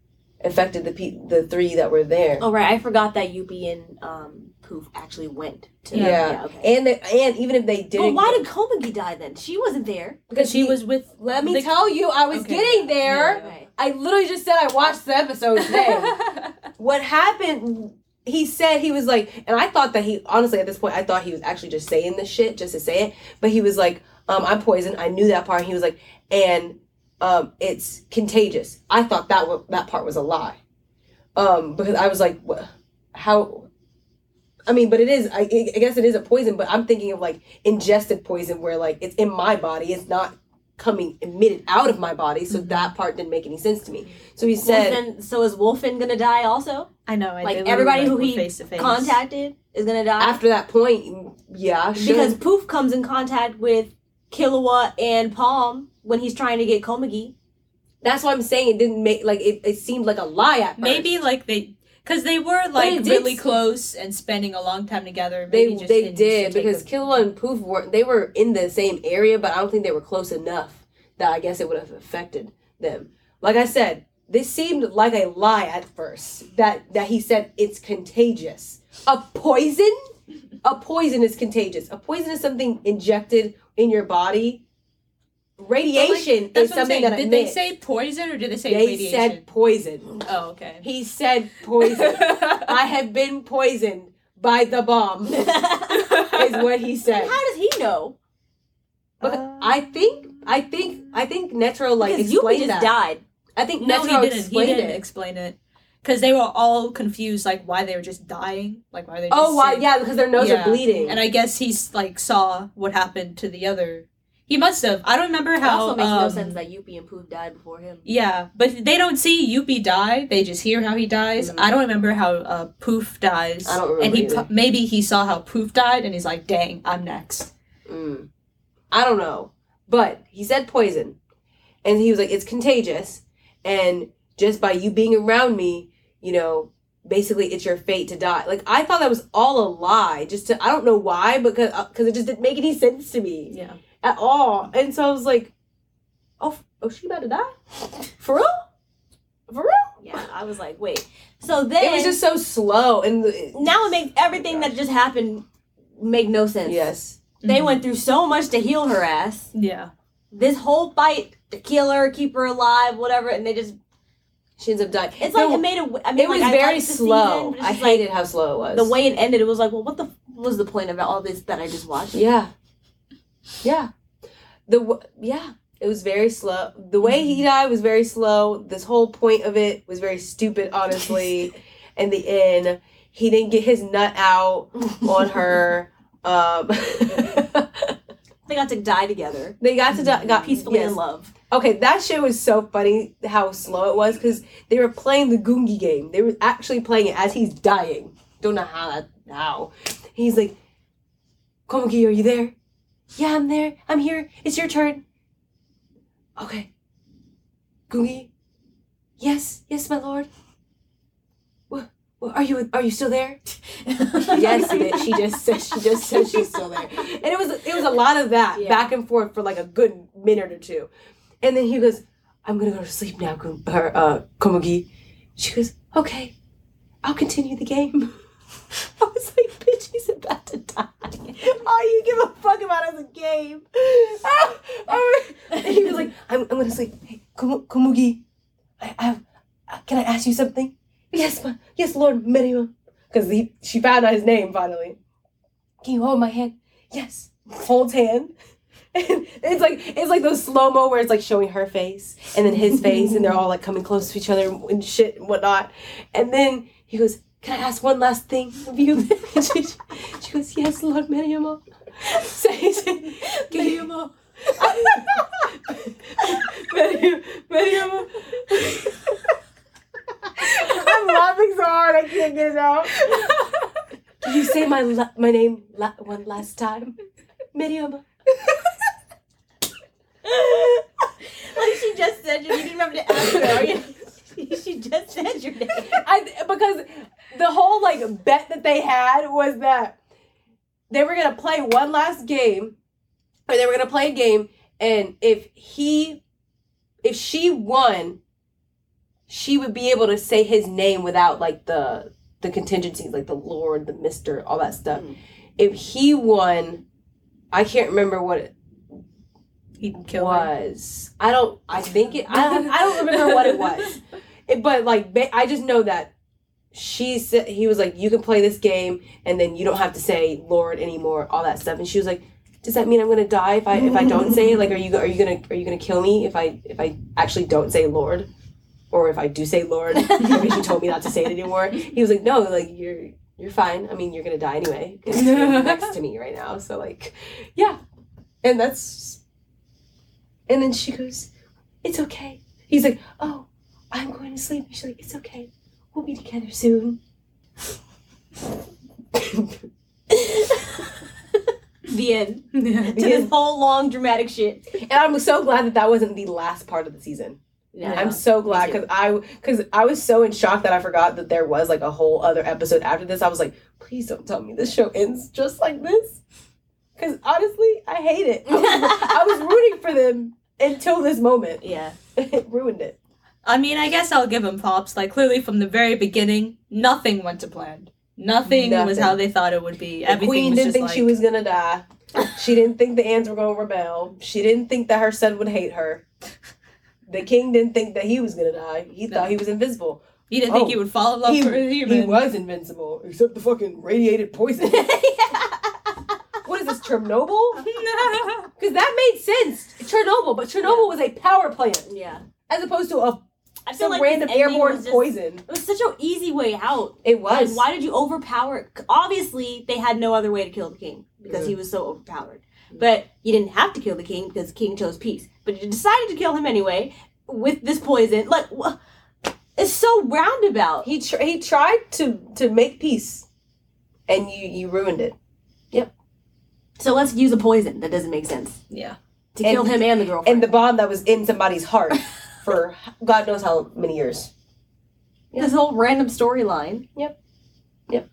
affected the pe- the three that were there. Oh right, I forgot that Yuppie and um, Poof actually went to. Yeah. okay. And they, and even if they but didn't, why did Komugi die then? She wasn't there. because she was with. Let me the- tell you, I was Okay. getting there. Okay. I literally just said I watched the episode <laughs> today. what happened? He said he was like, and I thought that he honestly at this point I thought he was actually just saying this shit just to say it, but he was like, um, I'm poisoned. I knew that part. He was like, and um, it's contagious. I thought that wa- that part was a lie, um, because I was like, wha- how? I mean, but it is. I, I guess it is a poison. But I'm thinking of like ingested poison, where like it's in my body. It's not coming emitted out of my body. So Mhm. that part didn't make any sense to me. So he Well, said, then, so is Welfin gonna die also? I know. I Like, everybody who he face to face. Contacted is gonna die after that point, yeah, sure. because Poof comes in contact with Killua and Palm when he's trying to get Komugi. that's why I'm saying it didn't make like it. It seemed like a lie at first. Maybe like they, because they were like really close and spending a long time together. They Maybe just they didn't did because Killua and Poof were they were in the same area, but I don't think they were close enough that I guess it would have affected them. Like I said, this seemed like a lie at first. That that he said it's contagious. A poison, a poison is contagious. A poison is something injected in your body. But, like, Radiation is something that Did they say poison or did they say They radiation? said poison. oh, okay. He said poison. <laughs> I have been poisoned by the bomb. <laughs> is what he said. How does he know? But Uh, I think I think I think Netero like explained just that. died. I think No, Netero he didn't. He explained didn't it. explain it. Because they were all confused, like why they were just dying, like why they. Just Oh, sick. yeah, because their nose Yeah. are bleeding. And I guess he's like saw what happened to the other. He must have. I don't remember It how. also makes no um, sense that Yuppie and Poof died before him. Yeah, but they don't see Yuppie die. They just hear how he dies. Mhm. I don't remember how uh, Poof dies. I don't remember. And he either. maybe he saw how Poof died, and he's like, "Dang, I'm next." Mm. I don't know, but he said poison, and he was like, "It's contagious, and just by you being around me, you know, basically it's your fate to die." Like I thought that was all a lie. Just to I don't know why, because because it just didn't make any sense to me Yeah. At all, and so I was like, "Oh, oh, she about to die for real, for real." Yeah, I was like, wait. So then It was just so slow, and the, now it makes everything that just happened make no sense. yes. They Mhm. went through so much to heal her ass. Yeah. This whole fight to kill her, keep her alive, whatever, and they just She ends up dying. it's The- like it made a I mean it was like, very liked the slow. season, I just, like, hated how slow it was. the way it ended, it was like, well, what the f- was the point of all this that I just watched? Yeah. Yeah. The w- yeah, it was very slow. The way he died was very slow. This whole point of it was very stupid, honestly. <laughs> In the end, he didn't get his nut out on her. <laughs> Um, <laughs> They got to die together, they got to die, got peacefully yes. in love. Okay, that shit was so funny how slow it was because they were playing the Gungi game. They were actually playing it as he's dying. Don't know how that how. He's like, Komugi, are you there? Yeah, I'm there. I'm here. It's your turn. Okay. Gungi? Yes, yes, my lord. What, what are you are you still there? <laughs> <laughs> yes, bitch. She just said she just said she's still there. And it was it was a lot of that Yeah. back and forth for like a good minute or two. And then he goes, I'm gonna go to sleep now, Kum- or, uh, Komugi. She goes, Okay, I'll continue the game. <laughs> I was like, bitch, he's about to die. <laughs> All oh, you give a fuck about is a game. <laughs> Oh, and he was like, I'm, I'm gonna sleep. Hey, Kum- Komugi, I, I can I ask you something? Yes, ma- yes, Lord Merima. Because he, she found out his name finally. Can you hold my hand? Yes. Holds hand. <laughs> And it's like it's like those slow mo where it's like showing her face and then his face and they're all like coming close to each other and shit and whatnot. And then he goes, "Can I ask one last thing of you?" She, <laughs> she goes, "Yes, Lord Mariama." Say. Mariama. Mariama. I'm laughing so hard I can't get it out. Can you say my la- my name la- one last time? Mariama. like she just said you. You didn't have to ask her. Are you? <laughs> she just said your name. I because the whole like bet that they had was that they were gonna play one last game, or they were gonna play a game, and if he, if she won, she would be able to say his name without like the the contingencies, like the Lord, the Mister, all that stuff. Mm. If he won, I can't remember what it He kill her. was. I don't. I think it. I don't, I don't remember what it was. <laughs> It, but like, I just know that she said he was like, you can play this game, and then you don't have to say Lord anymore, all that stuff. And she was like, does that mean I'm gonna die if I if I don't say it? Like, are you are you gonna are you gonna kill me if I if I actually don't say Lord, or if I do say Lord? <laughs> Maybe she told me not to say it anymore. He was like, no, like you're you're fine. I mean, you're gonna die anyway. you're <laughs> next to me right now, so like, yeah, and that's, and then she goes, it's okay. He's like, oh, I'm going to sleep. She's like, it's okay. We'll be together soon. <laughs> the end. <laughs> to this whole long dramatic shit. And I'm so glad that that wasn't the last part of the season. Yeah. I'm so glad because I because I was so in shock that I forgot that there was like a whole other episode after this. I was like, please don't tell me this show ends just like this. Because honestly, I hate it. I was, I was <laughs> rooting for them until this moment. yeah. it ruined it. I mean, I guess I'll give him props. Like, clearly from the very beginning, nothing went to plan. Nothing, was how they thought it would be. The Everything queen was didn't just think like, she was gonna die. She didn't think the ants were gonna rebel. She didn't think that her son would hate her. The king didn't think that he was gonna die. He No. thought he was invisible. He didn't think Oh, he would fall in love he, for a human. he was invincible, except the fucking radiated poison. <laughs> what is this, Chernobyl? <laughs> Because that made sense. Chernobyl, but Chernobyl was a power plant yeah. as opposed to a I feel some like random airborne just- poison. It was such an easy way out. It Like, was. why did you overpower? Obviously, they had no other way to kill the king because he was so overpowered. Mm. But you didn't have to kill the king because the king chose peace. But you decided to kill him anyway with this poison. Like, it's so roundabout. He tr- he tried to to make peace, and you you ruined it. Yep. So let's use a poison that doesn't make sense yeah. to And- kill him and the girlfriend. And the bomb that was in somebody's heart <laughs> for God knows how many years. this whole random storyline. Yep. Yep.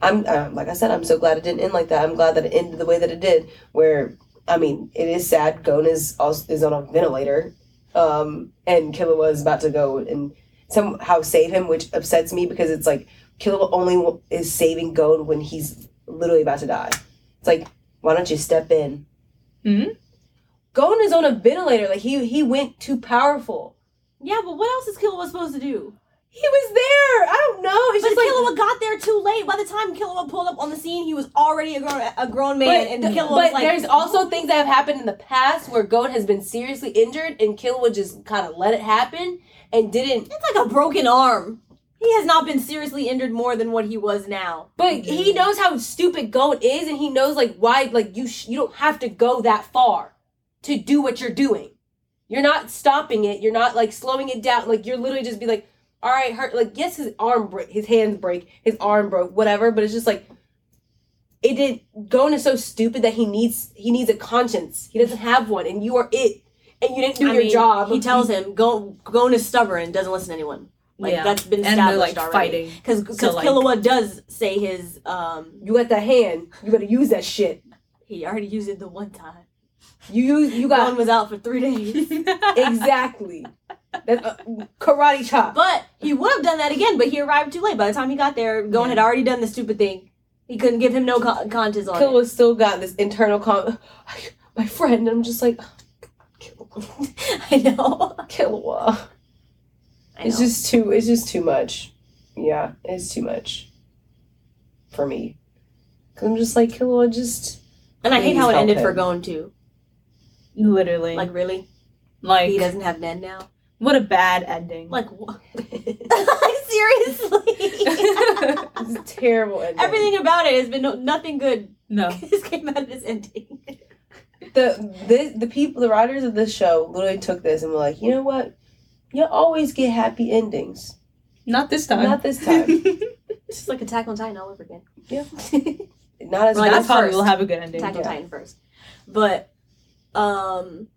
I'm um, like I said, I'm so glad it didn't end like that. I'm glad that it ended the way that it did. Where I mean, it is sad. Gon is also is on a ventilator, um, and Killua is about to go and somehow save him, which upsets me because it's like Killua only is saving Gon when he's literally about to die. It's like, why don't you step in? Mhm. Gon is on a ventilator. Like he he went too powerful. Yeah, but what else is Killua supposed to do? He was there. I don't know. It's But just like Killua got there too late. By the time Killua pulled up on the scene, he was already a grown a grown man, But, and Killua but was like, there's also things that have happened in the past where Gon has been seriously injured and Killua just kind of let it happen and didn't. It's like a broken arm. He has not been seriously injured more than what he was now. But he knows how stupid Gon is and he knows like why like you sh- you don't have to go that far to do what you're doing. You're not stopping it. You're not like slowing it down. Like you're literally just be like, all right, hurt. Like yes, his arm break, his hands break, his arm broke, whatever. But it's just like it did. Gon is so stupid that he needs he needs a conscience. He doesn't have one, and you are it. And you didn't do I your mean, job. He tells him, "Go, Gon is stubborn, doesn't listen to anyone." Like yeah. that's been and they're established like already. fighting. Because because So, like- Killua does say his um you got that hand. You better use that shit. he already used it the one time. You. You got was out for three days. <laughs> <laughs> exactly. That uh, karate chop. But he would have done that again, but he arrived too late. By the time he got there, Gon Yeah. had already done the stupid thing. He couldn't give him no con- conscience on it. Killua still got this internal com. <sighs> My friend. I'm just like, <laughs> I know. Killua. I It's just too. It's just too much. Yeah, it's too much for me. Cause I'm just like Killua. Just and I hate how it ended for him. Gon too. Literally. Like really, like he doesn't have men now. what a bad ending. Like what? <laughs> seriously. It's <laughs> a terrible ending. Everything about it has been no, nothing good. no. <laughs> This came out of this ending. the the the people the writers of this show literally took this and were like, you know what? You always get happy endings. Not this time. Not this time. It's just like Attack on Titan all over again. Yeah. Not as Like, not That's probably will have a good ending. Attack on Yeah. Titan first, but um,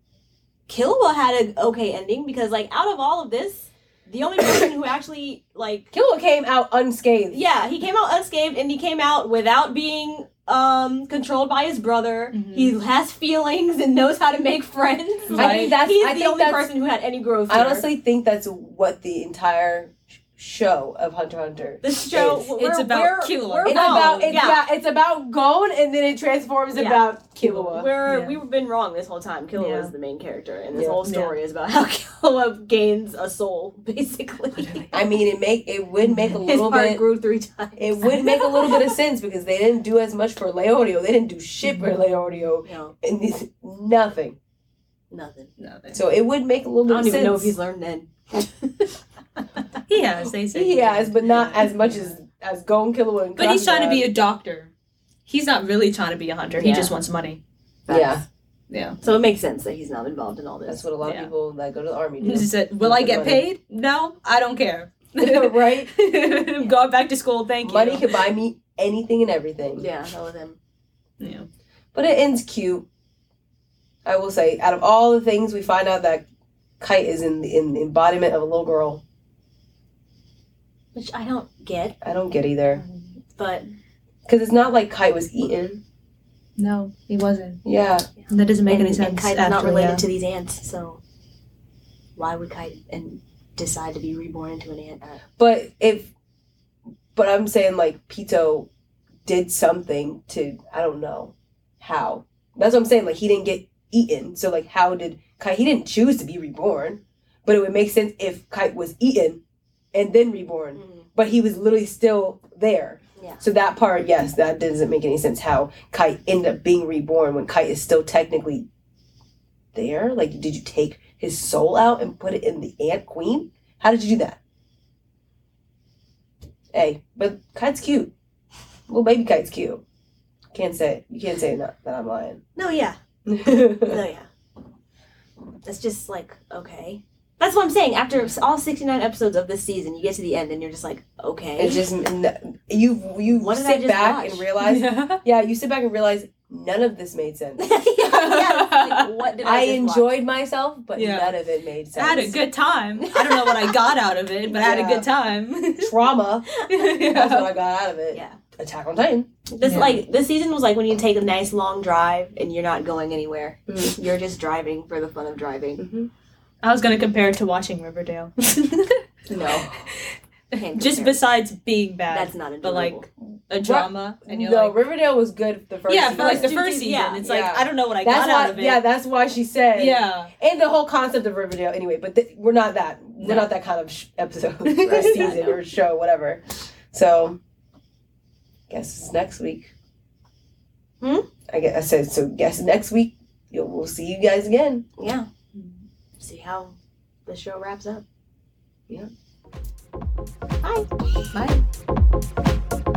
Killua had an okay ending because like out of all of this, the only person who actually like Killua came out unscathed. yeah he came out unscathed and he came out without being um controlled by his brother. Mhm. He has feelings and knows how to make friends. I think that's He's I the only person who had any growth. I honestly think that's what the entire show of Hunter Hunter. This show, It's- we're, it's about we're, Killua. We're It's wrong. about it's, yeah. yeah. it's about Gon, and then it transforms Yeah. about Killua. We're Yeah. we've been wrong this whole time. Killua Yeah. is the main character, and this Yeah. whole story is about <laughs> how Killua gains a soul, <laughs> basically. I mean, it make it would make a His little heart bit. grew three times. It would make a little bit of sense because they didn't do as much for Leorio. They didn't do shit for Leorio, No, and this nothing. nothing. No, they- So it would make a little bit I bit don't of even sense. know if he's learned then. <laughs> he has. They say He has, but not as much as as Gon Killua and. But he's trying to be a doctor. He's not really trying to be a hunter. He Yeah. just wants money. Yeah, Yeah. So it makes sense that he's not involved in all this. that's what a lot Yeah. of people that go to the army do. He said, "Will I get money. paid? No, I don't care. <laughs> right? <laughs> Going back to school. Thank you. Money can buy me anything and everything. Yeah, that was him. Yeah. But it ends cute. I will say, out of all the things we find out that Kite is in the, in the embodiment of a little girl, Which I don't get, I don't get either. but Because it's not like Kite was eaten. No, he wasn't. Yeah. That doesn't make and, any sense. and Kite is not related that. to these ants, so why would Kite and decide to be reborn into an ant? But if, but I'm saying like Pito did something to, I don't know how. That's what I'm saying. Like he didn't get eaten. So like how did Kite, he didn't choose to be reborn. But it would make sense if Kite was eaten and then reborn. Mm. But he was literally still there. Yeah. So that part, yes, that doesn't make any sense. How Kite ended up being reborn when Kite is still technically there. Like, did you take his soul out and put it in the Ant Queen? How did you do that? Hey, but Kite's cute. Little baby Kite's cute. Can't say you can't say not, that I'm lying. No, yeah, <laughs> no, yeah. It's just like okay. That's what I'm saying. After all 69 episodes of this season, you get to the end and you're just like, okay. it's just you you What sit just back watch? and realize <laughs> Yeah. yeah you sit back and realize none of this made sense. <laughs> yeah, yeah. Like, what did I, I just watch? enjoyed myself, but Yeah. none of it made sense. I had a good time. I don't know what I got out of it, but I had a good time. <laughs> trauma. That's yeah. what I got out of it. Yeah. Attack on Titan. This Yeah. like this season was like when you take a nice long drive and you're not going anywhere. Mhm. You're just driving for the fun of driving. I was gonna compare it to watching Riverdale. <laughs> No, <laughs> Just besides being bad, that's not enjoyable. but like a drama, and you're no, like, Riverdale was good the first. yeah, season. for like the First two first seasons, season, yeah. it's like Yeah. I don't know what I that's got why. out of it. Yeah, that's why she said. yeah, and the whole concept of Riverdale. Anyway, but th- we're not that. We're not that kind of sh- episode, <laughs> or season, or show, whatever. So, guess it's next week. Hmm? I guess I said so. Guess next week. You'll, we'll see you guys again. yeah. See how the show wraps up. Yeah. Bye. Bye.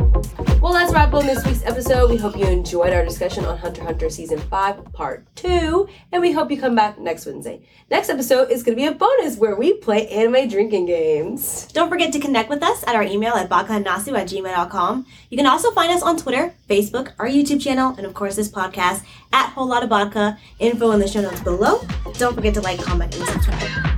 Well, that's a wrap on this week's episode. We hope you enjoyed our discussion on Hunter Hunter Season 5, Part 2, and we hope you come back next Wednesday. Next episode is going to be a bonus where we play anime drinking games. Don't forget to connect with us at our email at bakanasu at gmail.com. You can also find us on Twitter, Facebook, our YouTube channel, and of course this podcast at Whole Lot of Vodka. Info in the show notes below. Don't forget to like, comment, and subscribe.